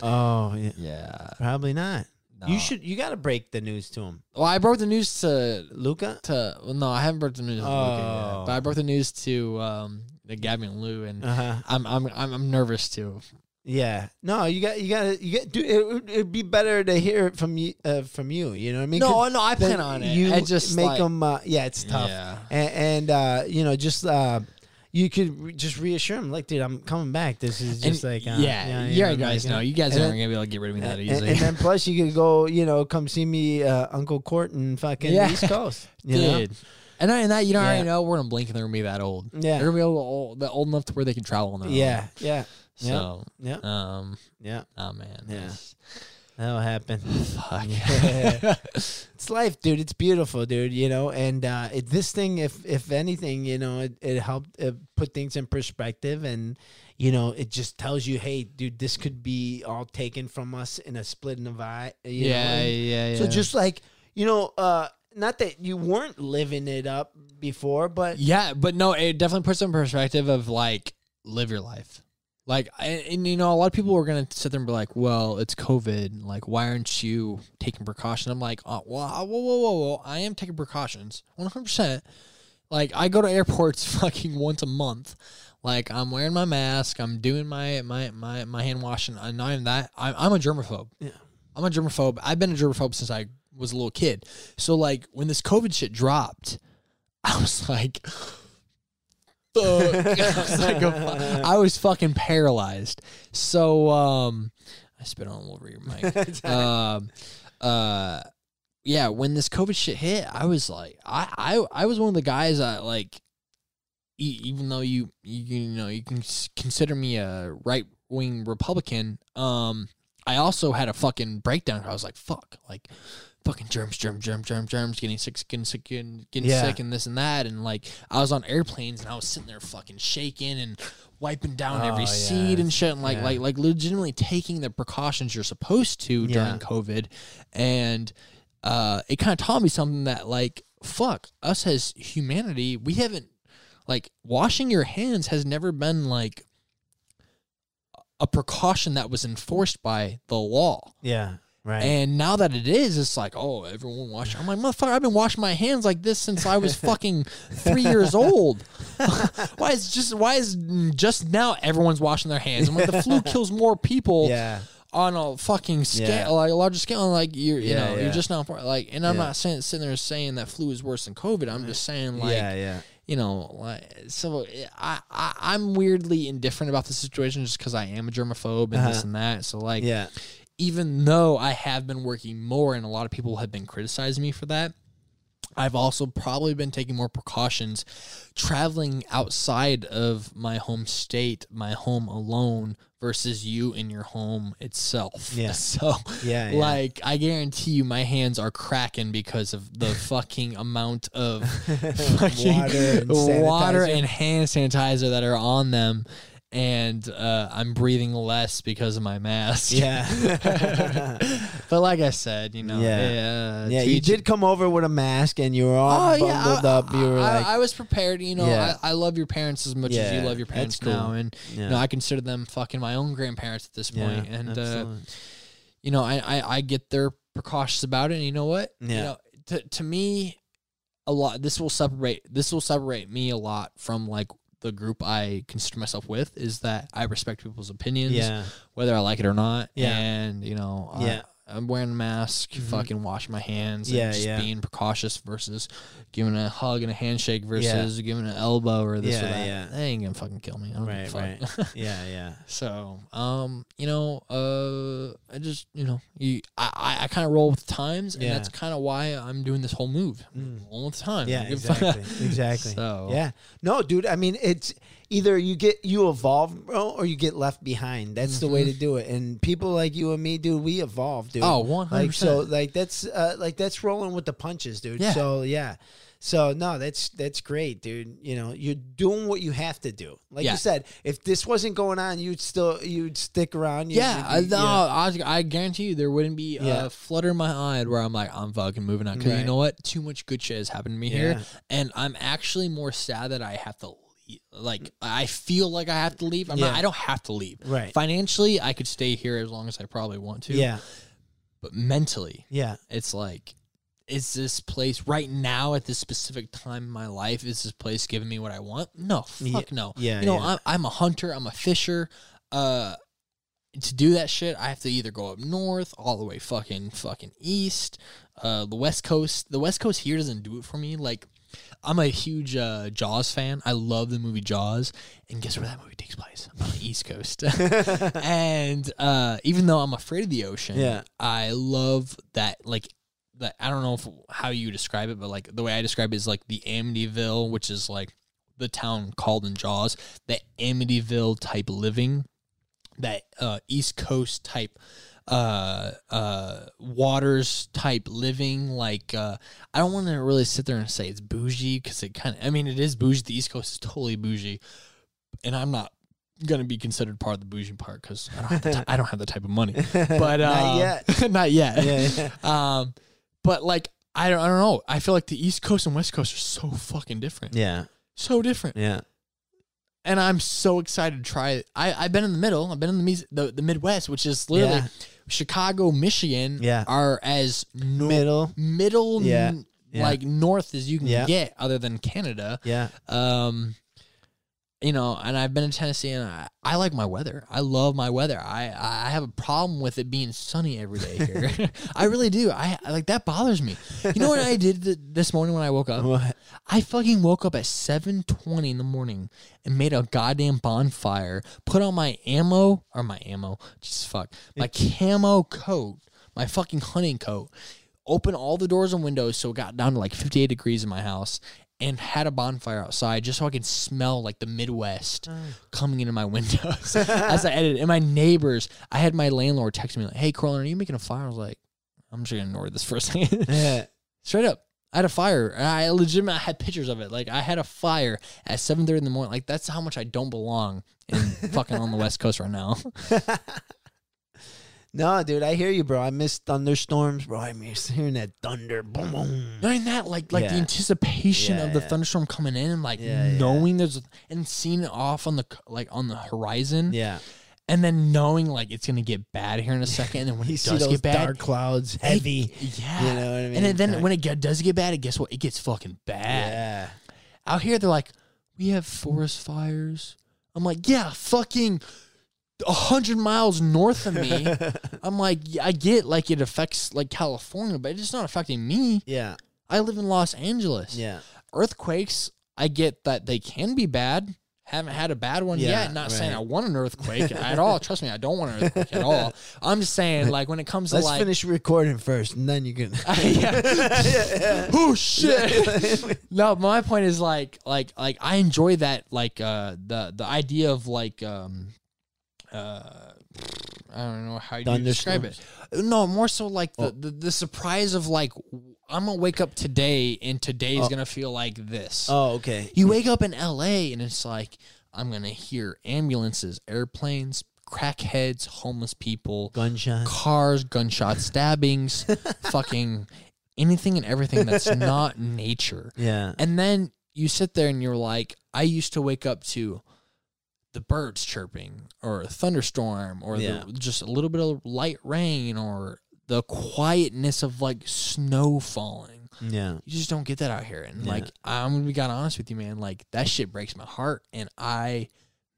Oh, yeah. yeah. Probably not. No. You should. You got to break the news to him, Well, I broke the news to Luca. to. Well, no, I haven't broke the news. To Luca yet, Oh. but I broke the news to um, the Gabby and Lou, and Uh huh. I'm I'm I'm I'm nervous too. Yeah. No, you got. You got. to You got. Dude, it would it'd be better to hear it from you. Uh, from you. You know what I mean? No, no, I plan on it. You I just make like, them. Uh, yeah, it's tough. Yeah. And, and uh, you know, just uh, you could re- just reassure him, like, dude, I'm coming back. This is just And like, uh, yeah, you you know, guys like, know. You guys aren't then- gonna be able to get rid of me that and, easily. and then [laughs] plus you could go, you know, come see me, uh, Uncle Court and fucking Yeah. East Coast. [laughs] You know? Dude. And, I, and that you know, I Yeah. already know we're gonna blink and they're gonna be that old. Yeah. They're gonna be old, old enough to where they can travel on their own. Yeah, yeah. So, yeah, um, yeah. oh man, Yeah. That'll happen. fuck. [laughs] it's life, dude. It's beautiful, dude. You know, and uh, it, this thing, if if anything, you know, it, it helped uh, put things in perspective, and you know, it just tells you, hey, dude, this could be all taken from us in a split of eye. You yeah, yeah, yeah. So just like you know, uh, not that you weren't living it up before, but yeah, but no, it definitely puts in perspective of like live your life. Like, and, and you know, a lot of people are gonna sit there and be like, "Well, it's COVID. Like, why aren't you taking precaution?" I'm like, oh, "Well, whoa, whoa, whoa, whoa! I am taking precautions, 100. percent Like, I go to airports [laughs] fucking once a month. Like, I'm wearing my mask. I'm doing my my my, my hand washing. And not even that, I'm, I'm a germaphobe. Yeah. I'm a germaphobe. I've been a germaphobe since I was a little kid. So, like, when this COVID shit dropped, [laughs] I was like, fuck. I was like a I was fucking paralyzed. So um I spit all over your mic. [laughs] um uh yeah, when this COVID shit hit, I was like I I, I was one of the guys that like e- even though you you, you know you can consider me a right wing Republican, um I also had a fucking breakdown. I was like, fuck, like fucking germs, germs, germs, germs, germs, getting sick, getting sick, getting, getting Yeah. sick, and this and that. And like, I was on airplanes and I was sitting there fucking shaking and wiping down Oh, every yeah. seat and shit, and like, Yeah. like, like, legitimately taking the precautions you're supposed to during COVID. And uh, it kind of taught me something that, like, fuck, us as humanity, we haven't, like, washing your hands has never been like a precaution that was enforced by the law. yeah, right. And now that it is, it's like, oh, everyone wash. I'm like, motherfucker, I've been washing my hands like this since I was [laughs] fucking three years old. [laughs] why is just why is just now everyone's washing their hands? I'm like, the flu [laughs] kills more people yeah, on a fucking scale, Yeah. like a larger scale. And like you're, you Yeah, know, yeah. you're just not like. And I'm not saying sitting there saying that flu is worse than COVID. I'm just saying like yeah, yeah. you know, like so I, I I'm weirdly indifferent about the situation just because I am a germaphobe and this Uh-huh. and that. So like, Yeah. Even though I have been working more and a lot of people have been criticizing me for that, I've also probably been taking more precautions traveling outside of my home state, my home alone versus you in your home itself. [laughs] Yeah. So Yeah, yeah. like I guarantee you my hands are cracking because of the [laughs] fucking amount of [laughs] fucking Water and water and hand sanitizer that are on them. And uh, I'm breathing less because of my mask. Yeah. [laughs] [laughs] but like I said, you know, Yeah. yeah, yeah, you did come over with a mask and you were all Oh yeah, bundled I, up. You were I, like, I was prepared. You know, Yeah. I, I love your parents as much as you love your parents cool. now, and yeah, you know, I consider them fucking my own grandparents at this yeah, point. And uh, you know, I, I I get their precautious about it. And you know what? You Yeah. know, to to me, a lot. This will separate. This will separate me a lot from like the group I consider myself with. Is that I respect people's opinions, yeah, whether I like it or not. Yeah. And you know, I- Yeah. I'm wearing a mask, fucking washing my hands, Yeah, and just yeah. being precautious versus giving a hug and a handshake versus giving an elbow or this or that. yeah. They ain't gonna fucking kill me. I don't Right, right. [laughs] yeah, yeah. So, um, you know, uh, I just, you know, you, I, I, I kind of roll with the times, and that's kind of why I'm doing this whole move. Rolling with the times. Yeah, I don't give a fuck. exactly. [laughs] exactly. So- yeah, no, dude. I mean, it's either you get you evolve, bro, or you get left behind. That's the way to do it. And people like you and me, dude, we evolve, dude. Oh, 100%. Like so, like that's uh, like that's rolling with the punches, dude. Yeah. So yeah. So no, that's that's great, dude. You know, you're doing what you have to do. Like Yeah. you said, if this wasn't going on, you'd still you'd stick around. You'd- Yeah, I, you'd be- no, I, I guarantee you there wouldn't be Yeah. a flutter in my eye where I'm like, I'm fucking moving on. Because Right. you know what? Too much good shit has happened to me here. And I'm actually more sad that I have to. Like, I feel like I have to leave. I'm Yeah. not, I don't have to leave. Right. Financially, I could stay here as long as I probably want to. Yeah, But mentally, yeah, it's like, is this place right now at this specific time in my life? Is this place giving me what I want? No, fuck no. yeah, you know, yeah. I'm, I'm a hunter. I'm a fisher. Uh, to do that shit, I have to either go up north, all the way fucking fucking east, uh, the west coast. The west coast here doesn't do it for me. Like, I'm a huge uh, Jaws fan. I love the movie Jaws, and guess where that movie takes place? I'm On the East Coast. [laughs] and uh, even though I'm afraid of the ocean, Yeah. I love that. Like, that I don't know if, how you describe it, but like the way I describe it is like the Amityville, which is like the town called in Jaws, the Amityville type living, that uh, East Coast type uh uh waters type living like uh i don't want to really sit there and say it's bougie because it kind of i mean it is bougie the east coast is totally bougie and i'm not gonna be considered part of the bougie part because I, don't have the I don't have the type of money [laughs] but uh, [laughs] Not yet. not yet Yeah, um but like I don't, I don't know i feel like the east coast and west coast are so fucking different yeah, so different yeah. and I'm so excited to try it. I I've been in the middle. I've been in the the, the Midwest, which is literally Yeah. Chicago, Michigan. Yeah. are as no- Middle. middle, Yeah. n- Yeah. like north as you can get, other than Canada. Yeah. Um, you know, and I've been in Tennessee, and I, I like my weather. I love my weather. I I have a problem with it being sunny every day here. [laughs] [laughs] I really do. I I- like that bothers me. You know what I did th- this morning when I woke up? What? I fucking woke up at 7:20 in the morning and made a goddamn bonfire, put on my ammo or my ammo, just fuck, my camo coat, my fucking hunting coat, open all the doors and windows so it got down to like 58 degrees in my house and had a bonfire outside just so I could smell like the Midwest mm. coming into my [laughs] windows [laughs] as I edited. And my neighbors, I had my landlord text me like, "Hey, Cortlan, are you making a fire?" I was like, "I'm just gonna ignore this for a second. [laughs] Yeah. Straight up. I had a fire. I legitimately had pictures of it. Like I had a fire at seven thirty in the morning. Like that's how much I don't belong in fucking on the West Coast right now. No, dude, I hear you, bro. I miss thunderstorms, bro. I miss hearing that thunder. Boom, boom. Not even that, like like the Yeah. anticipation Yeah, of the yeah. thunderstorm coming in, and like Yeah, yeah. knowing there's and seeing it off on the c- like on the horizon, Yeah. and then knowing like it's gonna get bad here in a second, and then when [laughs] You it see does those get bad, dark clouds, heavy. yeah, You know what I And mean? then, then Dark. when it get, does get bad, it guess what? It gets fucking bad. Yeah. Out here, they're like, we have forest fires. I'm like, yeah, fucking a hundred miles north of me. [laughs] I'm like, I get like it affects like California, but it's not affecting me. Yeah. I live in Los Angeles. Yeah. Earthquakes, I get that they can be bad. Haven't had a bad one Yeah, yet. Not saying. I want an earthquake [laughs] at all. Trust me, I don't want an earthquake at all. I'm just saying, [laughs] like when it comes to Let's like, finish recording first, and then you can. yeah. oh shit. no, my point is like like like I enjoy that like uh the the idea of like um uh I don't know how you describe it. No, more so like the, the the surprise of like I'm gonna wake up today and today's gonna feel like this. oh, okay. You wake up in LA and it's like I'm gonna hear ambulances, airplanes, crackheads, homeless people, Gunshots. cars, gunshot stabbings, [laughs] fucking anything and everything that's [laughs] not nature. Yeah. And then you sit there and you're like, I used to wake up to the birds chirping or a thunderstorm or Yeah. the, just a little bit of light rain or the quietness of like snow falling. Yeah. You just don't get that out here. And Yeah. like, I'm gonna be God honest with you, man. Like that shit breaks my heart, and I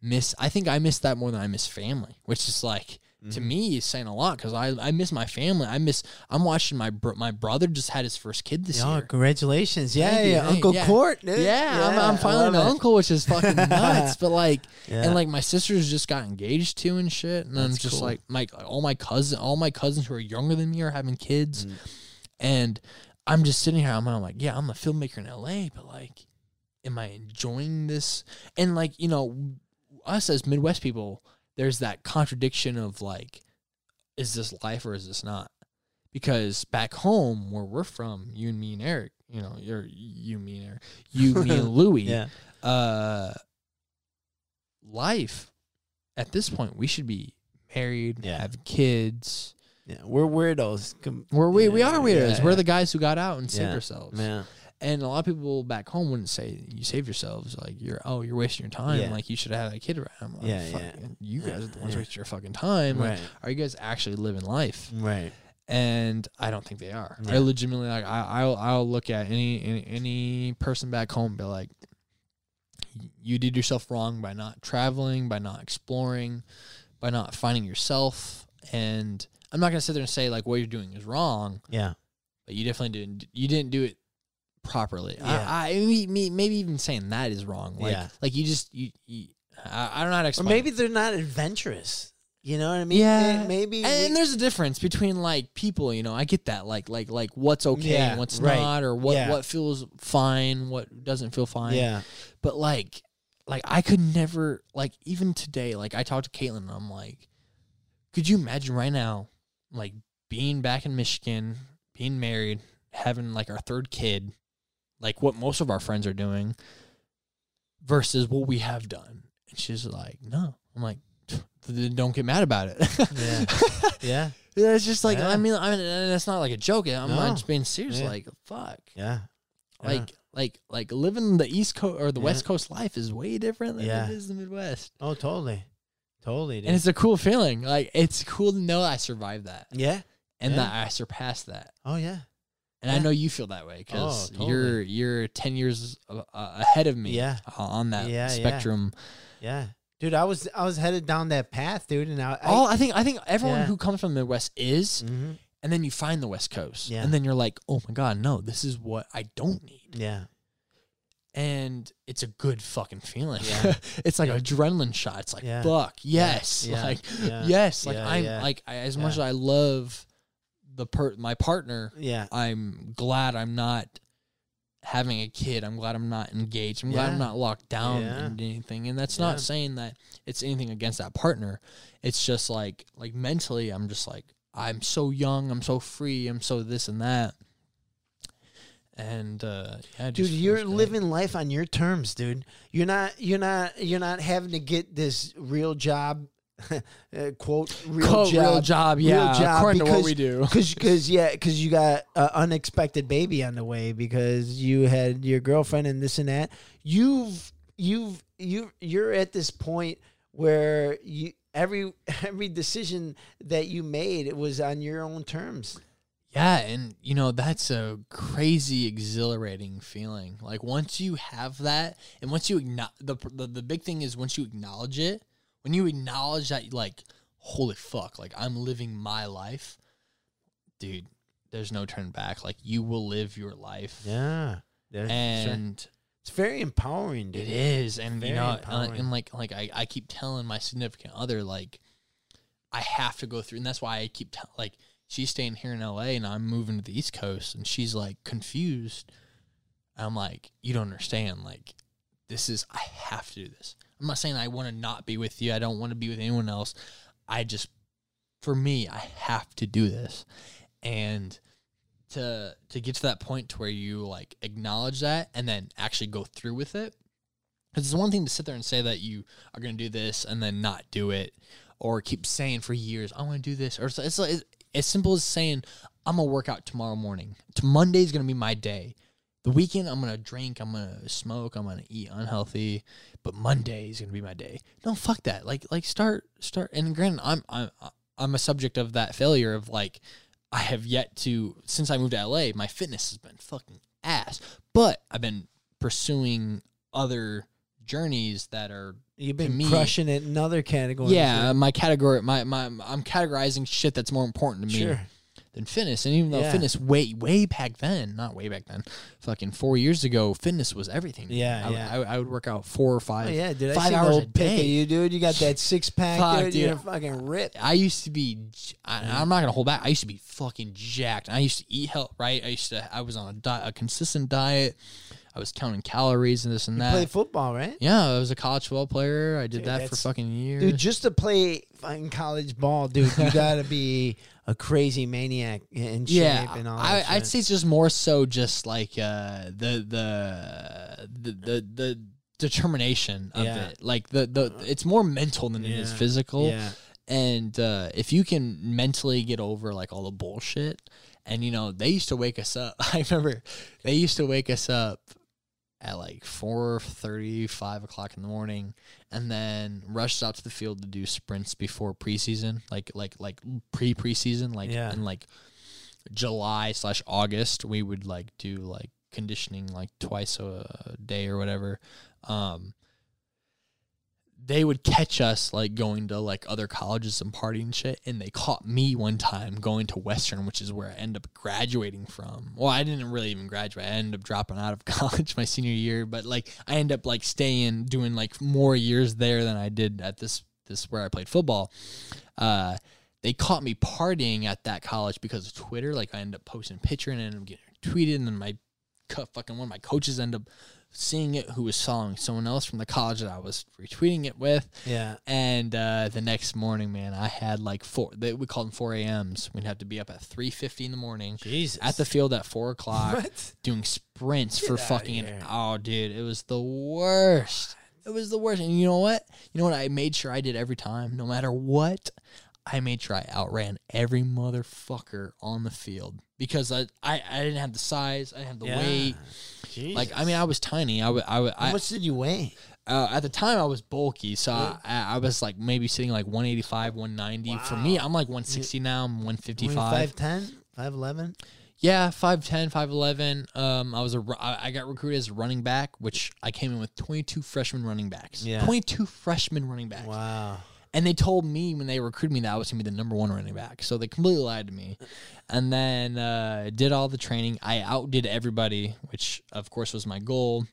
miss. I think I miss that more than I miss family, which is like Mm-hmm. to me is saying a lot because I, I miss my family. I miss I'm watching my bro- my brother just had his first kid this year. Oh, year. congratulations! Yeah, Thank yeah, Uncle yeah. Court. dude. Yeah, I'm, I'm finally an it. uncle, which is fucking [laughs] nuts. but like, Yeah. and like my sisters just got engaged too and shit. And I'm just cool. like, my all my cousin, all my cousins who are younger than me are having kids, Mm. and I'm just sitting here. I'm, I'm like, yeah, I'm a filmmaker in LA, but like, am I enjoying this? And like, you know, us as Midwest people, there's that contradiction of like, is this life or is this not? Because back home where we're from, you and me and Eric, you know, you're you, me and Eric, you, me and [laughs] Louie, Yeah, uh, life at this point, we should be married, Yeah. have kids. yeah, we're weirdos. Com- We're we, we are weirdos. yeah, We're the guys who got out and saved ourselves. Yeah, And a lot of people back home wouldn't say you saved yourselves. Like you're oh you're wasting your time. Yeah. Like you should have had a kid around. Like, Yeah, yeah. You guys are the ones Yeah. wasting your fucking time. Like, right, are you guys actually living life? right. and I don't think they are. I legitimately like I I'll, I'll look at any, any any person back home and be like, you did yourself wrong by not traveling, by not exploring, by not finding yourself. And I'm not gonna sit there and say like what you're doing is wrong, Yeah, but you definitely didn't you didn't do it properly. Yeah. I, I me, maybe even saying that is wrong. Like Yeah. like you just you, you I, I don't know how to or explain. maybe they're not adventurous. You know what I mean? Yeah, maybe. and, we- there's a difference between like people, you know. I get that, like, like, like what's okay Yeah, and what's right. not, or what Yeah. what feels fine, what doesn't feel fine. yeah, But like, like I could never, like, even today, like I talked to Caitlin, and I'm like, could you imagine right now, like being back in Michigan, being married, having like our third kid, like what most of our friends are doing, versus what we have done? And she's like, no. I'm like, then don't get mad about it. Yeah. [laughs] yeah, Yeah, it's just like Yeah. I mean, I mean, it's not like a joke. I'm No. not just being serious. Yeah. Like fuck, yeah. like like like living the East Coast or the Yeah. West Coast life is way different than Yeah. it is the Midwest, Oh, totally, totally. Dude. and it's a cool feeling. Like it's cool to know I survived that yeah. and Yeah. that I surpassed that. Oh yeah. And I know you feel that way because Oh, totally. you're you're ten years uh, ahead of me. Yeah. uh, on that Yeah, yeah. spectrum. Yeah, dude. I was I was headed down that path, dude, and I. I All I think I think everyone Yeah. who comes from the Midwest is, Mhm. and then you find the West Coast, Yeah. and then you're like, oh my god, no, this is what I don't need. Yeah. and it's a good fucking feeling. Yeah. [laughs] it's like adrenaline shot. It's like Yeah. fuck yes, [laughs] Yeah. like Yeah. yes, like Yeah, I'm yeah. like I, as much as I love the per my partner, Yeah. I'm glad I'm not having a kid. I'm glad I'm not engaged. I'm glad Yeah. I'm not locked down Yeah. into anything. And that's Yeah. not saying that it's anything against that partner. It's just like like mentally, I'm just like I'm so young. I'm so free. I'm so this and that. And uh, yeah, it Dude, just you're great. living life on your terms, dude. You're not you're not you're not having to get this real job [laughs] uh, quote real Quote, job real job, yeah, according to what we do. [laughs] Cuz yeah, cuz you got an unexpected baby on the way because you had your girlfriend and this and that. You've you've you you're at this point where you every [laughs] every decision that you made it was on your own terms. Yeah, and you know that's a crazy exhilarating feeling. Like once you have that, and once you acknow- the, the the big thing is once you acknowledge it, when you acknowledge that, like, holy fuck, like I'm living my life, dude. There's no turn back. Like you will live your life, Yeah. There's- sure. and it's very empowering, dude. it is, and Very you know, and, empowering. and like like I, I keep telling my significant other like I have to go through, and that's why I keep tell like she's staying here in L.A. and I'm moving to the East Coast, and she's like confused. I'm like, you don't understand. Like, this is I have to do this. I'm not saying I want to not be with you. I don't want to be with anyone else. I just, for me, I have to do this, and to to get to that point to where you like acknowledge that and then actually go through with it. Because it's one thing to sit there and say that you are going to do this and then not do it, or keep saying for years, "I want to do this," or it's, it's it's as simple as saying, "I'm gonna work out tomorrow morning. To Monday's gonna be my day. The weekend, I'm gonna drink, I'm gonna smoke, I'm gonna eat unhealthy, but Monday is gonna be my day." No, fuck that. Like, like start, start. And granted, I'm, I'm, I'm a subject of that failure of like, I have yet to since I moved to LA, my fitness has been fucking ass. But I've been pursuing other journeys that are You've to been me- crushing it in other categories. yeah my category my my I'm categorizing shit that's more important to me Sure. Than fitness. And even though Yeah. fitness way way back then, not way back then, fucking four years ago, fitness was everything. Yeah, I, yeah. I, I would work out four or five. Oh, yeah, dude. I five hours a day. you, dude. You got that six pack, Fuck, dude. dude. You're fucking ripped. I used to be. I, am not gonna hold back. I used to be fucking jacked. I used to eat health right. I used to. I was on a diet, a consistent diet. I was counting calories and this and that. Play football, right? yeah, I was a college football player. I did Dude, that for fucking years. Dude, just to play fucking college ball, dude, you [laughs] gotta be a crazy maniac in shape yeah, and all I, I'd say it's just more so just like uh, the the the the the determination of Yeah. it. Like the the it's more mental than it is physical. Yeah. And uh, if you can mentally get over like all the bullshit, and you know they used to wake us up. [laughs] I remember they used to wake us up at like 4.30 5 o'clock in the morning and then rush us out to the field to do sprints before preseason like like like pre preseason like Yeah. in like july slash august we would like do like conditioning like twice a day or whatever um they would catch us like going to like other colleges and partying shit and they caught me one time going to western which is where i end up graduating from. Well i didn't really even graduate. I ended up dropping out of [laughs] college my senior year but like i end up like staying doing like more years there than i did at this this where i played football. Uh they caught me partying at that college because of twitter. Like i end up posting a picture and it ended up getting tweeted and then my fucking one of my coaches end up seeing it who was following someone else from the college that I was retweeting it with. Yeah. And uh, the next morning, man, I had like four. They, we called them four a.m.s. We'd have to be up at three fifty in the morning Jesus. at the field at four o'clock, What? doing sprints for fucking. An, oh, dude, it was the worst. It was the worst. And you know what? You know what? I made sure I did every time, no matter what. I made sure I outran every motherfucker on the field because I, I, I didn't have the size, I didn't have the Yeah. weight. Like I mean, I was tiny. I would I would How I, much did you weigh? uh, at the time I was bulky, so I, I was like maybe sitting like 185, 190. For me, I'm like 160 now. I'm 155. 5'10", 5'11"? Yeah, 5'10", 5'11". Um, I was a ru- I I got recruited as a running back, which I came in with 22 freshman running backs. Yeah. 22 freshman running backs. Wow. And they told me when they recruited me that I was gonna be the number one running back. So they completely lied to me. And then uh, did all the training. I outdid everybody, which of course was my goal.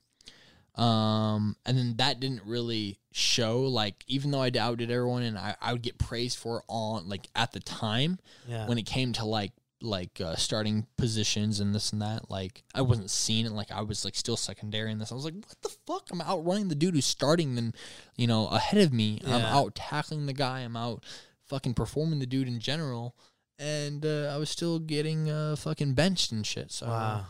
Um, and then that didn't really show. Like even though I outdid everyone, and I, I would get praised for it on like at the time Yeah. when it came to like like uh, starting positions and this and that like i wasn't seeing it like i was like still secondary in this. I was like what the fuck? I'm outrunning the dude who's starting then you know ahead of me. I'm out tackling the guy. I'm out fucking performing the dude in general. And uh, i was still getting uh, fucking benched and shit. So wow.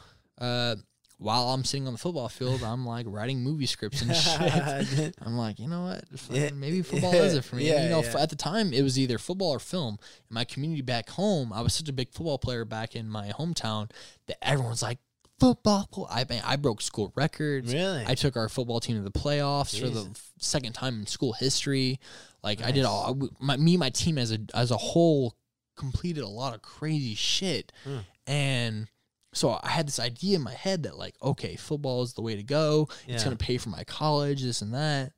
While i'm sitting on the football field i'm like writing movie scripts and shit [laughs] I'm like, you know what? Yeah. Maybe football is it for me. Yeah, you know, yeah. f- at the time, it was either football or film. In my community back home, I was such a big football player back in my hometown that everyone's like, football. I mean, I broke school records. Really? I took our football team to the playoffs for the f- second time in school history. Like I did all my me and my team as a as a whole completed a lot of crazy shit, Hmm. and so I had this idea in my head that like, okay, football is the way to go. It's gonna pay for my college, this and that.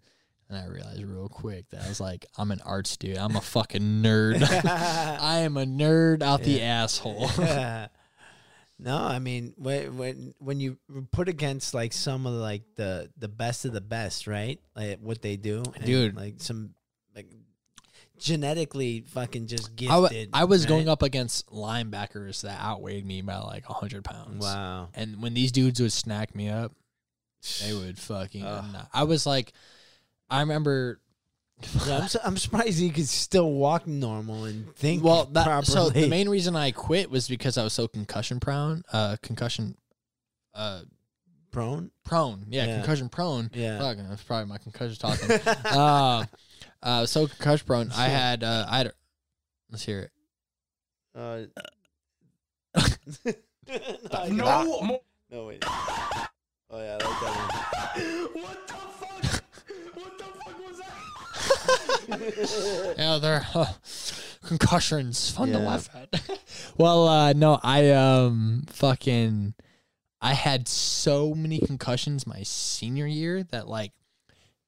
And I realized real quick that I was like, I'm an arts dude. I'm a fucking nerd. [laughs] [laughs] I am a nerd out the asshole. [laughs] no, I mean when when when you put against like some of like the the best of the best, right? Like what they do, and, Dude. like some genetically fucking just gifted. I was going up against linebackers that outweighed me by like 100 pounds. Wow. And when these dudes would snack me up, they would [sighs] fucking. I was like, I remember. Yeah, I'm, su- I'm surprised you could still walk normal and think Well, that properly. so the main reason I quit was because I was so concussion prone. Uh, concussion. Uh, prone. prone. Yeah, Yeah. concussion prone. Yeah. Fuck, that's probably my concussion talking. [laughs] uh, uh, so concussion prone. I had. Uh, I had. Let's hear it. Uh, [laughs] No more. no wait. Oh yeah, I like that What the fuck? What the fuck was [laughs] that? Yeah, they're uh, concussions. Fun to laugh at. [laughs] well, uh, no, I um fucking I had so many concussions my senior year that like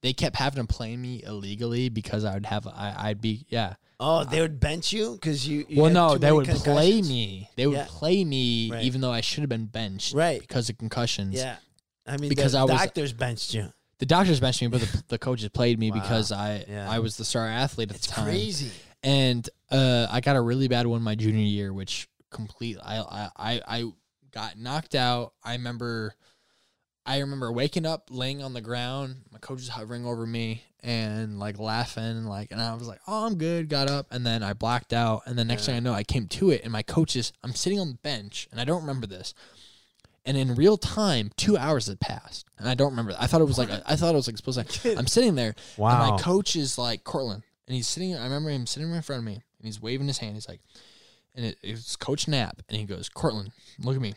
they kept having to play me illegally because I would have I, I'd be yeah. Oh, they would bench you because you. you well, no, they would play me. They would Yeah. play me Right. even though I should have been benched, Right. Because of concussions. Yeah, I mean, Because the I was- doctors benched you. The doctors benched me, but the, the coaches played me Wow. because I Yeah. I was the star athlete at It's the time. crazy. and uh, I got a really bad one my junior year, which complete I I I, I got knocked out. I remember, I remember waking up, laying on the ground, my coach was hovering over me and like laughing, and like, and I was like, "Oh, I'm good." Got up, and then I blacked out, and the next thing I know, I came to it, and my coach is, I'm sitting on the bench, and I don't remember this. And in real time, two hours had passed, and I don't remember. I thought it was like I thought it was like supposed to. [laughs] I'm sitting there, and Wow. my coach is like Cortlan, and he's sitting. I remember him sitting right in front of me, and he's waving his hand. He's like, and it, it's Coach Knapp, and he goes, Cortlan, look at me.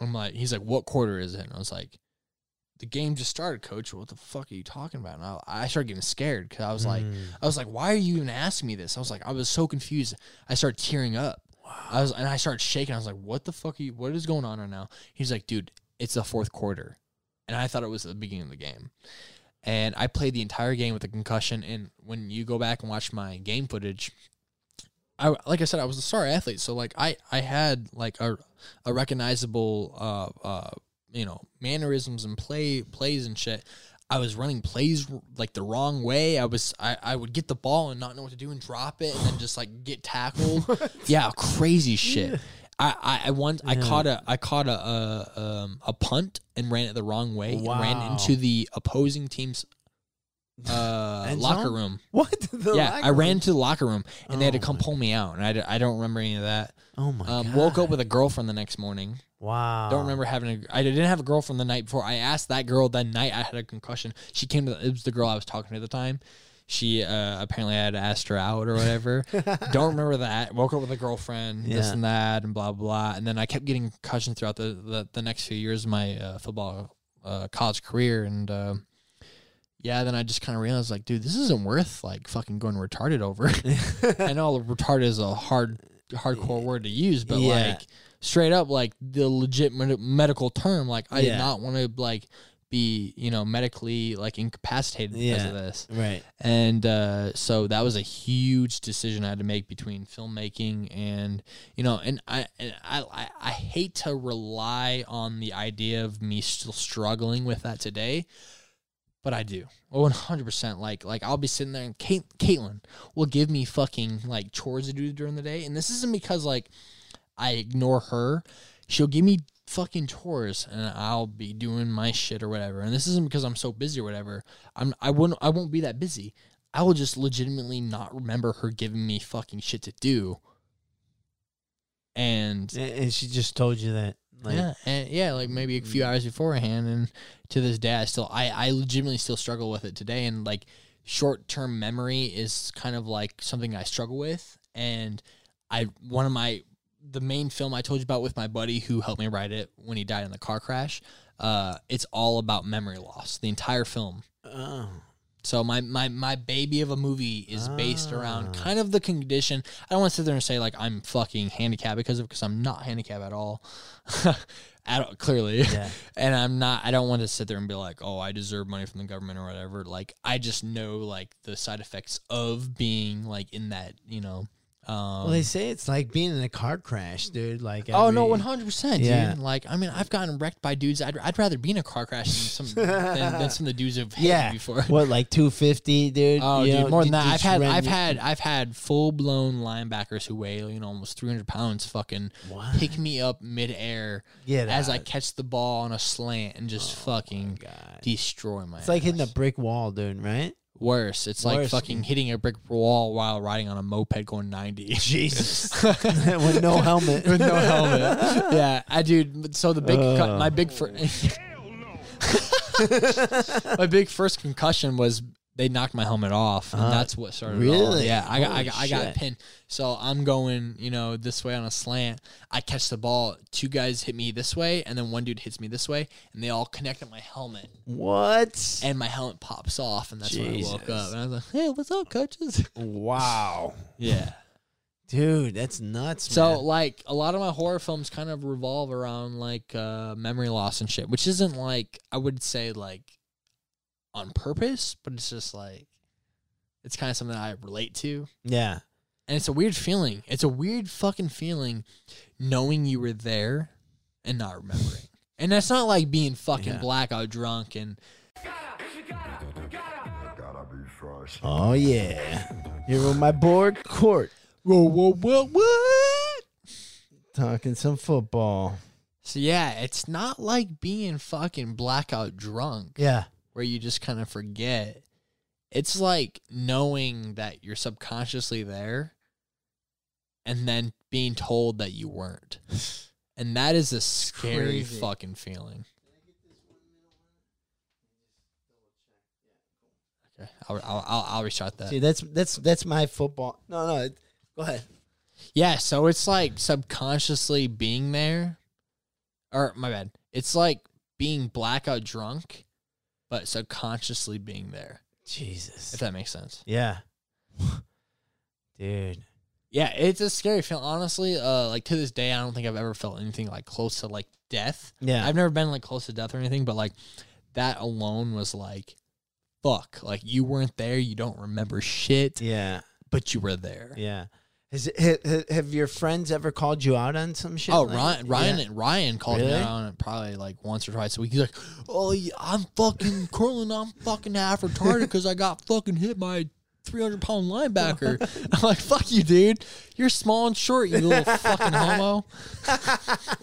I'm like, he's like, what quarter is it? And I was like, the game just started, Coach. What the fuck are you talking about? And I, I started getting scared because I was like, I was like, why are you even asking me this? I was like, I was so confused. I started tearing up. I was, and I started shaking. I was like, what the fuck are you? What is going on right now? He's like, dude, it's the fourth quarter, and I thought it was the beginning of the game and I played the entire game with a concussion. And when you go back and watch my game footage, I like I said, I was a star athlete, so like I I had like a a recognizable uh uh you know mannerisms and play plays and shit. I was running plays like the wrong way. I was I, I would get the ball and not know what to do and drop it and then just like get tackled. [laughs] yeah, crazy shit. I, I, I once I caught a I caught a a, um, a punt and ran it the wrong way and ran into the opposing team's uh, locker zone? room. What? [laughs] The yeah, I ran room? to the locker room and they had to Oh come pull me out, and I, d- I don't remember any of that. Oh my Um, god. woke up with a girlfriend the next morning. wow. Don't remember having a. I didn't have a girlfriend the night before. I asked that girl that night. I had a concussion. She came to. It was the girl I was talking to at the time. She uh, apparently I had asked her out or whatever. [laughs] Don't remember that. Woke up with a girlfriend, this and that, and blah blah. And then I kept getting concussions throughout the the, the next few years of my uh, football uh, college career, and uh, yeah, then I just kind of realized like, dude, this isn't worth like fucking going retarded over. [laughs] [laughs] I know retarded is a hard hardcore word to use, but Yeah. like straight up like the legit med- medical term like I Yeah. did not want to like be, you know, medically like incapacitated because of this. Right. And uh, so that was a huge decision I had to make between filmmaking and you know, and I and I, I I hate to rely on the idea of me still struggling with that today, but I do. One hundred percent. Like like I'll be sitting there and Kate, Caitlin will give me fucking like chores to do during the day, and this isn't because like I ignore her. She'll give me fucking chores and I'll be doing my shit or whatever. And this isn't because I'm so busy or whatever. I'm I wouldn't I won't be that busy. I will just legitimately not remember her giving me fucking shit to do. And and she just told you that. Like, yeah, and yeah, like maybe a few hours beforehand, and to this day, I still, I, I legitimately still struggle with it today, and like short term memory is kind of like something I struggle with, and I one of my the main film I told you about with my buddy who helped me write it when he died in the car crash. Uh, it's all about memory loss. The entire film. Oh. So my my my baby of a movie is based around Ah. kind of the condition. I don't want to sit there and say like I'm fucking handicapped because of because I'm not handicapped at all. [laughs] at all, clearly. Yeah. [laughs] and I'm not I don't want to sit there and be like, "Oh, I deserve money from the government or whatever." Like I just know like the side effects of being like in that, you know, um Well, they say it's like being in a car crash, dude. Like, Oh no, one hundred percent, Yeah. dude. Like, I mean, I've gotten wrecked by dudes. I'd, I'd rather be in a car crash than some than, than [laughs] some of the dudes hit Yeah. before. What, like two fifty, dude? Oh, dude, know, more than that. I've had, I've had, I've had full blown linebackers who weigh, you know, almost three hundred pounds, fucking What? pick me up midair Get as I catch the ball on a slant and just fucking destroy my. It's like hitting a brick wall, dude. Right? Worse. It's like Worse. fucking hitting a brick wall while riding on a moped going ninety. [laughs] Jesus. [laughs] With no helmet. With no helmet. yeah, I dude. So the big, co- my big, fir- [laughs] my big first concussion was they knocked my helmet off, and Uh, that's what started. really? Yeah, I got, I got, I got pinned. So I'm going, you know, this way on a slant. I catch the ball. Two guys hit me this way, and then one dude hits me this way, and they all connect on my helmet, What? and my helmet pops off, and that's when I woke up, and I was like, "Hey, what's up, coaches?" wow. [laughs] yeah. Dude, that's nuts, So man. like a lot of my horror films kind of revolve around like uh memory loss and shit, which isn't like I would say like on purpose, but it's just like it's kind of something I relate to. Yeah. And it's a weird feeling. It's a weird fucking feeling knowing you were there and not remembering. And that's not like being fucking Yeah. blackout drunk and Oh yeah. Here with my board court whoa whoa whoa what? talking some football. So yeah, it's not like being fucking blackout drunk Yeah. Where you just kind of forget. It's like knowing that you're subconsciously there and then being told that you weren't. And that is a scary crazy. fucking feeling. Okay, I'll I'll I'll, I'll restart that. See, that's that's that's my football. No, no. Go ahead. Yeah, so it's like subconsciously being there. Or my bad. It's like being blackout drunk, but subconsciously being there. Jesus. If that makes sense. Yeah. [laughs] Dude. Yeah, it's a scary feeling. Honestly, uh, like to this day, I don't think I've ever felt anything like close to like death. Yeah. I've never been like close to death or anything, but like that alone was like, fuck. Like you weren't there, you don't remember shit, yeah. but you were there. Yeah. Has it, ha- ha- have your friends ever called you out on some shit? Oh, like- Ryan, Ryan, Yeah. Ryan called me out on it probably like once or twice a week. He's like, "Oh, yeah, I'm fucking [laughs] Cortlan. I'm fucking half retarded because I got fucking hit by a 300 pound linebacker." [laughs] I'm like, "Fuck you, dude. You're small and short. You little fucking homo." [laughs]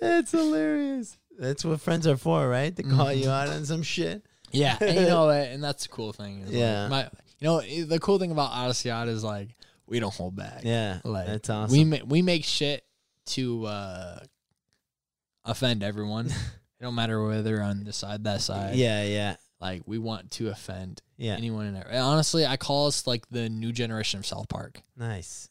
That's hilarious. That's what friends are for, right? To call you out on some shit. Yeah, and you know, and that's the cool thing. is, like, Yeah. my, you know, the cool thing about Oddest of the Odd is like we don't hold back. Yeah. like that's awesome. We make we make shit to uh offend everyone. [laughs] it don't matter whether on this side, that side. yeah, yeah, Like we want to offend yeah. anyone in there. And honestly, I call us like the new generation of South Park, Nice.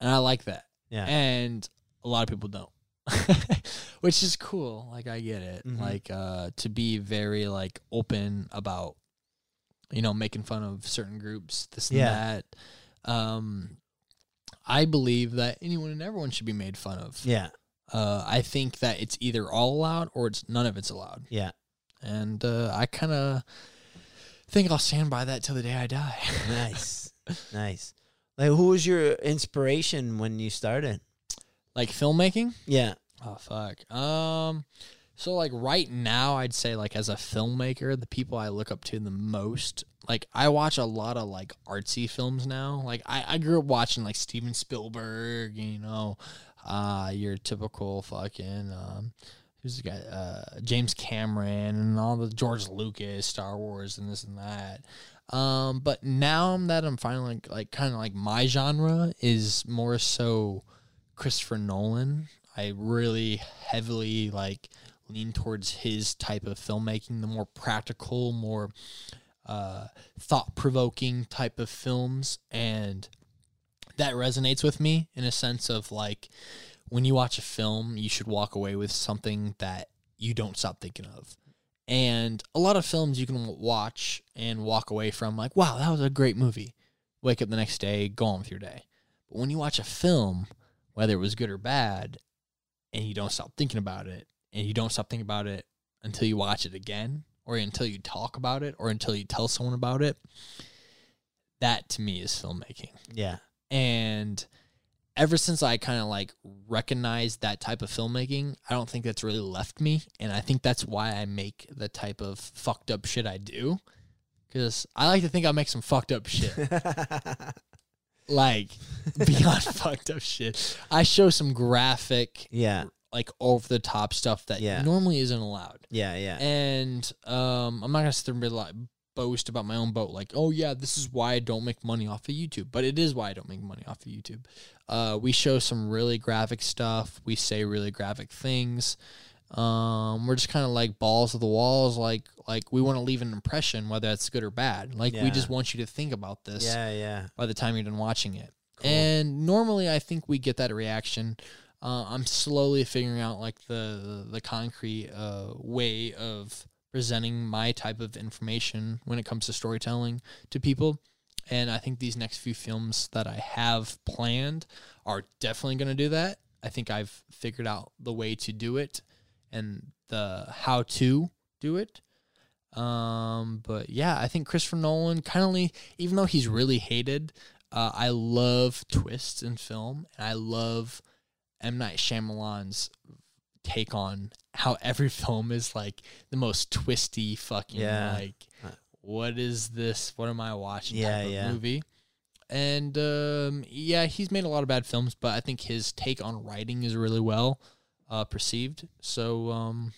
and I like that. Yeah. And a lot of people don't, [laughs] which is cool. Like I get it. Mhm. Like uh, to be very like open about, you know, making fun of certain groups, this and Yeah. that. Um, I believe that anyone and everyone should be made fun of. yeah, Uh, I think that it's either all allowed or it's none of it's allowed. yeah. And uh, I kind of think I'll stand by that till the day I die. Nice, [laughs] nice. Like, who was your inspiration when you started? like filmmaking. Yeah, Oh fuck. Um so like right now I'd say like as a filmmaker, the people I look up to the most, like I watch a lot of like artsy films now. Like I, I grew up watching like Steven Spielberg, you know, uh your typical fucking um who's the guy? Uh James Cameron and all the George Lucas, Star Wars and this and that. Um but now that I'm finally like, like kind of like my genre is more so Christopher Nolan. I really heavily like lean towards his type of filmmaking, the more practical, more uh, thought provoking type of films. And that resonates with me in a sense of like when you watch a film, you should walk away with something that you don't stop thinking of. And a lot of films you can watch and walk away from like, wow, that was a great movie. Wake up the next day, go on with your day. But when you watch a film, whether it was good or bad, and you don't stop thinking about it, and you don't stop thinking about it until you watch it again, or until you talk about it, or until you tell someone about it, that to me is filmmaking. yeah, And ever since I kind of like recognized that type of filmmaking, I don't think that's really left me. And I think that's why I make the type of fucked up shit I do. Because I like to think I make some fucked up shit. [laughs] like [laughs] beyond [laughs] fucked up shit. I show some graphic, yeah, like over the top stuff that Yeah. normally isn't allowed. yeah, yeah. And um, I'm not gonna sit there and be like boast about my own boat, like, oh yeah, this is why I don't make money off of YouTube. But it is why I don't make money off of YouTube. Uh, we show some really graphic stuff. We say really graphic things. Um, we're just kind of like balls of the walls. Like like we want to leave an impression, whether it's good or bad. Like we Yeah. just want you to think about this yeah, yeah. by the time you're done watching it. And normally, I think we get that reaction. Uh, I'm slowly figuring out like the the, concrete uh, way of presenting my type of information when it comes to storytelling to people. And I think these next few films that I have planned are definitely going to do that. I think I've figured out the way to do it and the how to do it. Um, but yeah, I think Christopher Nolan kind of, even though he's really hated, uh, I love twists in film, and I love M Night Shyamalan's take on how every [laughs] film is like the most twisty fucking Yeah. like what is this? What am I watching? Yeah, type of yeah. movie. And um, yeah, he's made a lot of bad films, but I think his take on writing is really well uh, perceived. So um,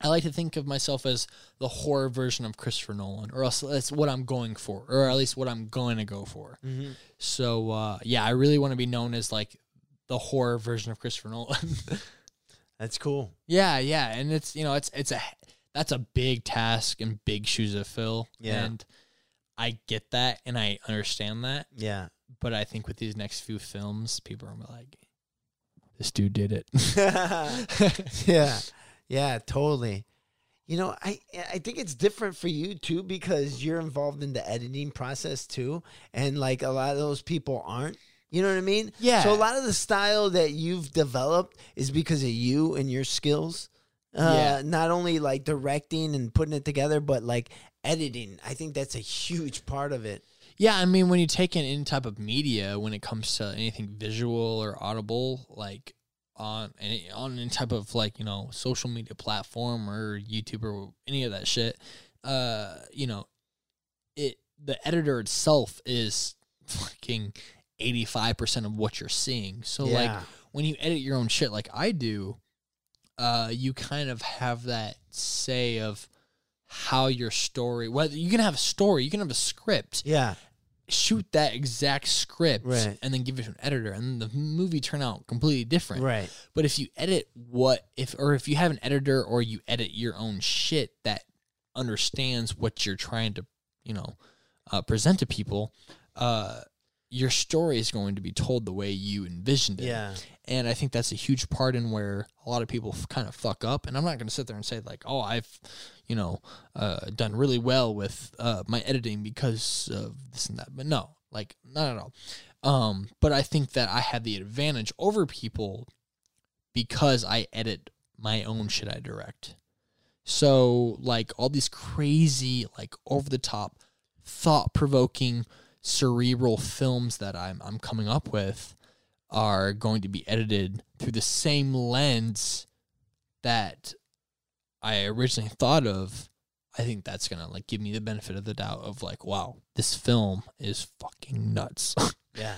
I like to think of myself as the horror version of Christopher Nolan, or else that's what I'm going for, or at least what I'm going to go for. Mm-hmm. So uh, yeah, I really want to be known as like the horror version of Christopher Nolan. [laughs] That's cool. yeah, yeah, and it's you know it's it's a that's a big task and big shoes to fill. Yeah. and I get that and I understand that, Yeah. but I think with these next few films, people are like, "This dude did it." [laughs] [laughs] yeah, yeah, totally. You know, I I think it's different for you too because you're involved in the editing process too, and like a lot of those people aren't. You know what I mean? Yeah. So a lot of the style that you've developed is because of you and your skills. Uh, Yeah. Not only like directing and putting it together, but like editing. I think that's a huge part of it. Yeah, I mean, when you take in any type of media, when it comes to anything visual or audible, like on any on any type of like you know social media platform or YouTube or any of that shit, uh, you know, it the editor itself is fucking eighty five percent of what you're seeing. So like when you edit your own shit, like I do, uh, you kind of have that say of how your story whether you can have a story you can have a script Yeah. shoot that exact script Right. and then give it to an editor and the movie turn out completely different Right. but if you edit what if or if you have an editor or you edit your own shit that understands what you're trying to you know uh, present to people uh your story is going to be told the way you envisioned it Yeah. and I think that's a huge part in where a lot of people f- kind of fuck up. And I'm not going to sit there and say like, oh, I've, you know, uh, done really well with uh, my editing because of this and that. But no, like not at all. Um, but I think that I have the advantage over people because I edit my own shit I direct. So like all these crazy, like over the top, thought provoking, cerebral films that I'm I'm coming up with are going to be edited through the same lens that I originally thought of. I think that's gonna like give me the benefit of the doubt of like, wow, this film is fucking nuts. [laughs] Yeah.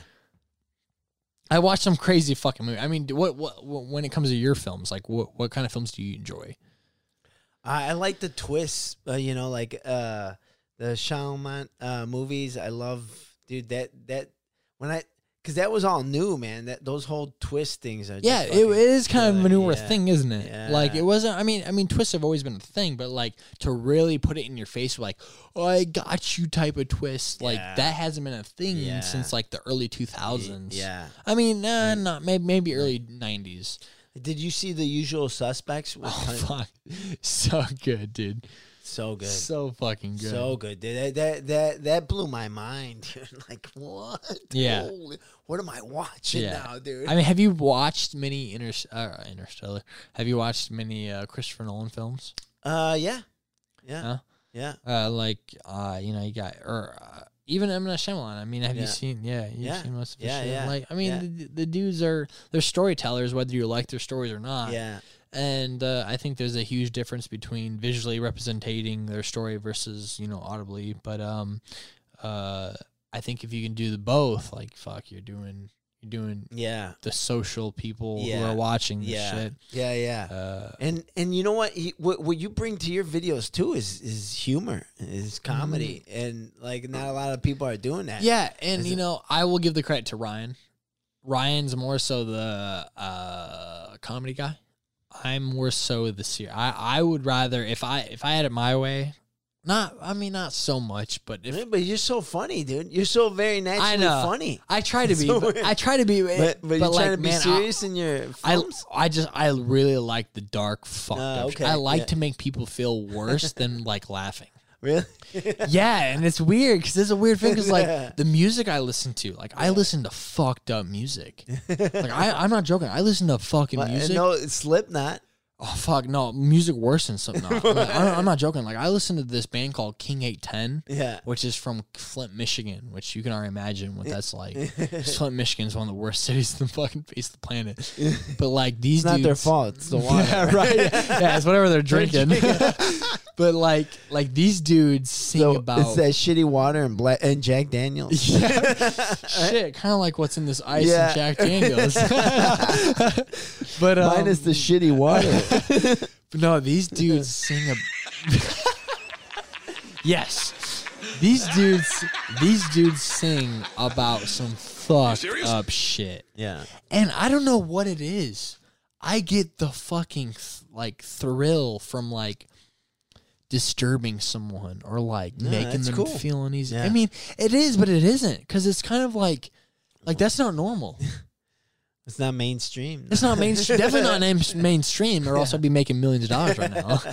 I watched some crazy fucking movie. I mean, what, what what when it comes to your films, like what what kind of films do you enjoy? I, I like the twists. Uh, you know, like uh, the Shyamalan uh, movies. I love, dude. That that when I because that was all new, man. That those whole twist things are. Yeah, just it, it is kind of a newer Yeah. thing, isn't it? Yeah. Like it wasn't. I mean, I mean, twists have always been a thing, but like to really put it in your face, like, "Oh, I got you," type of twist, like Yeah. that hasn't been a thing since like the early two thousands. Yeah. I mean, nah, not maybe maybe early nineties. Did you see the Usual Suspects? Oh [laughs] fuck, so good, dude. So good. So fucking good. So good. dude. That that that that blew my mind. [laughs] dude. like what? Yeah. Holy- what am I watching Yeah. now, dude? I mean, have you watched many Inter- uh, Interstellar? Have you watched many uh, Christopher Nolan films? uh, yeah, yeah, Huh? yeah. Uh, like uh, you know, you got or uh, even M Night Shyamalan. I mean, have Yeah. you seen? Yeah, you've Yeah. seen most of his Yeah, shit. yeah, Like, I mean, the, the dudes are they're storytellers, whether you like their stories or not. Yeah, And uh, I think there's a huge difference between visually representing their story versus you know audibly. But um, uh, I think if you can do the both, like fuck, you're doing you're doing yeah, the social people who are watching this yeah, shit. yeah, yeah. Uh, And and you know what? He, what what you bring to your videos too is is humor, is comedy, and like not a lot of people are doing that. Mm-hmm. Yeah, and you know, I will give the credit to Ryan. Ryan's more so the uh, comedy guy. I'm more so this year. I I would rather if I if I had it my way, not I mean not so much, but if Yeah, but you're so funny, dude. You're so very naturally I know funny. I try to [laughs] be, So but. I try to be, But but, you're like, trying to be man, I- serious in your I, films. I just I really like the dark fucked Uh, up. okay. I like yeah. to make people feel worse [laughs] than like laughing. Really? [laughs] yeah, and it's weird because it's a weird thing because like [laughs] the music I listen to, like I listen to fucked up music. [laughs] like I, I'm not joking. I listen to fucking But, uh, music. no, it's Slipknot. Oh fuck no, music worse than something. No, I'm, not, I'm not joking. Like I listened to this band called King Eight Ten, Yeah. which is from Flint, Michigan, which you can already imagine what that's like. [laughs] Flint, Michigan is one of the worst [laughs] cities on the fucking face of the planet. [laughs] But like these It's not dudes, their fault. It's the water. yeah, right. yeah, it's whatever they're drinking. but like, like these dudes sing So about it's that shitty water and black and Jack Daniels. shit, kind of like what's in this ice Yeah. and Jack Daniels. but um, Minus the shitty water. But [laughs] no, these dudes sing a. [laughs] yes, these dudes, these dudes sing about some fucked up shit, yeah. and I don't know what it is. I get the fucking th- like thrill from like disturbing someone or like Yeah, making that's them cool. feel uneasy. Yeah. I mean, it is, but it isn't because it's kind of like like that's not normal. [laughs] It's not mainstream. It's not mainstream. [laughs] definitely not main- mainstream, or else I'd be making millions of dollars right now. [laughs]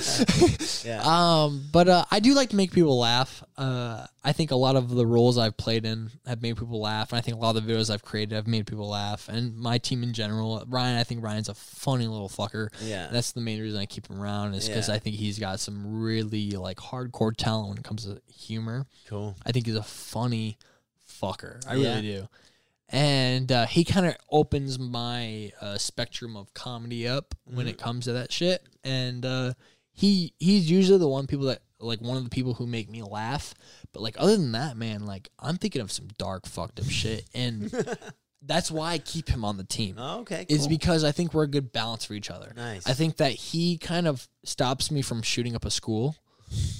Yeah. Um, but uh, I do like to make people laugh. Uh, I think a lot of the roles I've played in have made people laugh, and I think a lot of the videos I've created have made people laugh. And my team in general, Ryan, I think Ryan's a funny little fucker. Yeah. that's the main reason I keep him around is because Yeah. I think he's got some really like hardcore talent when it comes to humor. cool. I think he's a funny fucker. I Yeah. really do. And uh, he kind of opens my uh, spectrum of comedy up when it comes to that shit. And uh, he he's usually the one people that like one of the people who make me laugh. But like other than that, man, like I'm thinking of some dark fucked up shit, and [laughs] that's why I keep him on the team. Oh, okay. Is cool. because I think we're a good balance for each other. Nice. I think that he kind of stops me from shooting up a school,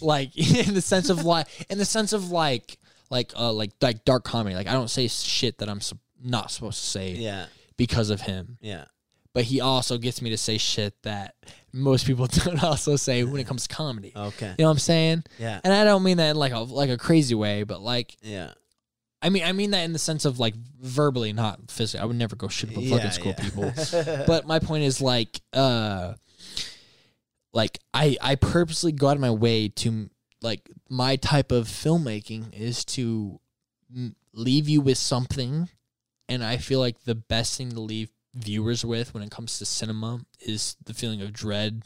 like [laughs] in the sense of like, in the sense of like, like, uh, like, like dark comedy. Like I don't say shit that I'm sup- not supposed to say Yeah. because of him. Yeah. But he also gets me to say shit that most people [laughs] don't also say when it comes to comedy. Okay. You know what I'm saying? Yeah. And I don't mean that in like a like a crazy way, but like Yeah. I mean I mean that in the sense of like verbally, not physically. I would never go shit up a Yeah, fucking school, people. [laughs] but my point is like uh like I I purposely go out of my way to like my type of filmmaking is to m- leave you with something and I feel like the best thing to leave viewers with when it comes to cinema is the feeling of dread,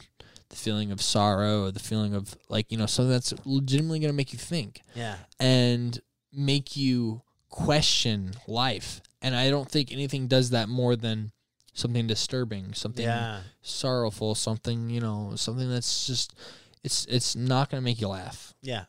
the feeling of sorrow, or the feeling of like, you know, something that's legitimately going to make you think Yeah. and make you question life. And I don't think anything does that more than something disturbing, something Yeah. sorrowful, something, you know, something that's just it's it's not going to make you laugh. Yeah.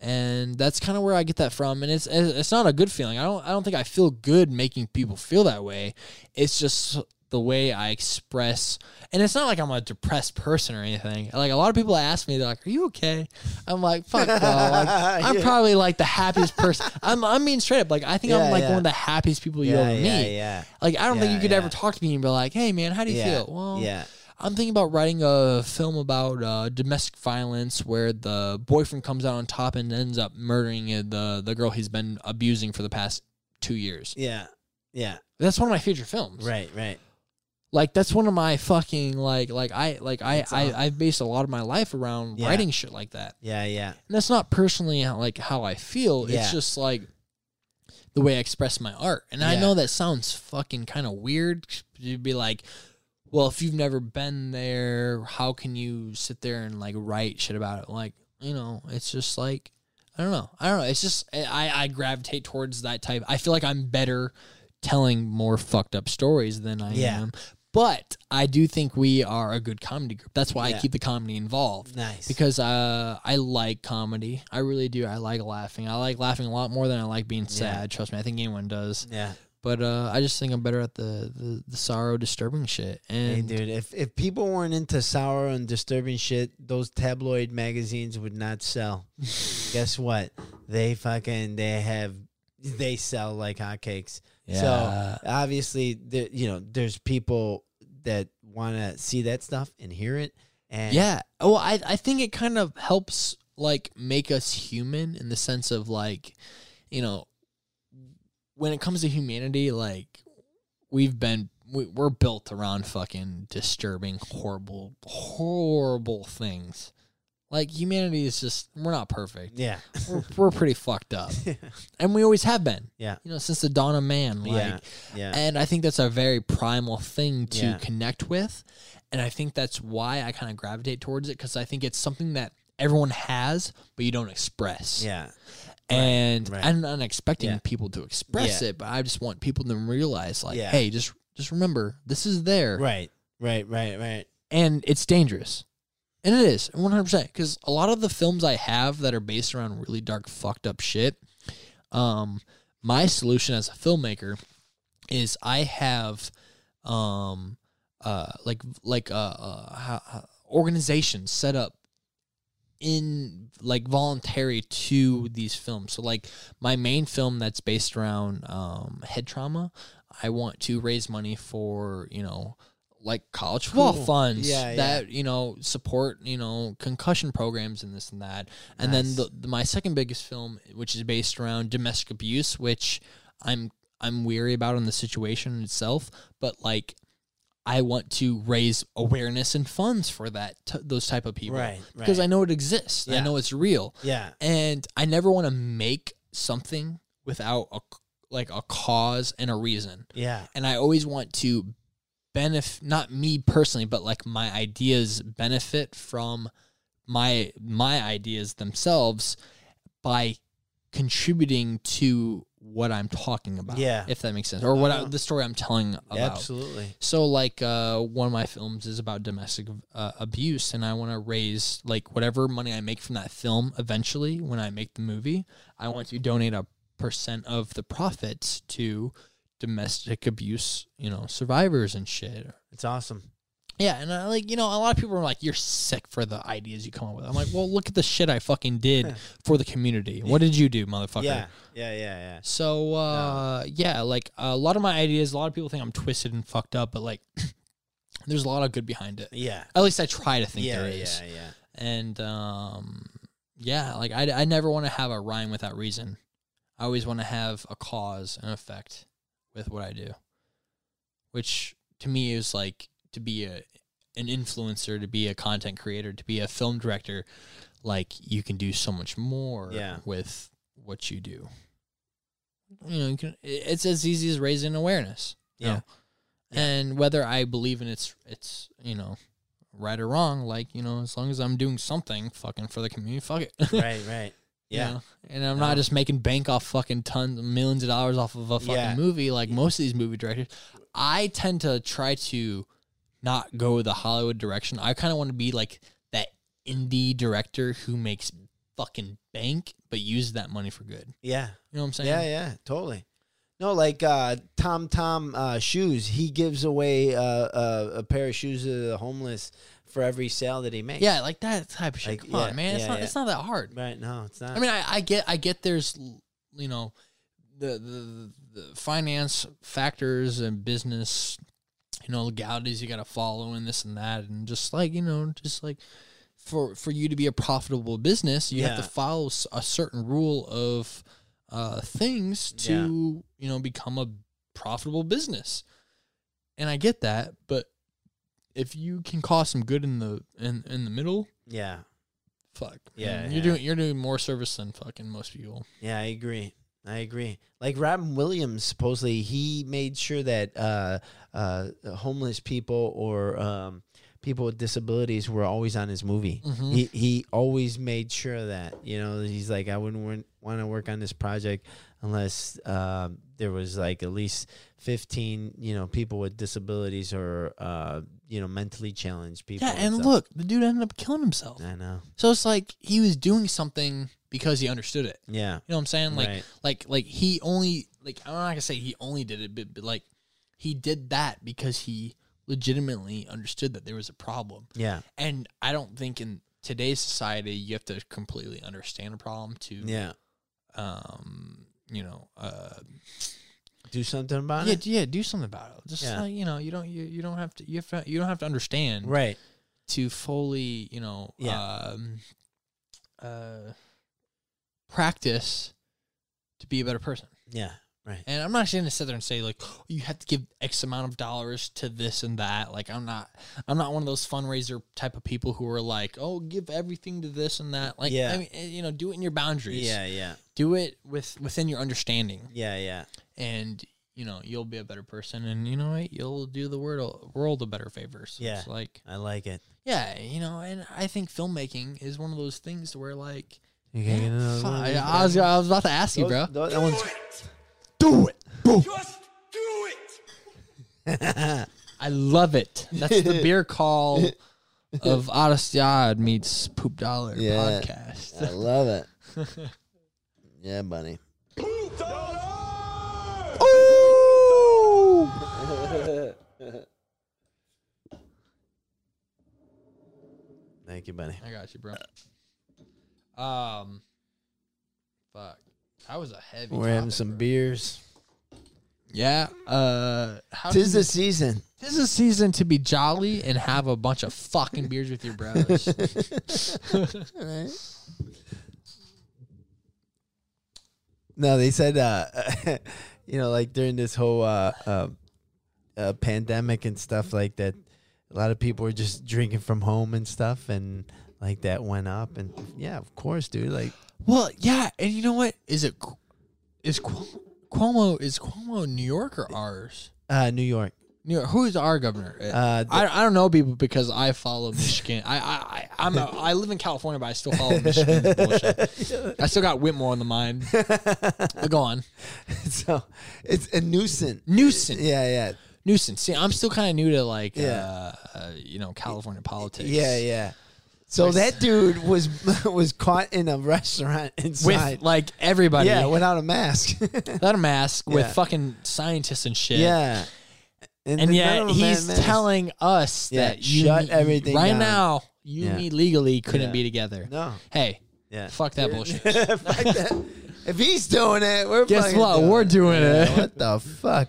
And that's kind of where I get that from and it's it's not a good feeling. I don't I don't think I feel good making people feel that way. It's just the way I express and it's not like I'm a depressed person or anything. Like a lot of people ask me, they're like, Are you okay? I'm like, fuck no. Like, [laughs] I'm Yeah. probably like the happiest person. I'm I'm being straight up. Like I think Yeah, I'm like yeah. one of the happiest people you ever meet. Yeah. Like I don't think you could ever talk to me and be like, "Hey man, how do you feel?" Well, yeah. I'm thinking about writing a film about uh, domestic violence where the boyfriend comes out on top and ends up murdering uh, the the girl he's been abusing for the past two years. Yeah. Yeah. That's one of my future films. Right. Right. Like that's one of my fucking like like I like I That's I I've based a lot of my life around Yeah. writing shit like that. Yeah. Yeah. And that's not personally how, like how I feel. Yeah. It's just like the way I express my art. And I know that sounds fucking kind of weird. You'd be like, well, if you've never been there, how can you sit there and like write shit about it? Like, you know, it's just like I don't know. I don't know. It's just I I gravitate towards that type. I feel like I'm better telling more fucked up stories than I Yeah. am. But I do think we are a good comedy group. That's why Yeah. I keep the comedy involved Nice. because uh, I like comedy. I really do. I like laughing. I like laughing a lot more than I like being sad. Trust me, I think anyone does. yeah. But uh, I just think I'm better at the, the, the sorrow, disturbing shit. Hey, And dude, if if people weren't into sorrow and disturbing shit, those tabloid magazines would not sell. [laughs] Guess what? They fucking they have they sell like hotcakes. Yeah. So obviously, there you know, there's people that want to see that stuff and hear it. And yeah. Well, I I think it kind of helps like make us human in the sense of like, you know, when it comes to humanity, like we've been we, we're built around fucking disturbing, horrible, horrible things. Like humanity is just we're not perfect. Yeah. We're, we're pretty fucked up, [laughs] and we always have been. Yeah. You know, since the dawn of man. Like, Yeah. Yeah. And I think that's a very primal thing to Yeah. connect with. And I think that's why I kind of gravitate towards it because I think it's something that everyone has, but you don't express. yeah. And right. I'm not expecting Yeah. people to express Yeah. it, but I just want people to realize, like, Yeah. hey, just just remember this is there, Right. Right. Right. Right. and it's dangerous. And it is 100% because a lot of the films I have that are based around really dark, fucked up shit. Um, my solution as a filmmaker is I have, um, uh, like like uh, uh organizations set up in like voluntary to these films. So like my main film that's based around um head trauma, I want to raise money for, you know, like college football Cool. funds Yeah, yeah. that, you know, support, you know, concussion programs and this and that. And then the, the my second biggest film which is based around domestic abuse, which I'm I'm weary about in the situation itself, but like I want to raise awareness and funds for that t- those type of people, Right, Because right. I know it exists. I know it's real, Yeah. and I never want to make something without a like a cause and a reason. Yeah. And I always want to benefit, not me personally, but like my ideas benefit from my my ideas themselves by contributing to what I'm talking about. Yeah. if that makes sense, or what I, Uh-huh. the story I'm telling about. Absolutely. So like uh, one of my films is about domestic uh, abuse, and I want to raise like whatever money I make from that film. Eventually, when I make the movie, I want to donate a percent of the profits to domestic abuse, you know, survivors and shit. It's awesome. Yeah, and I like you know a lot of people are like, "You're sick for the ideas you come up with." I'm like, "Well, look at the shit I fucking did [laughs] for the community. What did you do, motherfucker?" Yeah. Yeah. Yeah. Yeah. So uh yeah, like a lot of my ideas, a lot of people think I'm twisted and fucked up, but like [clears throat] there's a lot of good behind it. Yeah. At least I try to think Yeah. there is. Yeah. Yeah. And um yeah, like I, I never want to have a rhyme without reason. I always want to have a cause and effect with what I do. Which to me is like to be a an influencer, to be a content creator, to be a film director, like you can do so much more Yeah. with what you do. You know, you can, it's as easy as raising awareness. you Yeah. know? And whether I believe in it's it's you know right or wrong, like you know, as long as I'm doing something fucking for the community, fuck it. [laughs] Right. Right. You Yeah. know? And I'm No. not just making bank off fucking tons, millions of dollars off of a fucking Yeah. movie like most of these movie directors. I tend to try to not go the Hollywood direction. I kind of want to be like that indie director who makes fucking bank, but uses that money for good. Yeah. You know what I'm saying? Yeah, yeah, totally. No, like uh, Tom Tom uh, shoes. He gives away uh, uh, a pair of shoes to the homeless for every sale that he makes. Yeah, like that type of shit. Like, Come yeah, on, man. It's not. yeah. It's not that hard. Right. No, it's not. I mean, I, I get, I get. There's, you know, the, the the finance factors and business, you know, legalities you got to follow and this and that, and just like you know, just like for for you to be a profitable business, you have to follow a certain rule of uh, things to you know become a profitable business. And I get that, but if you can cause some good in the in in the middle, yeah, fuck, Yeah, man, yeah. you're doing you're doing more service than fucking most people. yeah, I agree. I agree. Like Robin Williams, supposedly he made sure that uh, uh, homeless people or um, people with disabilities were always on his movie. Mhm. He he always made sure that you know he's like I wouldn't want to work on this project unless um, there was like at least fifteen you know people with disabilities or uh, you know mentally challenged people. Yeah, and stuff. look, the dude ended up killing himself. I know. So it's like he was doing something because he understood it. Yeah. You know what I'm saying? Like, Right. like, like he only like I'm not gonna say he only did it, but, but like he did that because he legitimately understood that there was a problem. Yeah. And I don't think in today's society you have to completely understand a problem to, Yeah. um, you know, uh, Do something about yeah, it. yeah, do something about it. Just Yeah. like, you know, you don't, you, you don't have to, you have to, you don't have to understand, Right. to fully, you know, Yeah. um, uh, practice to be a better person. Yeah. Right. And I'm not going to sit there and say like "Oh, you have to give X amount of dollars to this and that. Like I'm not I'm not one of those fundraiser type of people who are like, "Oh, give everything to this and that." Like Yeah. I mean, eh, you know, do it in your boundaries. Yeah, yeah, Do it with within your understanding yeah, yeah. and you know, you'll be a better person and you know what? You'll do the world world a better favor. So Yeah. it's like I like it. yeah, you know, and I think filmmaking is one of those things where like You can't get another one I, I was, I was about to ask you, bro. That, that one's Do it. Just do it. [laughs] I love it. That's the beer call of Odystad meets Poop Dollar Yeah. podcast. I love it. [laughs] yeah, buddy. [laughs] Thank you, buddy. I got you, bro. Um, fuck, that was a heavy. We're having topic, some bro. beers. Yeah. Uh, how Tis can the season. This is a season to be jolly and have a bunch of fucking beers with your bros. [laughs] No, they said, uh, [laughs] you know, like during this whole uh, uh, uh, pandemic and stuff like that, a lot of people were just drinking from home and stuff, and like that went up. And yeah, of course, dude. Like, well, yeah, and you know what is it is Cu- is Cu- Cuomo is Cuomo New York or ours? uh, New York. New York. Who is our governor? Uh, the- I, I don't know people because I follow Michigan. I I I I'm a, I live in California, but I still follow Michigan [laughs] bullshit. I still got Whitmer on the mind. But [laughs] go on, so it's a Newsom. Newsom, Yeah, yeah, Newsom. See, I'm still kind of new to like, Yeah. uh, uh, you know, California politics. yeah, yeah. So that dude was [laughs] was caught in a restaurant [laughs] with like everybody. yeah, without a mask. [laughs] without a mask, with fucking scientists and shit. yeah. and none yet of them had he's telling us Yeah, that you shut need- everything right down. now. You Yeah. and me legally couldn't Yeah. be together. No. Hey, Yeah. fuck that bullshit. Fuck that. If he's doing it, we're Guess what? doing We're doing it. What the fuck?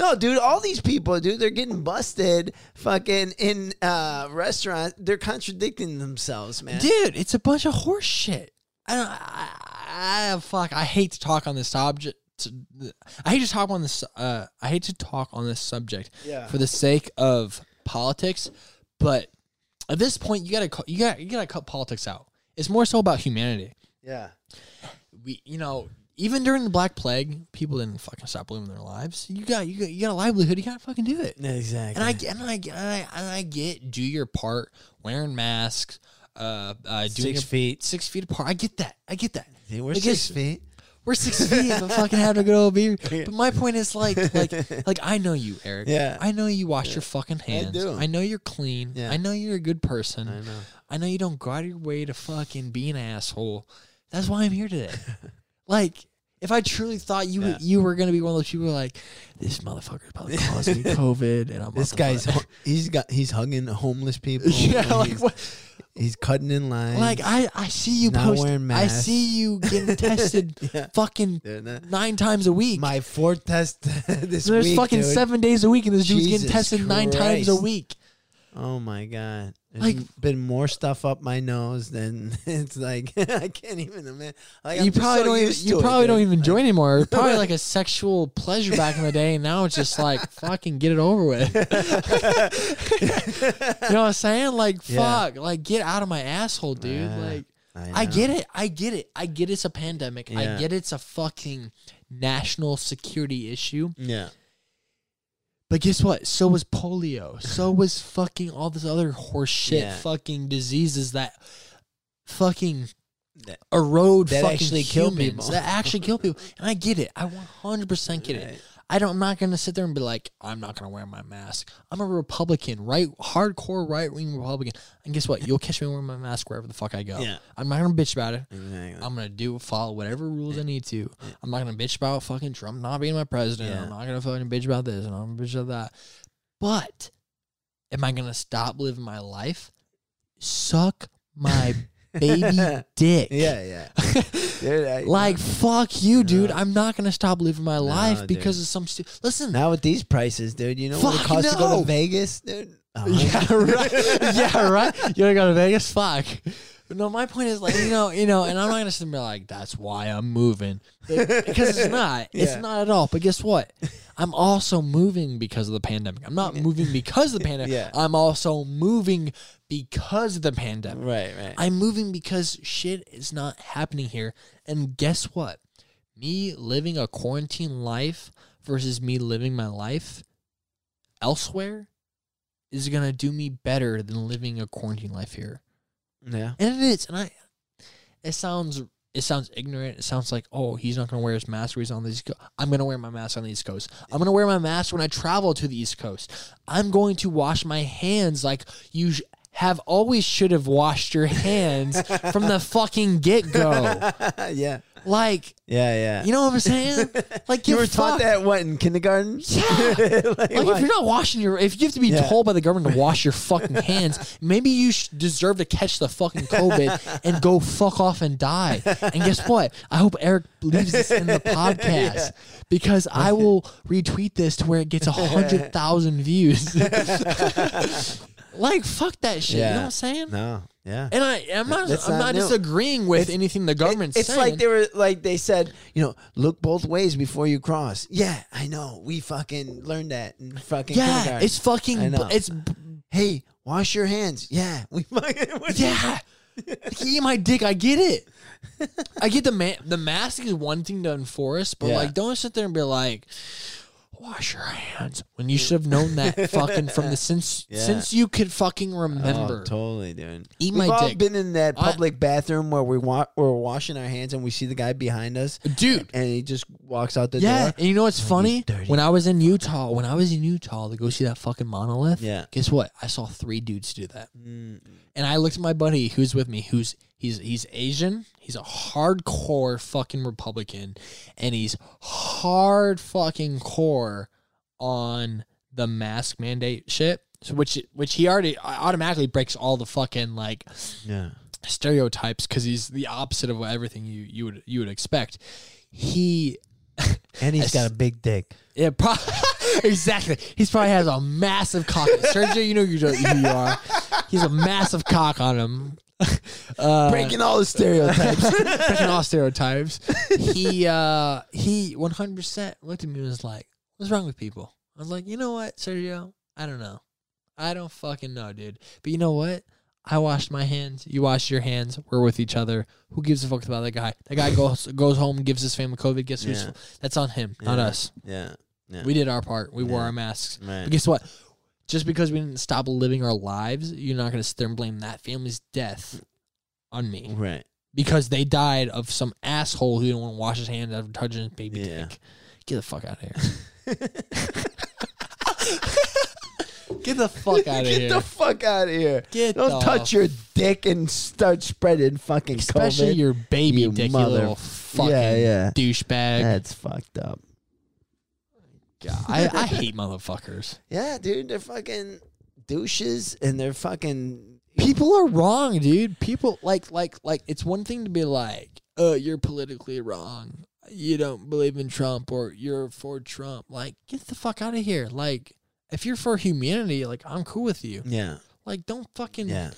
No, dude, all these people, dude, they're getting busted fucking in uh restaurants. They're contradicting themselves, man. dude it's a bunch of horse shit i don't I, I fuck i hate to talk on this subject i hate to talk on this uh i hate to talk on this subject Yeah. for the sake of politics but at this point you gotta you gotta you gotta cut politics out it's more so about humanity Yeah. we you know even during the black plague people didn't fucking stop living their lives you got you got, you got a livelihood you gotta fucking do it Exactly. and I get, and I and I, and I get, do your part, wearing masks, uh, uh, doing Six your- feet. six feet apart. I get that. I get that. We're six feet. We're six feet, but [laughs] fucking having a good old beer. But my point is like, like, [laughs] like I know you, Eric. Yeah. I know you wash your fucking hands. I do. I know you're clean. Yeah. I know you're a good person. I know. I know you don't go out of your way to fucking be an asshole. That's why I'm here today. [laughs] like, if I truly thought you Yeah. you were gonna be one of those people like, this motherfucker probably [laughs] caused me COVID, and I'm This guy's fuck-" hu- he's got he's hugging homeless people. [laughs] yeah, like he's, what? he's cutting in line. Like I, I see you Not post. wearing I see you getting [laughs] tested Yeah. fucking nine times a week. my fourth test this There's week. fucking dude. seven days a week, and this dude's getting Jesus tested nine times a week. Oh my god! There's Like- been more stuff up my nose than [laughs] it's like [laughs] I can't even imagine. Like, I'm you probably so don't. Even, used you to it, probably don't even Like, enjoy it anymore. It's probably like a [laughs] sexual pleasure back in the day, and now it's just like fucking get it over with. you know what I'm saying? Like Yeah. fuck, like get out of my asshole, dude. Yeah, like I, I get it. I get it. I get it's a pandemic. I get it's a fucking national security issue. Yeah, But guess what? So was polio. So [laughs] was fucking all this other horse shit Yeah. fucking diseases that fucking That- erode that fucking actually kill people. That actually kill people. [laughs] And I get it. I 100% get it. I don't, I'm not going to sit there and be like, I'm not going to wear my mask. I'm a Republican, right? Hardcore right wing Republican. And guess what? You'll catch me wearing my mask wherever the fuck I go. Yeah. I'm not going to bitch about it. exactly. I'm gonna do follow whatever rules I need to. I'm not gonna bitch about fucking Trump not being my president. Yeah. I'm not gonna fucking bitch about this and I'm gonna bitch about that. But am I gonna stop living my life? Suck my [laughs] baby [laughs] dick. yeah, yeah. [laughs] Dude, I- Like fuck you, dude. I'm not gonna stop living my life dude. because of some stu- listen. now with these prices, dude, you know what it Fuck costs to go no. to Vegas, dude? [laughs] Yeah, uh-huh. right. yeah, right. You wanna go to Vegas? Fuck. No, my point is like you know, you know, and I'm not gonna sit there and be like, "That's why I'm moving," because it's not. [laughs] It's Yeah. not at all. But guess what? I'm also moving because of the pandemic. I'm not moving because of the pandemic. Yeah. I'm also moving because of the pandemic. Right, right. I'm moving because shit is not happening here. And guess what? Me living a quarantine life versus me living my life elsewhere is going to do me better than living a quarantine life here. Yeah. And it is. And I it sounds it sounds ignorant. It sounds like, oh, he's not going to wear his mask when he's on the East Coast. I'm going to wear my mask on the East Coast. I'm going to wear my mask when I travel to the East Coast. I'm going to wash my hands like you sh- have always should have washed your hands [laughs] from the fucking get go. [laughs] yeah. Like, Yeah, yeah. you know what I'm saying? [laughs] Like, you were taught fucked. that what in kindergarten? Yeah. like, [laughs] Like, if you're not washing your, if you have to be Yeah. told by the government to wash your fucking [laughs] hands, maybe you sh- deserve to catch the fucking COVID and go fuck off and die. And guess what? I hope Eric leaves this in the podcast because I will retweet this to where it gets a hundred thousand views. like fuck that shit. You know what I'm saying? No. Yeah. And I, I'm not, That's I'm not not disagreeing with anything the government's it's saying. like they were like they said, you know, look both ways before you cross. Yeah, I know. We fucking learned that in fucking yeah, it's fucking, I know. it's hey, wash your hands. Yeah, [laughs] we fucking Yeah. He eat my dick. I get it. I get the ma- the mask is one thing to enforce, but Yeah. like, don't sit there and be like, "Wash your hands," when you should have known that [laughs] fucking from the since Yeah. since you could fucking remember. Oh, totally, dude. Eat We've my all dick. been in that I- public bathroom where we wa- we're washing our hands and we see the guy behind us, Dude. and he just walks out the door. Yeah, door. and you know what's funny? When I was in Utah, when I was in Utah to go see that fucking monolith, Yeah. guess what? I saw three dudes do that. Mm, And I looked at my buddy who's with me, who's he's he's Asian, he's a hardcore fucking Republican, and he's hard fucking core on the mask mandate shit. So which which he already uh, automatically breaks all the fucking like yeah, stereotypes because he's the opposite of what everything you you would you would expect. He [laughs] and he's got a big dick. yeah, pro- [laughs] exactly. He's probably has a massive cock. Sergio, you know you who you are. He's a massive cock on him. [laughs] Uh, Breaking all the stereotypes. [laughs] breaking all stereotypes. He uh he one hundred percent looked at me and was like, "What's wrong with people?" I was like, "You know what, Sergio? I don't know. I don't fucking know, dude. But you know what? I washed my hands. You washed your hands. We're with each other. Who gives a fuck about that guy? That guy [laughs] goes goes home gives his family COVID. Guess who's that's on him, not us. yeah, yeah. We did our part. We wore our masks. Right. But guess what? Just because we didn't stop living our lives, you're not going to sit there and blame that family's death on me right. because they died of some asshole who didn't want to wash his hands after touching his baby Yeah. dick. Get the fuck out of here. [laughs] Get the fuck out of here. Get the fuck out of here. Get Don't touch your dick and start spreading fucking Especially COVID. your baby You dick, you mother- little fucking Yeah, yeah. douchebag. That's fucked up. God, I, I hate motherfuckers. [laughs] Yeah, dude, they're fucking douches and they're fucking People are wrong, dude. People like like like it's one thing to be like, "Oh, you're politically wrong. You don't believe in Trump or you're for Trump." Like, get the fuck out of here. Like, if you're for humanity, like I'm cool with you. yeah, Like, don't fucking yeah,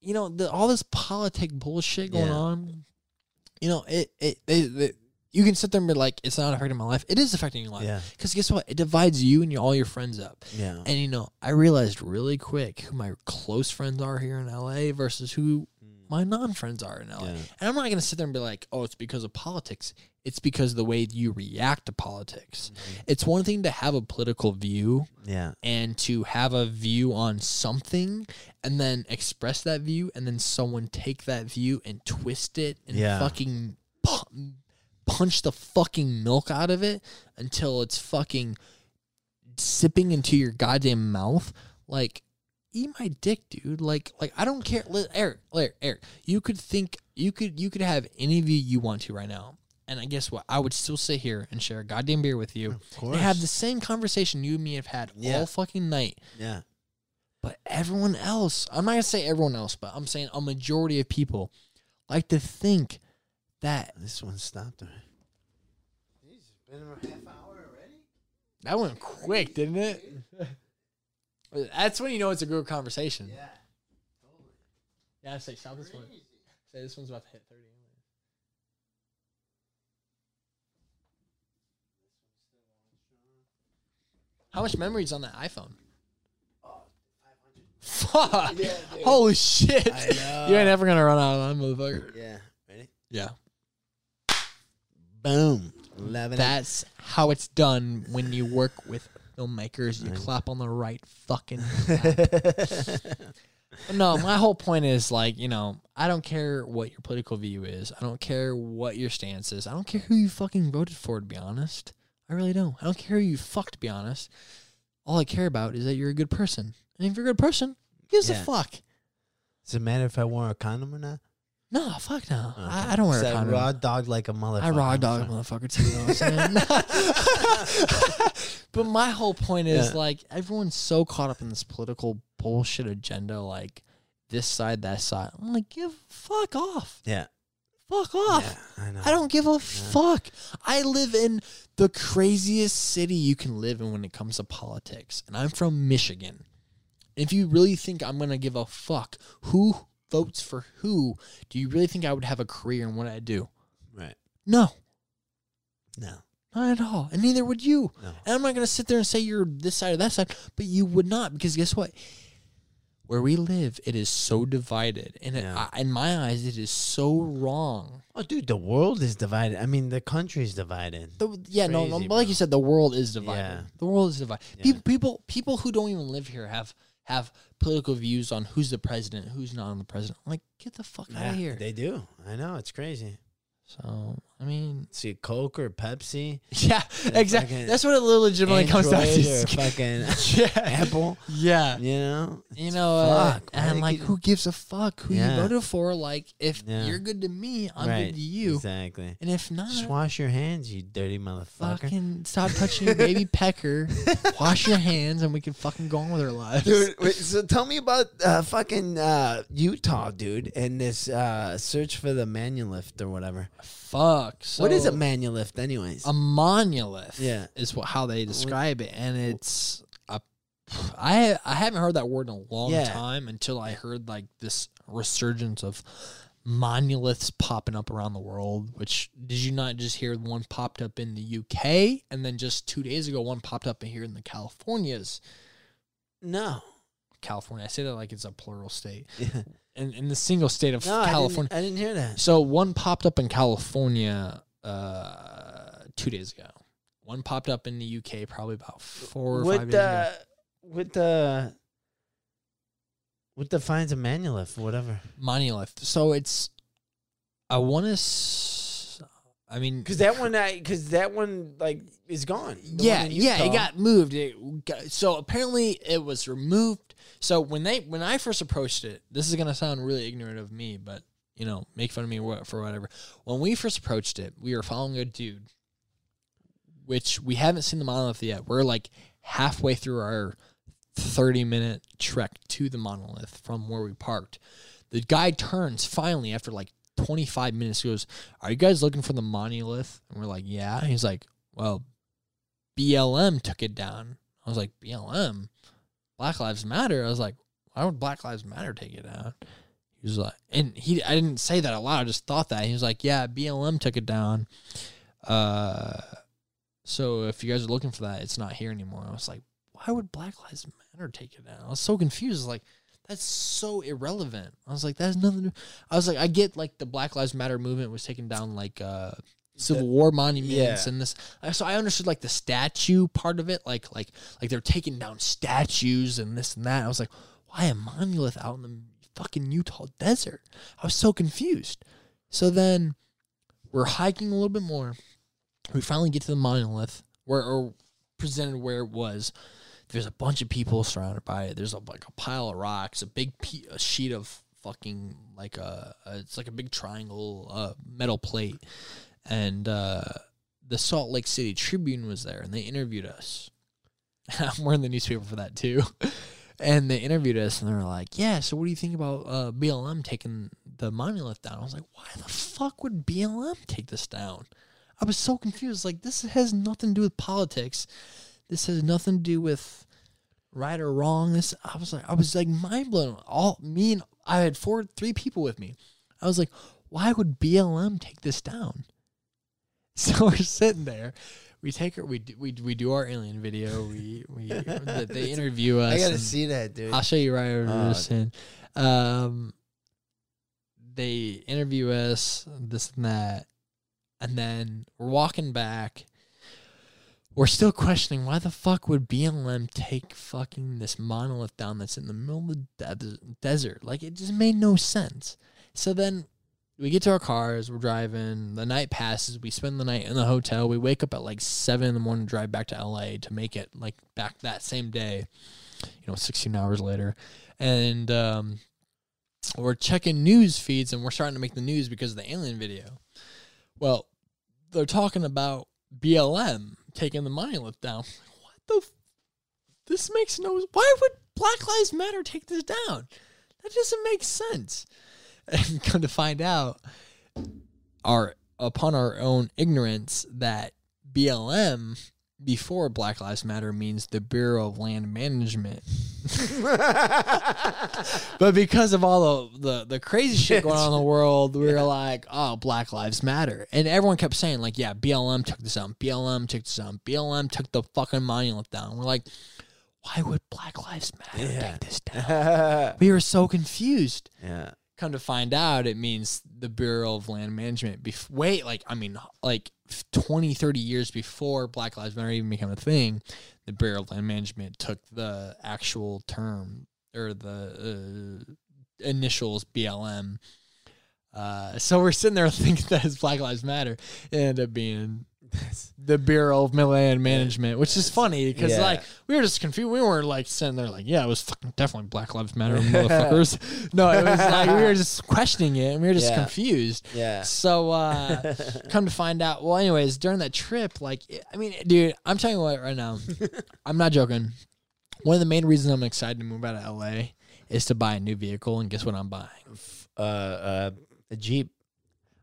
you know, the, all this politic bullshit going Yeah. on. You know, it it, it it you can sit there and be like, "It's not affecting my life." It is affecting your life. yeah, Because guess what? It divides you and your, all your friends up. yeah. And you know, I realized really quick who my close friends are here in LA versus who mm. my non friends are in LA. Yeah. And I'm not gonna sit there and be like, oh, it's because of politics. It's because of the way you react to politics. Mm-hmm. It's one thing to have a political view yeah, and to have a view on something and then express that view and then someone take that view and twist it and Yeah. fucking punch the fucking milk out of it until it's fucking sipping into your goddamn mouth. Like eat my dick dude. Like like i don't care. Eric eric eric you could think you could you could have any view you you want to right now. And i guess what? I would still sit here and share a goddamn beer with you and have the same conversation you and me have had Yeah. all fucking night. Yeah, but everyone else, I'm not gonna say everyone else, but I'm saying a majority of people like to think that This one stopped already. It's been a half hour already. that went quick, didn't it? That's when you know it's a good conversation. Yeah. Yeah, say stop this one. Say this one's about to hit thirty. How much memory is on that iPhone? Oh, Fuck! Holy shit! [laughs] You ain't ever gonna run out of that motherfucker. Yeah. Ready? Yeah. Boom. Eleven. That's how it's done when you work with filmmakers. You clap on the right fucking. [laughs] But no, my whole point is like, you know, I don't care what your political view is. I don't care what your stance is. I don't care who you fucking voted for, to be honest. I really don't. I don't care who you fucked, to be honest. All I care about is that you're a good person. And if you're a good person, who gives Yeah. a fuck? Does it matter if I wore a condom or not? No, fuck no. I, I don't wear Is a condom. raw dog like a motherfucker. I raw I'm dog sorry. motherfucker too. You know what I'm saying? [laughs] but my whole point is Yeah. like everyone's so caught up in this political bullshit agenda, like this side, that side. I'm like, give fuck off, Yeah. fuck off. Yeah, I know. I don't give a fuck. I live in the craziest city you can live in when it comes to politics, and I'm from Michigan. If you really think I'm gonna give a fuck who votes for who, do you really think I would have a career in what I do? Right. No. No. Not at all. And neither would you. No. And I'm not going to sit there and say you're this side or that side, but you would not because guess what? Where we live, it is so divided. And it, I, in my eyes, it is so wrong. Oh, dude, the world is divided. I mean, the country's divided. The, yeah, no, no, but like you said, the world is divided. Yeah. The world is divided. Yeah. People, people, people who don't even live here have have political views on who's the president, who's not on the president. I'm like, get the fuck out of here. They do. I know. It's crazy. so, I mean, See, Coke or Pepsi. yeah, exactly. That's what it legitimately comes down to. or fucking [laughs] yeah, Apple. yeah. You know? You know, uh, and like, who gives a fuck who Yeah. you voted for? Like, if Yeah. you're good to me, I'm right. good to you. Exactly. And if not, Just wash your hands, you dirty motherfucker. fucking stop touching your baby [laughs] pecker. Wash your hands, and we can fucking go on with our lives. Dude, wait, so tell me about uh, fucking uh, Utah, dude, and this uh, search for the manulith or whatever. Fuck. So what is a manulith, anyways? A monolith. Yeah. is what how they describe it, and it's a. I I haven't heard that word in a long Yeah. time until I heard like this resurgence of monoliths popping up around the world. Which did you not just hear one popped up in the UK, and then just two days ago one popped up here in the Californias. no. California. I say that like it's a plural state. [laughs] Yeah. In in the single state of No, California. I didn't, I didn't hear that. So one popped up in California uh, two days ago. One popped up in the UK probably about four or five With days ago. the with the what defines a manulith, whatever. Monolith. So it's I want to. S- I mean, Because that one, I because that one like is gone. The yeah, yeah, it got moved. It got, so apparently it was removed. So when they when I first approached it, this is gonna sound really ignorant of me, but you know, make fun of me for whatever. When we first approached it, we were following a dude, which we haven't seen the monolith yet. We're like halfway through our thirty minute trek to the monolith from where we parked. The guy turns finally after like 25 minutes. He goes, Are you guys looking for the monolith? And we're like, Yeah. And he's like, Well, BLM took it down. I was like, BLM? Black Lives Matter? I was like, Why would Black Lives Matter take it down? He was like, and he, I didn't say that a lot. I just thought that. He was like, Yeah, BLM took it down. Uh, so if you guys are looking for that, it's not here anymore. I was like, Why would Black Lives Matter take it down? I was so confused. Like, that's so irrelevant. I was like, that has nothing to I was like, I get like the Black Lives Matter movement was taken down like uh Civil War monuments yeah. and this. So I understood like the statue part of it, like like like they're taking down statues and this and that. I was like, why a monolith out in the fucking Utah desert? I was so confused. So then we're hiking a little bit more. We finally get to the monolith where or presented where it was. There's a bunch of people surrounded by it. There's a, like a pile of rocks, a big pe- a sheet of fucking like a, a it's like a big triangle uh, metal plate, and uh, the Salt Lake City Tribune was there, and they interviewed us. [laughs] I'm wearing the newspaper for that too. [laughs] And they interviewed us, and they were like, "Yeah, so what do you think about uh, BLM taking the monolith down?" I was like, "Why the fuck would BLM take this down?" I was so confused. Like, this has nothing to do with politics. This has nothing to do with right or wrong. This I was like I was like mind blown. All me and I had four three people with me. I was like, why would BLM take this down? [laughs] So we're sitting there. We take her. We do, we we do our alien video. We we [laughs] they interview us. I gotta see that, dude. I'll show you right over Oh, this in. Um, they interview us, this and that, and then we're walking back. We're still questioning why the fuck would BLM take fucking this monolith down that's in the middle of the de- desert? Like it just made no sense. So then we get to our cars, we're driving. The night passes. We spend the night in the hotel. We wake up at like seven in the morning, drive back to LA to make it like back that same day. You know, sixteen hours later, and um, we're checking news feeds and we're starting to make the news because of the alien video. Well, they're talking about BLM taking the monolith down. What the? F- this makes no. Why would Black Lives Matter take this down? That doesn't make sense. And [laughs] come to find out, our upon our own ignorance that BLM before Black Lives Matter means the Bureau of Land Management. [laughs] but because of all the, the, the crazy shit going on in the world, we were like, oh, Black Lives Matter. And everyone kept saying, like, yeah, BLM took this down. BLM took this down. BLM took the fucking monument down. We're like, why would Black Lives Matter Yeah. take this [laughs] down? we were so confused. yeah. Come to find out, it means the Bureau of Land Management. Bef- wait, like, I mean, like 20, 30 years before Black Lives Matter even became a thing, the Bureau of Land Management took the actual term or the uh, initials BLM. Uh, so we're sitting there [laughs] thinking that it's Black Lives Matter. It ended up being [laughs] the Bureau of Land Management, which is funny because Yeah. like we were just confused. We weren't like sitting there like, yeah, it was fucking definitely Black Lives Matter, [laughs] motherfuckers. no, it was like we were [laughs] just questioning it and we were just Yeah. confused. Yeah. So uh come to find out, well, anyways, during that trip, like, I mean, dude, I'm telling you what, right now, I'm not joking. One of the main reasons I'm excited to move out of LA is to buy a new vehicle, and guess what I'm buying? Uh, uh, a Jeep.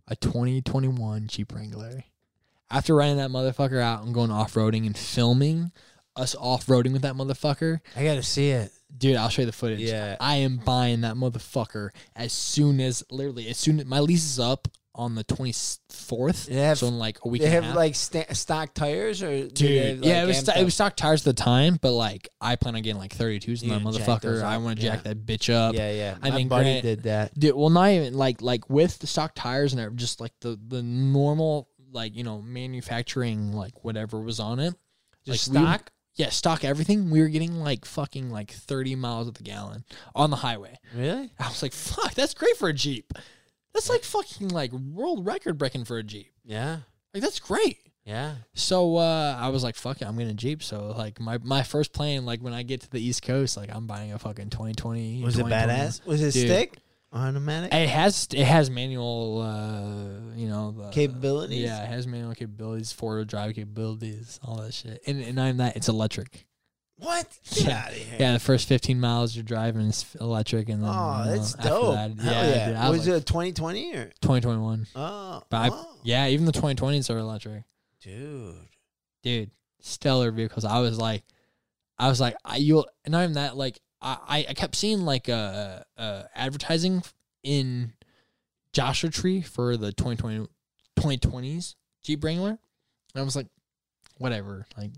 A 2021 Jeep Wrangler. After renting that motherfucker out and going off roading and filming us off roading with that motherfucker, I gotta see it. dude, I'll show you the footage. Yeah. I am buying that motherfucker as soon as literally as soon as my lease is up on the 24th. They have- so in like a week They and have half. like sta- stock tires, or Dude, have, yeah, it was sto- it was stock tires at the time, but like I plan on getting like 32s in that gonna jack those motherfucker. I want to jack yeah. that bitch up. Yeah, yeah. I My mean, buddy did that. Dude, well, not even like like with the stock tires and er, just like the the normal like you know manufacturing like whatever was on it. Just like, we- stock? yeah, stock everything. We were getting like fucking like 30 miles at the gallon on the highway. Really? I was like, fuck, that's great for a Jeep. That's like fucking like world record breaking for a Jeep. Yeah. Like that's great. Yeah. So uh, I was like, "Fuck it, I'm getting a Jeep." So like my, my first plan, like when I get to the East Coast, like I'm buying a fucking 2020. Was it badass? Was it Dude. stick? Automatic? It has it has manual, uh, you know, the, Capabilities? Yeah, it has manual capabilities, four wheel drive capabilities, all that shit. And and I'm that it's electric. what? [laughs] Get Yeah. out of here. Yeah, the first 15 miles you're driving is electric, and then Oh, you know, that's dope. that- Hell yeah, yeah. dude, I was, was like, it 2020 or? 2021. Oh. But I, oh. yeah, even the 2020s are electric. Dude. dude, stellar vehicles. I was like, I was like, I you'll not even that. Like, I I- kept seeing like uh uh advertising in Joshua Tree for the 2020 2020s Jeep Wrangler, and I was like, whatever, like.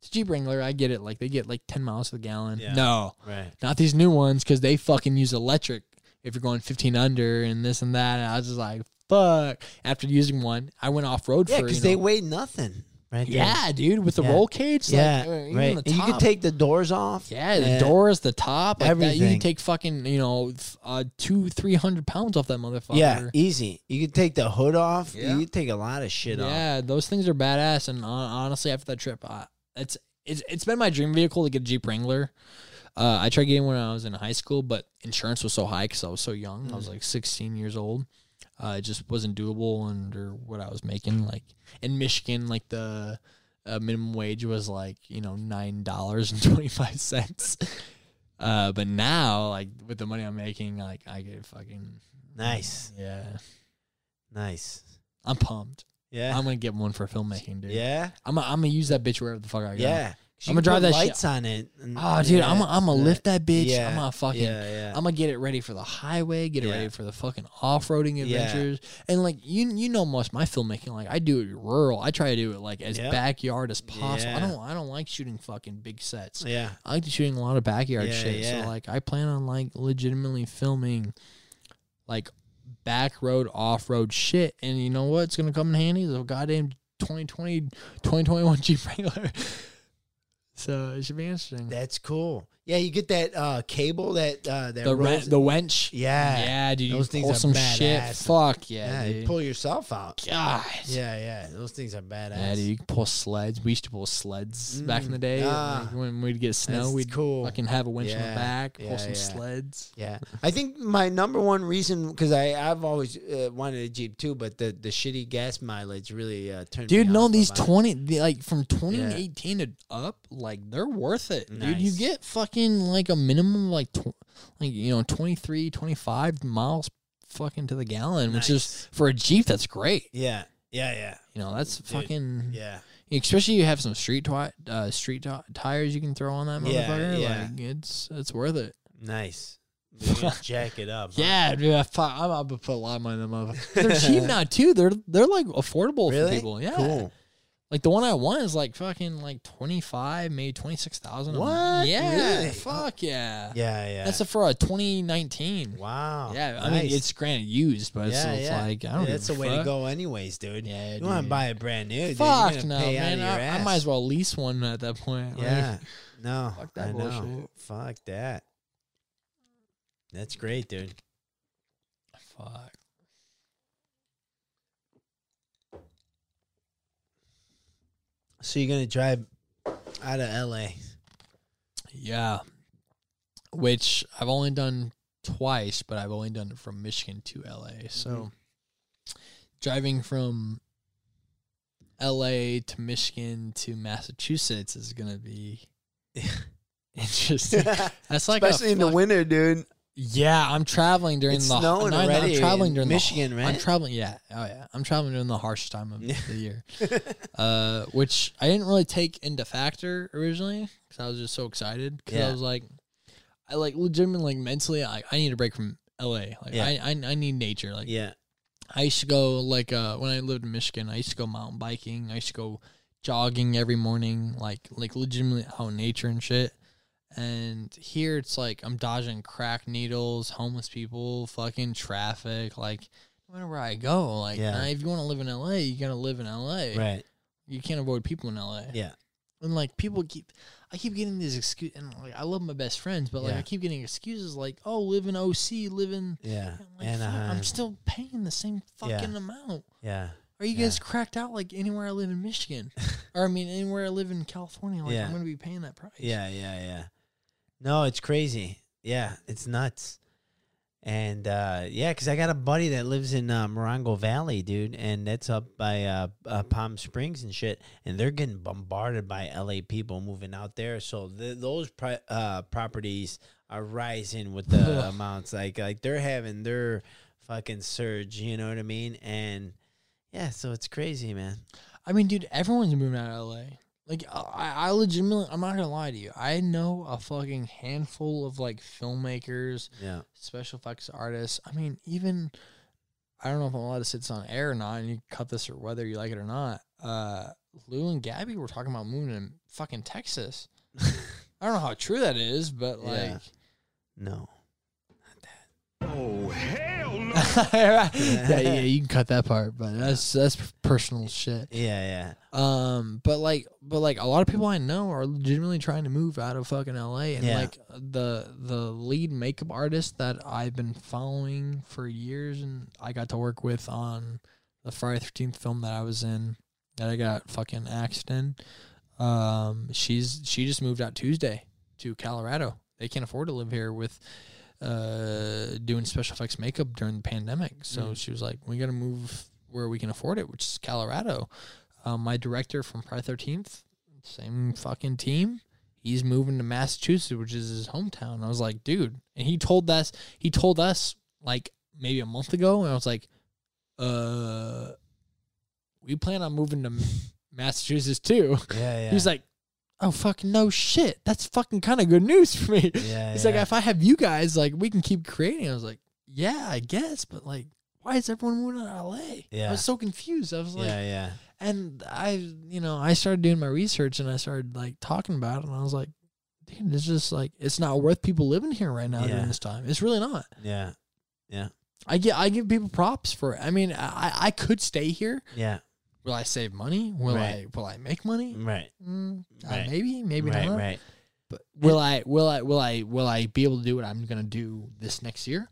It's a Jeep Wrangler. I get it. Like they get like ten miles to the gallon. Yeah. No, Right. not these new ones because they fucking use electric if you're going 15 under and this and that. And I was just like, fuck. After using one, I went off road for Yeah, for because you they know, weigh nothing. Right. there. yeah, dude, with the Yeah. roll cage. Yeah. like, uh, even right. The And you top. can take the doors off. yeah, the doors, the top, like that. You Everything. can take fucking, you know, uh, two, three hundred pounds off that motherfucker. Yeah, easy. You could take the hood off. Yeah. You can take a lot of shit off. yeah, those things are badass. And hon- honestly, after that trip, I, it's it's it's been my dream vehicle to get a Jeep Wrangler. Uh, I tried getting one when I was in high school, but insurance was so high because I was so young. I was like 16 years old. Uh, it just wasn't doable under what I was making. Like in Michigan, like the uh, minimum wage was like you know nine dollars and twenty five cents. [laughs] Uh, but now, like with the money I'm making, like I get fucking Nice. yeah. Nice. I'm pumped. Yeah. I'm gonna get one for filmmaking, dude. yeah. I'm gonna, I'm gonna use that bitch wherever the fuck I go. Yeah. You I'ma drive that shit- lights on it. and- Oh, dude, I'm yeah, I'm gonna lift that bitch. yeah, I'm gonna fucking. yeah, yeah. I'm gonna get it ready for the highway. Get it Yeah. ready for the fucking off-roading Yeah. adventures. And like you, you know, most of my filmmaking, like I do it rural. I try to do it like as Yeah. backyard as possible. I don't, I don't like shooting fucking big sets. Yeah. I like to shooting a lot of backyard Yeah, shit. yeah. So like I plan on like legitimately filming like back road off road shit. And you know what's gonna come in handy? The goddamn 2020 2021 [laughs] Jeep Wrangler. So it should be interesting. That's cool. Yeah, you get that uh, cable that uh, that the rolls- the wench. Yeah. yeah, dude. Those you things pull are some shit. badass. Fuck yeah, yeah, you dude. pull yourself out. God. Yeah, yeah, those things are badass. Yeah, dude, you can pull sleds. We used to pull sleds back in the day. Ah. like when we'd get snow, That's we'd cool. fucking have a winch in Yeah, the back, pull yeah, some yeah. sleds. Yeah, I think my number one reason because I I've always uh, wanted a Jeep too, but the the shitty gas mileage really uh, turned. Dude, me no, off these about it. twenty, the, like from twenty eighteen to up, like they're worth it, dude. You Nice. get fucking like a minimum of like, tw- like you know, 23, 25 miles fucking to the gallon, which is for a Jeep, that's great. Yeah, yeah, yeah, You know, that's fucking yeah. Especially you have some street twi- uh, street ti- tires you can throw on that motherfucker. yeah. Like it's it's worth it. Nice. [laughs] Jack it up. huh? Yeah, dude, I I'm about to put a lot of money in them. motherfuckers. They're [laughs] cheap now too. They're they're like affordable Really? for people. Yeah, Cool. Like the one I want is like fucking like twenty five, maybe twenty six thousand. What? Yeah, Really? fuck yeah. Yeah, yeah. That's a, for a twenty nineteen. wow. Yeah, I mean it's granted used, but yeah, it's, yeah. like I don't. Yeah, that's a way to go, anyways, dude. Yeah, you want to buy a brand new? Fuck You're no, gonna pay out man. I, I might as well lease one at that point. like- Yeah. [laughs] No. Fuck that I know. bullshit. Fuck that. That's great, dude. Fuck. So you're gonna drive out of LA? Yeah. Which I've only done twice, but I've only done it from Michigan to LA. So Mm-hmm. driving from LA to Michigan to Massachusetts is going to be [laughs] interesting. [laughs] That's like Especially in the winter, dude. Yeah, I'm traveling during It's the snowing no, already I'm traveling during Michigan, the, I'm traveling. Yeah, oh yeah, I'm traveling during the harshest time of the year, [laughs] uh, which I didn't really take into factor originally because I was just so excited because Yeah. I was like, I like legitimately like mentally, I, I need a break from LA. Like Yeah. I, I I need nature. Like Yeah. I used to go like uh when I lived in Michigan, I used to go mountain biking. I used to go jogging every morning, like like legitimately out in nature and shit. And here it's like I'm dodging crack needles, homeless people, fucking traffic. Like no matter where I go, like Yeah. if you want to live in LA, you gotta live in LA. Right. You can't avoid people in LA. Yeah. And like people keep, I keep getting these excuses, and like I love my best friends, but like Yeah. I keep getting excuses like, oh, live in OC, live in. Yeah. I'm like, fuck, Anaheim. I'm still paying the same Yeah. fucking amount. Yeah. Are you Yeah. guys cracked out like anywhere I live in Michigan? [laughs] or I mean anywhere I live in California, like Yeah. I'm gonna be paying that price. Yeah, yeah, yeah. No, it's crazy. Yeah, it's nuts. And uh, yeah, because I got a buddy that lives in uh, Morongo Valley, dude, and that's up by uh, uh, Palm Springs and shit. And they're getting bombarded by LA people moving out there. So th- those pri- uh, properties are rising with the [laughs] amounts. Like like they're having their fucking surge. You know what I mean? And yeah, so it's crazy, man. I mean, dude, everyone's moving out of LA. Like I, I legitimately I'm not gonna lie to you. I know a fucking handful of like filmmakers, Yeah. special effects artists. I mean, even I don't know if I'm allowed to sit this on air or not, and you cut this or whether you like it or not. Uh Lou and Gabby were talking about moving to fucking Texas. [laughs] I don't know how true that is, but like Yeah. No. Oh, hell no. yeah, [laughs] yeah, yeah, you can cut that part, but that's that's personal shit. Yeah, yeah. Um, but like, but like a lot of people I know are legitimately trying to move out of fucking LA, and Yeah. like the the lead makeup artist that I've been following for years, and I got to work with on the Friday Thirteenth film that I was in, that I got fucking axed in. Um, she's she just moved out Tuesday to Colorado. They can't afford to live here with uh doing special effects makeup during the pandemic. So Mm. she was like, "We got to move where we can afford it, which is Colorado." Um, my director from Friday Thirteenth, same fucking team. He's moving to Massachusetts, which is his hometown. I was like, dude, and he told us he told us like maybe a month ago, and I was like, uh, we plan on moving to Massachusetts too. Yeah, yeah. [laughs] He was like, oh fucking no shit. That's fucking kind of good news for me. Yeah, He's like, if I have you guys, like we can keep creating. I was like, yeah, I guess, but like, why is everyone moving to LA? yeah I was so confused. I was like, yeah, yeah. and I, you know, I started doing my research and I started like talking about it, and I was like, dude, it's just like it's not worth people living here right now Yeah. during this time. It's really not. Yeah. Yeah. I get, I give people props for it. I mean, I, I could stay here. Yeah. Will I save money? Will Right. I, will I make money? Right. Mm, uh, Right. maybe, maybe right, not. right. But will I, will I, will I, will I be able to do what I'm gonna do this next year?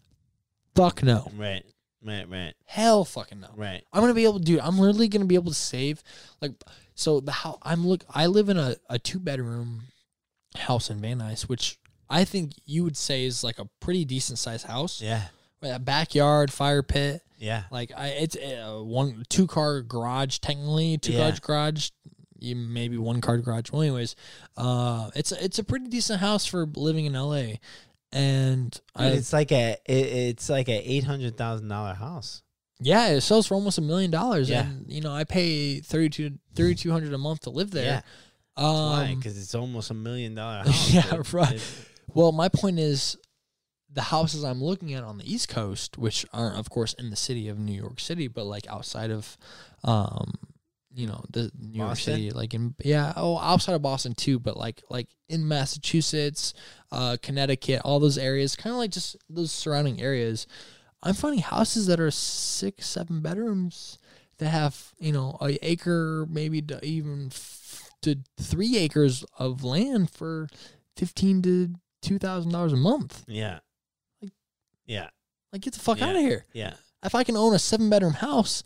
Fuck no. Right. Right, right. Hell, fucking no. Right. I'm gonna be able to do. I'm literally gonna be able to save, like, so the how I'm look. I live in a, a two bedroom house in Van Nuys, which I think you would say is like a pretty decent sized house. Yeah. With a backyard, fire pit. Yeah. Like I, it's a one two car garage technically, two Yeah. car garage. You maybe one car garage. Well, anyways, uh, it's it's a pretty decent house for living in LA, and I, it's like a it, it's like a eight hundred thousand dollar house. Yeah, it sells for almost a million dollars. Yeah. And you know, I pay 3200 a month to live there. Yeah. Why? Um, Because it's almost a million dollar [laughs] house. Yeah, right. well, my point is the houses I'm looking at on the East Coast, which aren't of course in the city of New York City, but like outside of um you know, the New York City, like in yeah, oh, outside of Boston too, but like like in Massachusetts, uh, Connecticut, all those areas, kind of like just those surrounding areas. I'm finding houses that are six, seven bedrooms that have you know a acre, maybe to even f- to three acres of land for fifteen to two thousand dollars a month. yeah. Yeah. Like get the fuck Yeah. out of here! Yeah. If I can own a seven bedroom house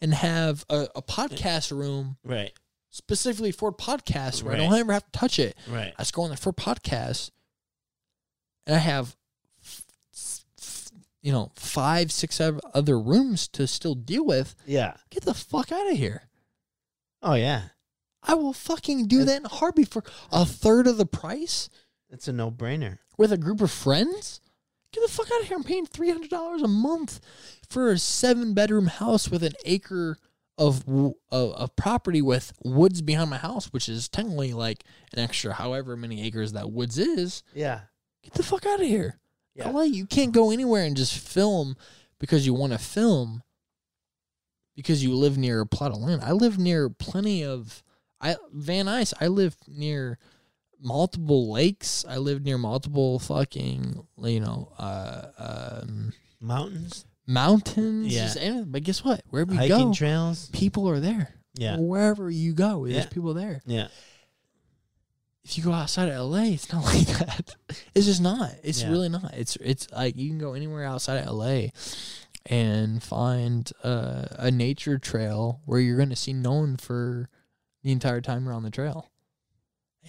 and have a, a podcast room Right. specifically for podcasts where I don't ever have to touch it. Right. I just go in there for podcasts, and I have, f- f- you know, five, six other rooms to still deal with. Yeah. Get the fuck out of here! Oh yeah. I will fucking do that in a heartbeat for a third of the price It's a no brainer. with a group of friends. Get the fuck out of here! I'm paying three hundred dollars a month for a seven bedroom house with an acre of, of of property with woods behind my house, which is technically like an extra however many acres that woods is. Yeah. Get the fuck out of here. Yeah. LA, you can't go anywhere and just film because you want to film because you live near a plot of land. I live near plenty of I Van Nuys. I live near multiple lakes. I lived near multiple fucking you know uh um Mountains, mountains. Yeah. anything. But guess what? Wherever you hiking go, trails. people are there. Yeah. Wherever you go, there's Yeah. people there. Yeah. if you go outside of LA, it's not [laughs] like that. It's just not. It's Yeah. really not. It's it's like you can go anywhere outside of LA and find uh, a nature trail where you're going to see no one for the entire time you're on the trail,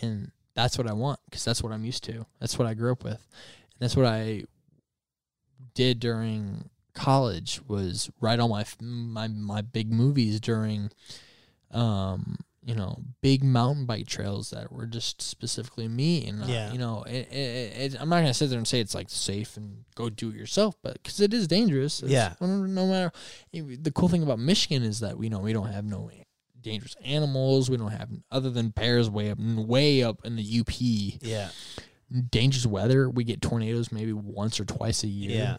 and that's what I want because that's what I'm used to. That's what I grew up with, and that's what I did during college was write all my my my big movies during um you know big mountain bike trails that were just specifically me and uh, Yeah. you know it, it, it, i'm not gonna sit there and say it's like safe and go do it yourself but because it is dangerous It's- Yeah. no matter the cool thing about michigan is that we know we don't have no dangerous animals we don't have other than bears way up way up in the up Yeah. dangerous weather we get tornadoes maybe once or twice a year Yeah.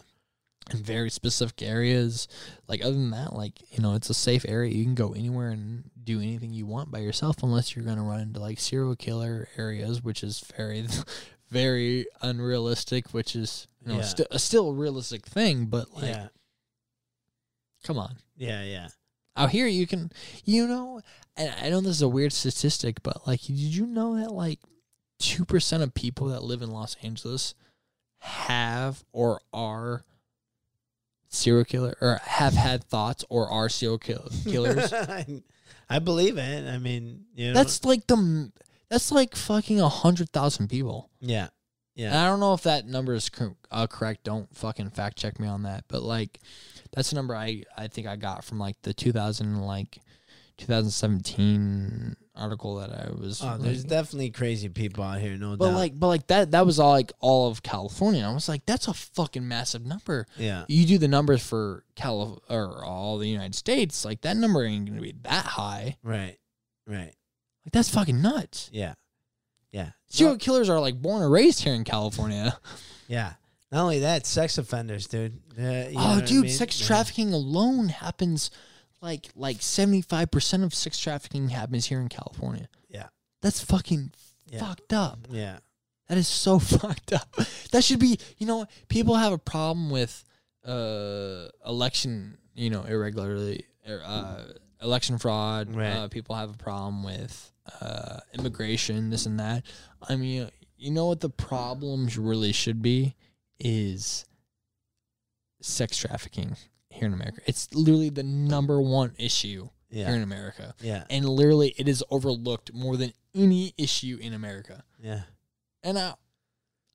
in very specific areas. Like other than that, like you know, it's a safe area. You can go anywhere and do anything you want by yourself, unless you're gonna run into like serial killer areas, which is very, [laughs] very unrealistic. Which is you know Yeah. sti- a still a realistic thing, but like, Yeah. come on. Yeah. Yeah. Out here, you can, you know, and I know this is a weird statistic, but like, did you know that like two percent of people that live in Los Angeles have or are serial killer or have had thoughts or are serial kill- [laughs] killers? I believe it. I mean, you know. that's like the that's like fucking a hundred thousand people. yeah. And Yeah. I don't know if that number is cor- uh, correct. Don't fucking fact check me on that. But like, that's the number I I think I got from like the 2000 like 2017 article that I was. Oh, there's reading. definitely crazy people out here, no but doubt. like, but like that that was all like all of California. I was like, that's a fucking massive number. yeah. You do the numbers for Cali or all the United States, like that number ain't gonna be that high. Right. Right. Like that's fucking nuts. Yeah. Yeah. Serial killers are like born and raised here in California. Yeah. Not only that, sex offenders, dude. Uh, oh, what I dude, mean? sex Yeah. trafficking alone happens like like seventy five percent of sex trafficking happens here in California. Yeah. That's fucking Yeah. fucked up. Yeah. That is so [laughs] fucked up. That should be, you know, people have a problem with uh election, you know, irregularly, er, uh, election fraud. Right. Uh, people have a problem with uh, immigration, this and that. I mean, you know what the problems really should be is sex trafficking here in America. It's literally the number one issue here in America. Yeah. And literally, it is overlooked more than any issue in America. Yeah. And I,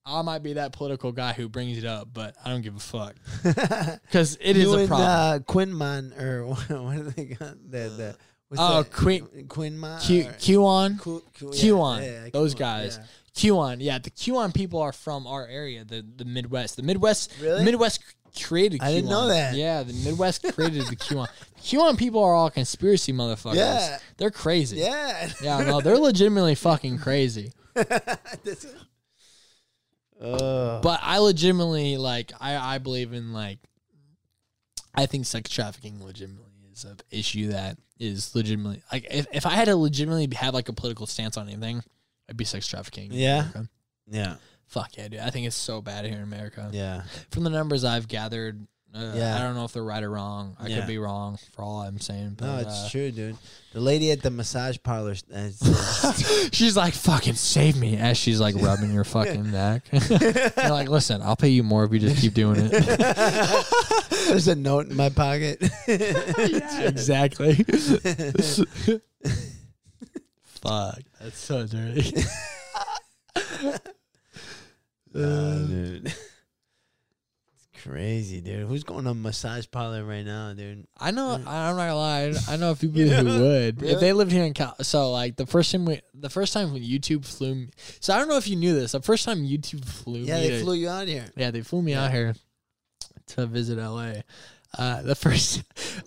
I might be that political guy who brings it up, but I don't give a fuck [laughs] because it is you a and, problem. Uh, Quinman or [laughs] what, are they got? The the what's Oh? Quin- Quinman. Q or- QAnon, Q, Q, QAnon, those guys. yeah. QAnon, yeah, the QAnon people are from our area, the the Midwest. The Midwest, Really? Midwest created. QAnon. I didn't know that. Yeah, the Midwest created the QAnon. [laughs] QAnon people are all conspiracy motherfuckers. Yeah. they're crazy. Yeah. yeah, no, they're legitimately fucking crazy. But I legitimately like I I believe in like I think sex trafficking legitimately is an issue that is legitimately like if, if I had to legitimately have like a political stance on anything, I'd be sex trafficking. Yeah? Yeah. Fuck yeah, dude. I think it's so bad here in America. Yeah. From the numbers I've gathered, uh, Yeah. I don't know if they're right or wrong. I Yeah. could be wrong for all I'm saying. But No, it's uh, true, dude. The lady at the massage parlor. uh, [laughs] she's like, fucking save me as she's like rubbing your fucking [laughs] neck. [laughs] You're like, listen, I'll pay you more if you just keep doing it. There's a note in my pocket. exactly. Fuck, that's so dirty. Nah, dude. Crazy, dude. Who's going to a massage parlor right now, dude? I know. I'm not gonna lie. I know a few [laughs] people who would Really? if they lived here in Cal. So like the first time we, the first time when YouTube flew me. So I don't know if you knew this. The first time YouTube flew Yeah, me. they to- flew you out here. Yeah, they flew me out here to visit LA. Uh, the [laughs] first,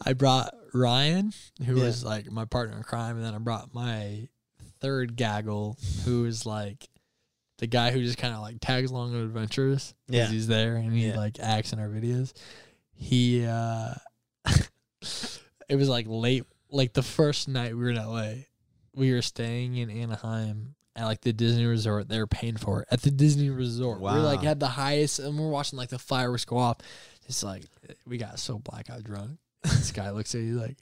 I brought Ryan, who Yeah. was like my partner in crime, and then I brought my third gaggle, who is like the guy who just kind of like tags along on adventures. 'cause Yeah. he's there and he Yeah. like acts in our videos. He, uh [laughs] it was like late, like the first night we were in LA. We were staying in Anaheim at like the Disney resort. They were paying for it at the Disney resort. We like had the highest, and we're watching like the fireworks go off. It's like we got so blackout drunk. [laughs] this guy looks at you like,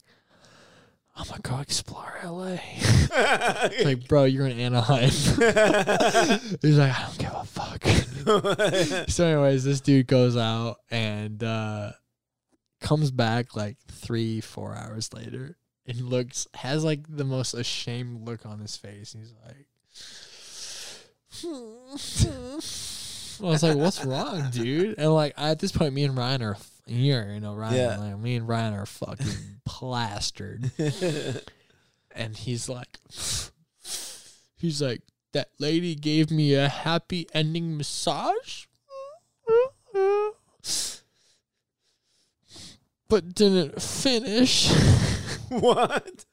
"I'm gonna go explore LA." [laughs] Like, bro, you're in Anaheim. [laughs] He's like, I don't give a fuck. [laughs] so, anyways, this dude goes out and uh, comes back like three, four hours later and looks has like the most ashamed look on his face. He's like, I was like, "What's wrong, dude?" And like at this point, me and Ryan are here. You know, Ryan. Yeah. Like, me and Ryan are fucking [laughs] plastered. [laughs] and he's like, he's like, that lady gave me a happy ending massage, but didn't finish. [laughs] what?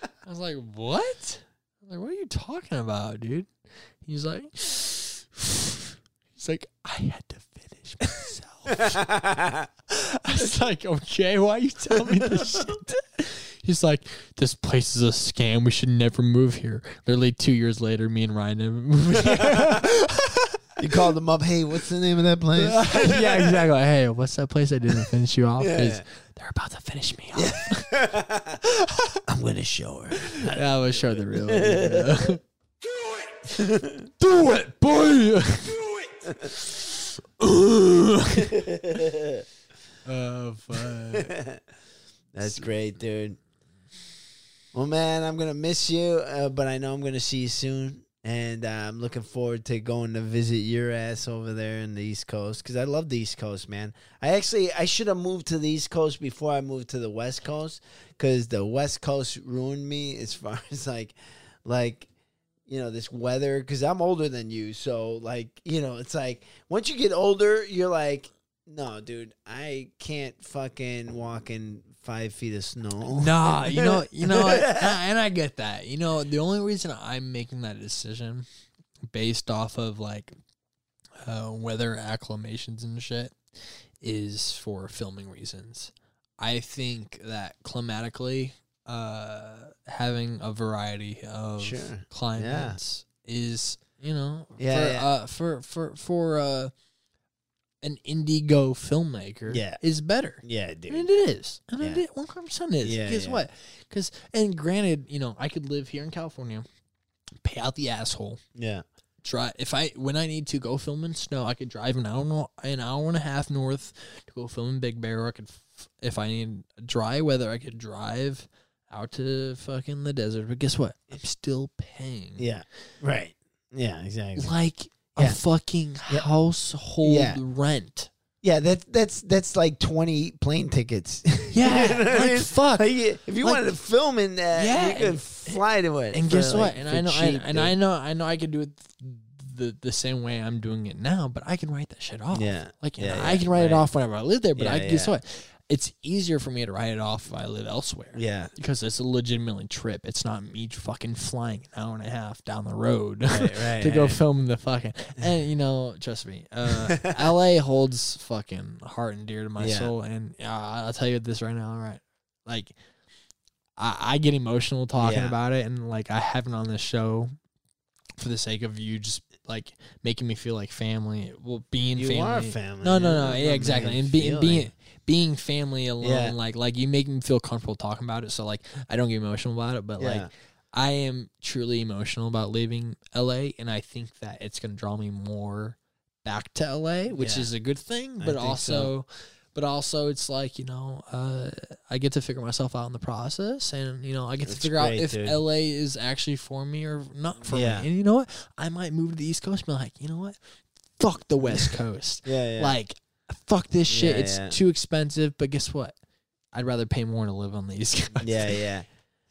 I was like, what? Was like, what are you talking about, dude? He's like, [sighs] he's like, I had to finish myself. [laughs] I was like, okay, why are you tell me this shit? He's like, this place is a scam. We should never move here. Literally two years later, me and Ryan never moved here. You called them up. Hey, what's the name of that place? [laughs] yeah, exactly. Hey, what's that place I didn't finish you off? 'Cause Yeah. they're about to finish me off. [laughs] I'm gonna show her. Yeah, I was show the real. Yeah. Do it! Do it, boy. Do it! Oh fuck. [laughs] That's great, dude. Well, man, I'm gonna miss you, uh, but I know I'm gonna see you soon, and uh, I'm looking forward to going to visit your ass over there in the East Coast because I love the East Coast, man. I actually I should have moved to the East Coast before I moved to the West Coast because the West Coast ruined me as far [laughs] as like, like. You know this weather because I'm older than you, so like you know it's like once you get older, you're like no, dude, I can't fucking walk in five feet of snow. Nah, you know, you know, and [laughs] I, and I get that. You know, the only reason I'm making that decision based off of like uh, weather acclimations and shit is for filming reasons. I think that climatically, uh, having a variety of Sure. climates is, you know, Yeah, for, yeah. Uh, for for for uh, an indigo filmmaker, Yeah. is better. Yeah, dude. And it is. And it Yeah. is. One hundred percent is. Yeah, Guess yeah. what? Because and granted, you know, I could live here in California, pay out the asshole. Yeah. Try if I when I need to go film in snow, I could drive an hour an hour and a half north to go film in Big Bear. Or I could, f- if I need dry weather, I could drive out to fucking the desert. But guess what? I'm still paying. Yeah. Right. Yeah, exactly. like Yeah. a fucking Yeah. household Yeah. rent. Yeah, that's that's that's like twenty plane tickets. [laughs] Yeah, You know I like, mean? fuck. Like, if you Like- wanted to film in that, Yeah, you could and- fly to it. And guess like, what? And I know, cheap, I, and dude. I know, I know, I could do it the the same way I'm doing it now, but I can write that shit off. Yeah. like Yeah, know, yeah, I can write it off whenever I live there. But I guess what? It's easier for me to write it off if I live elsewhere. Yeah. because it's a legitimately trip. It's not me fucking flying an hour and a half down the road Right, [laughs] right, to go right. film the fucking. And you know, trust me, uh, [laughs] L.A. holds fucking heart and dear to my Yeah. soul. And uh, I'll tell you this right now, all right? Like, I, I get emotional talking Yeah. about it, and like I haven't on this show for the sake of you just like making me feel like family. Well, being You family. are family. No, no, no. Yeah, exactly. made it And being being family alone, Yeah. like like you make me feel comfortable talking about it. So like I don't get emotional about it, but Yeah. like I am truly emotional about leaving LA, and I think that it's gonna draw me more back to LA, which Yeah. is a good thing. But also, but also, it's like you know, uh, I get to figure myself out in the process, and you know, I get to That's figure out if dude. LA is actually for me or not for me. And you know what? I might move to the East Coast, and be like, you know what? Fuck the West Coast. [laughs] Yeah, yeah. Like, fuck this shit. Yeah, it's yeah. too expensive. But guess what? I'd rather pay more to live on the East Coast. yeah, [laughs] yeah.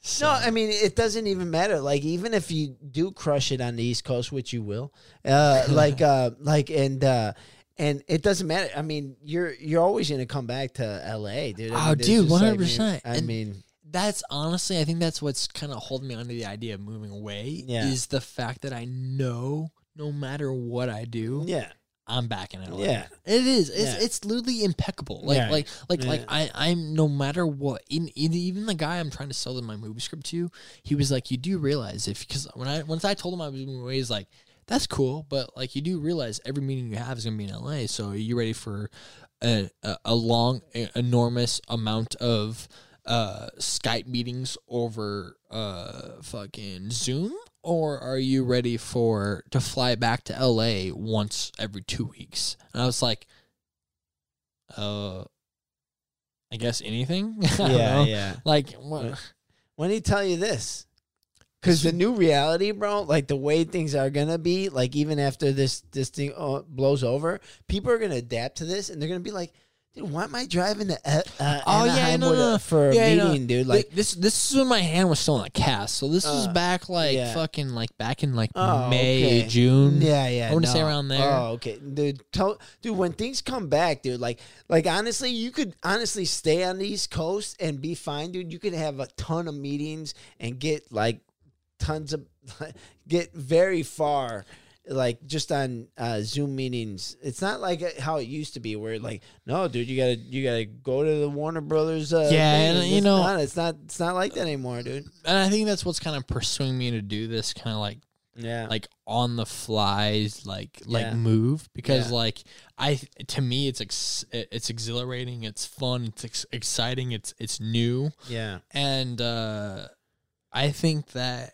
So- No, I mean it doesn't even matter. Like even if you do crush it on the East Coast, which you will, uh, [laughs] like uh, like and uh, and it doesn't matter. I mean, you're you're always gonna come back to L.A., dude. I Oh, mean, there's dude, 100%. I And- mean, that's honestly, I think that's what's kind of holding me onto the idea of moving away. Yeah. Is the fact that I know no matter what I do, yeah, I'm back in LA. Yeah. it is. It's Yeah. it's literally impeccable. Like Yeah. like like like I I'm no matter what. In, in even the guy I'm trying to sell my movie script to, he was like, "You do realize if because when I once I told him I was moving away, he's like." That's cool, but like you do realize every meeting you have is gonna be in LA. So are you ready for a a, a long, e- enormous amount of uh Skype meetings over uh fucking Zoom, or are you ready for to fly back to LA once every two weeks? And I was like, uh, I guess anything. [laughs] Yeah, yeah. Like what? When did he tell you this? Because the new reality, bro, like the way things are gonna be, like even after this this thing uh, blows over, people are gonna adapt to this, and they're gonna be like, "Dude, why am I driving to uh, uh, Oh yeah, no, no, no. for a Yeah, no. meeting, dude?" Like this, this is when my hand was still in the cast. So this was Uh, back like yeah. fucking like back in like Oh, May, okay. June. yeah, yeah, I wanna say no. around there. Oh, okay, dude. Tell, dude, when things come back, dude, like, like honestly, you could honestly stay on the East Coast and be fine, dude. You could have a ton of meetings and get like tons of [laughs] get very far like just on uh, zoom meetings it's not like uh, how it used to be where like no dude you gotta you gotta go to the warner brothers uh, Yeah, and, you it's know- not, it's not it's not like that anymore dude And I think that's what's kind of pursuing me to do this kind of like yeah like on the flies like like Yeah. move because Yeah. like I to me it's ex, it's exhilarating, it's fun, it's ex- exciting, it's it's new. yeah and uh, I think that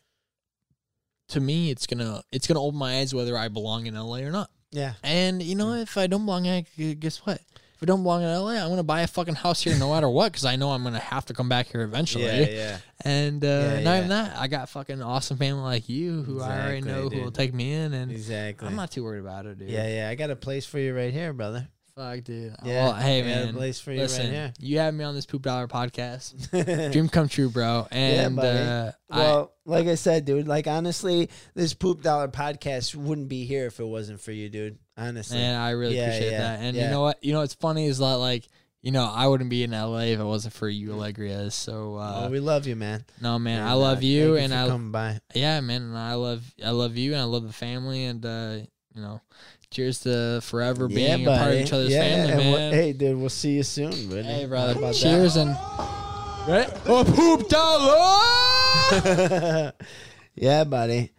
to me, it's gonna it's gonna open my eyes whether I belong in LA or not. yeah And you know, if I don't belong, in guess what? If I don't belong in LA, I'm gonna buy a fucking house here no matter what because I know I'm gonna have to come back here eventually. yeah yeah And uh, Yeah, not yeah. even that, I got fucking awesome family like you who I already Exactly, know who will take me in, and exactly I'm not too worried about it, dude. yeah yeah i got a place for you right here brother Fuck, dude. Yeah, well, hey I man, place for you right listen, here. you have me on this poop dollar podcast. [laughs] Dream come true, bro. Yeah, And buddy. uh, I, well, like I said, dude, like honestly, this poop dollar podcast wouldn't be here if it wasn't for you, dude. Honestly. And I really Yeah, appreciate yeah, that. And yeah. you know what? You know what's funny is that like you know, I wouldn't be in LA if it wasn't for you, Allegria. So, uh, oh, we love you, man. no, man, And, I love uh, you, and for I, coming by. yeah, man, and I love, I love you, and I love the family, and uh, you know, cheers to forever being a part of each other's yeah, family, man. we'll- hey, dude, we'll see you soon, buddy. Hey, brother. about Cheers and right. Oh, poop dollar. that? [laughs] yeah, buddy.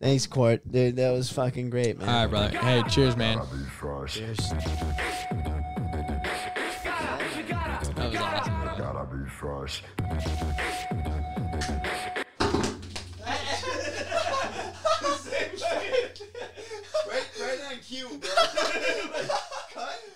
Thanks, Court. Dude, that was fucking great, man. All right, brother. Hey, cheers, man. Cheers. That was awesome. Gotta be fresh. cute, bro. [laughs] [laughs] cut.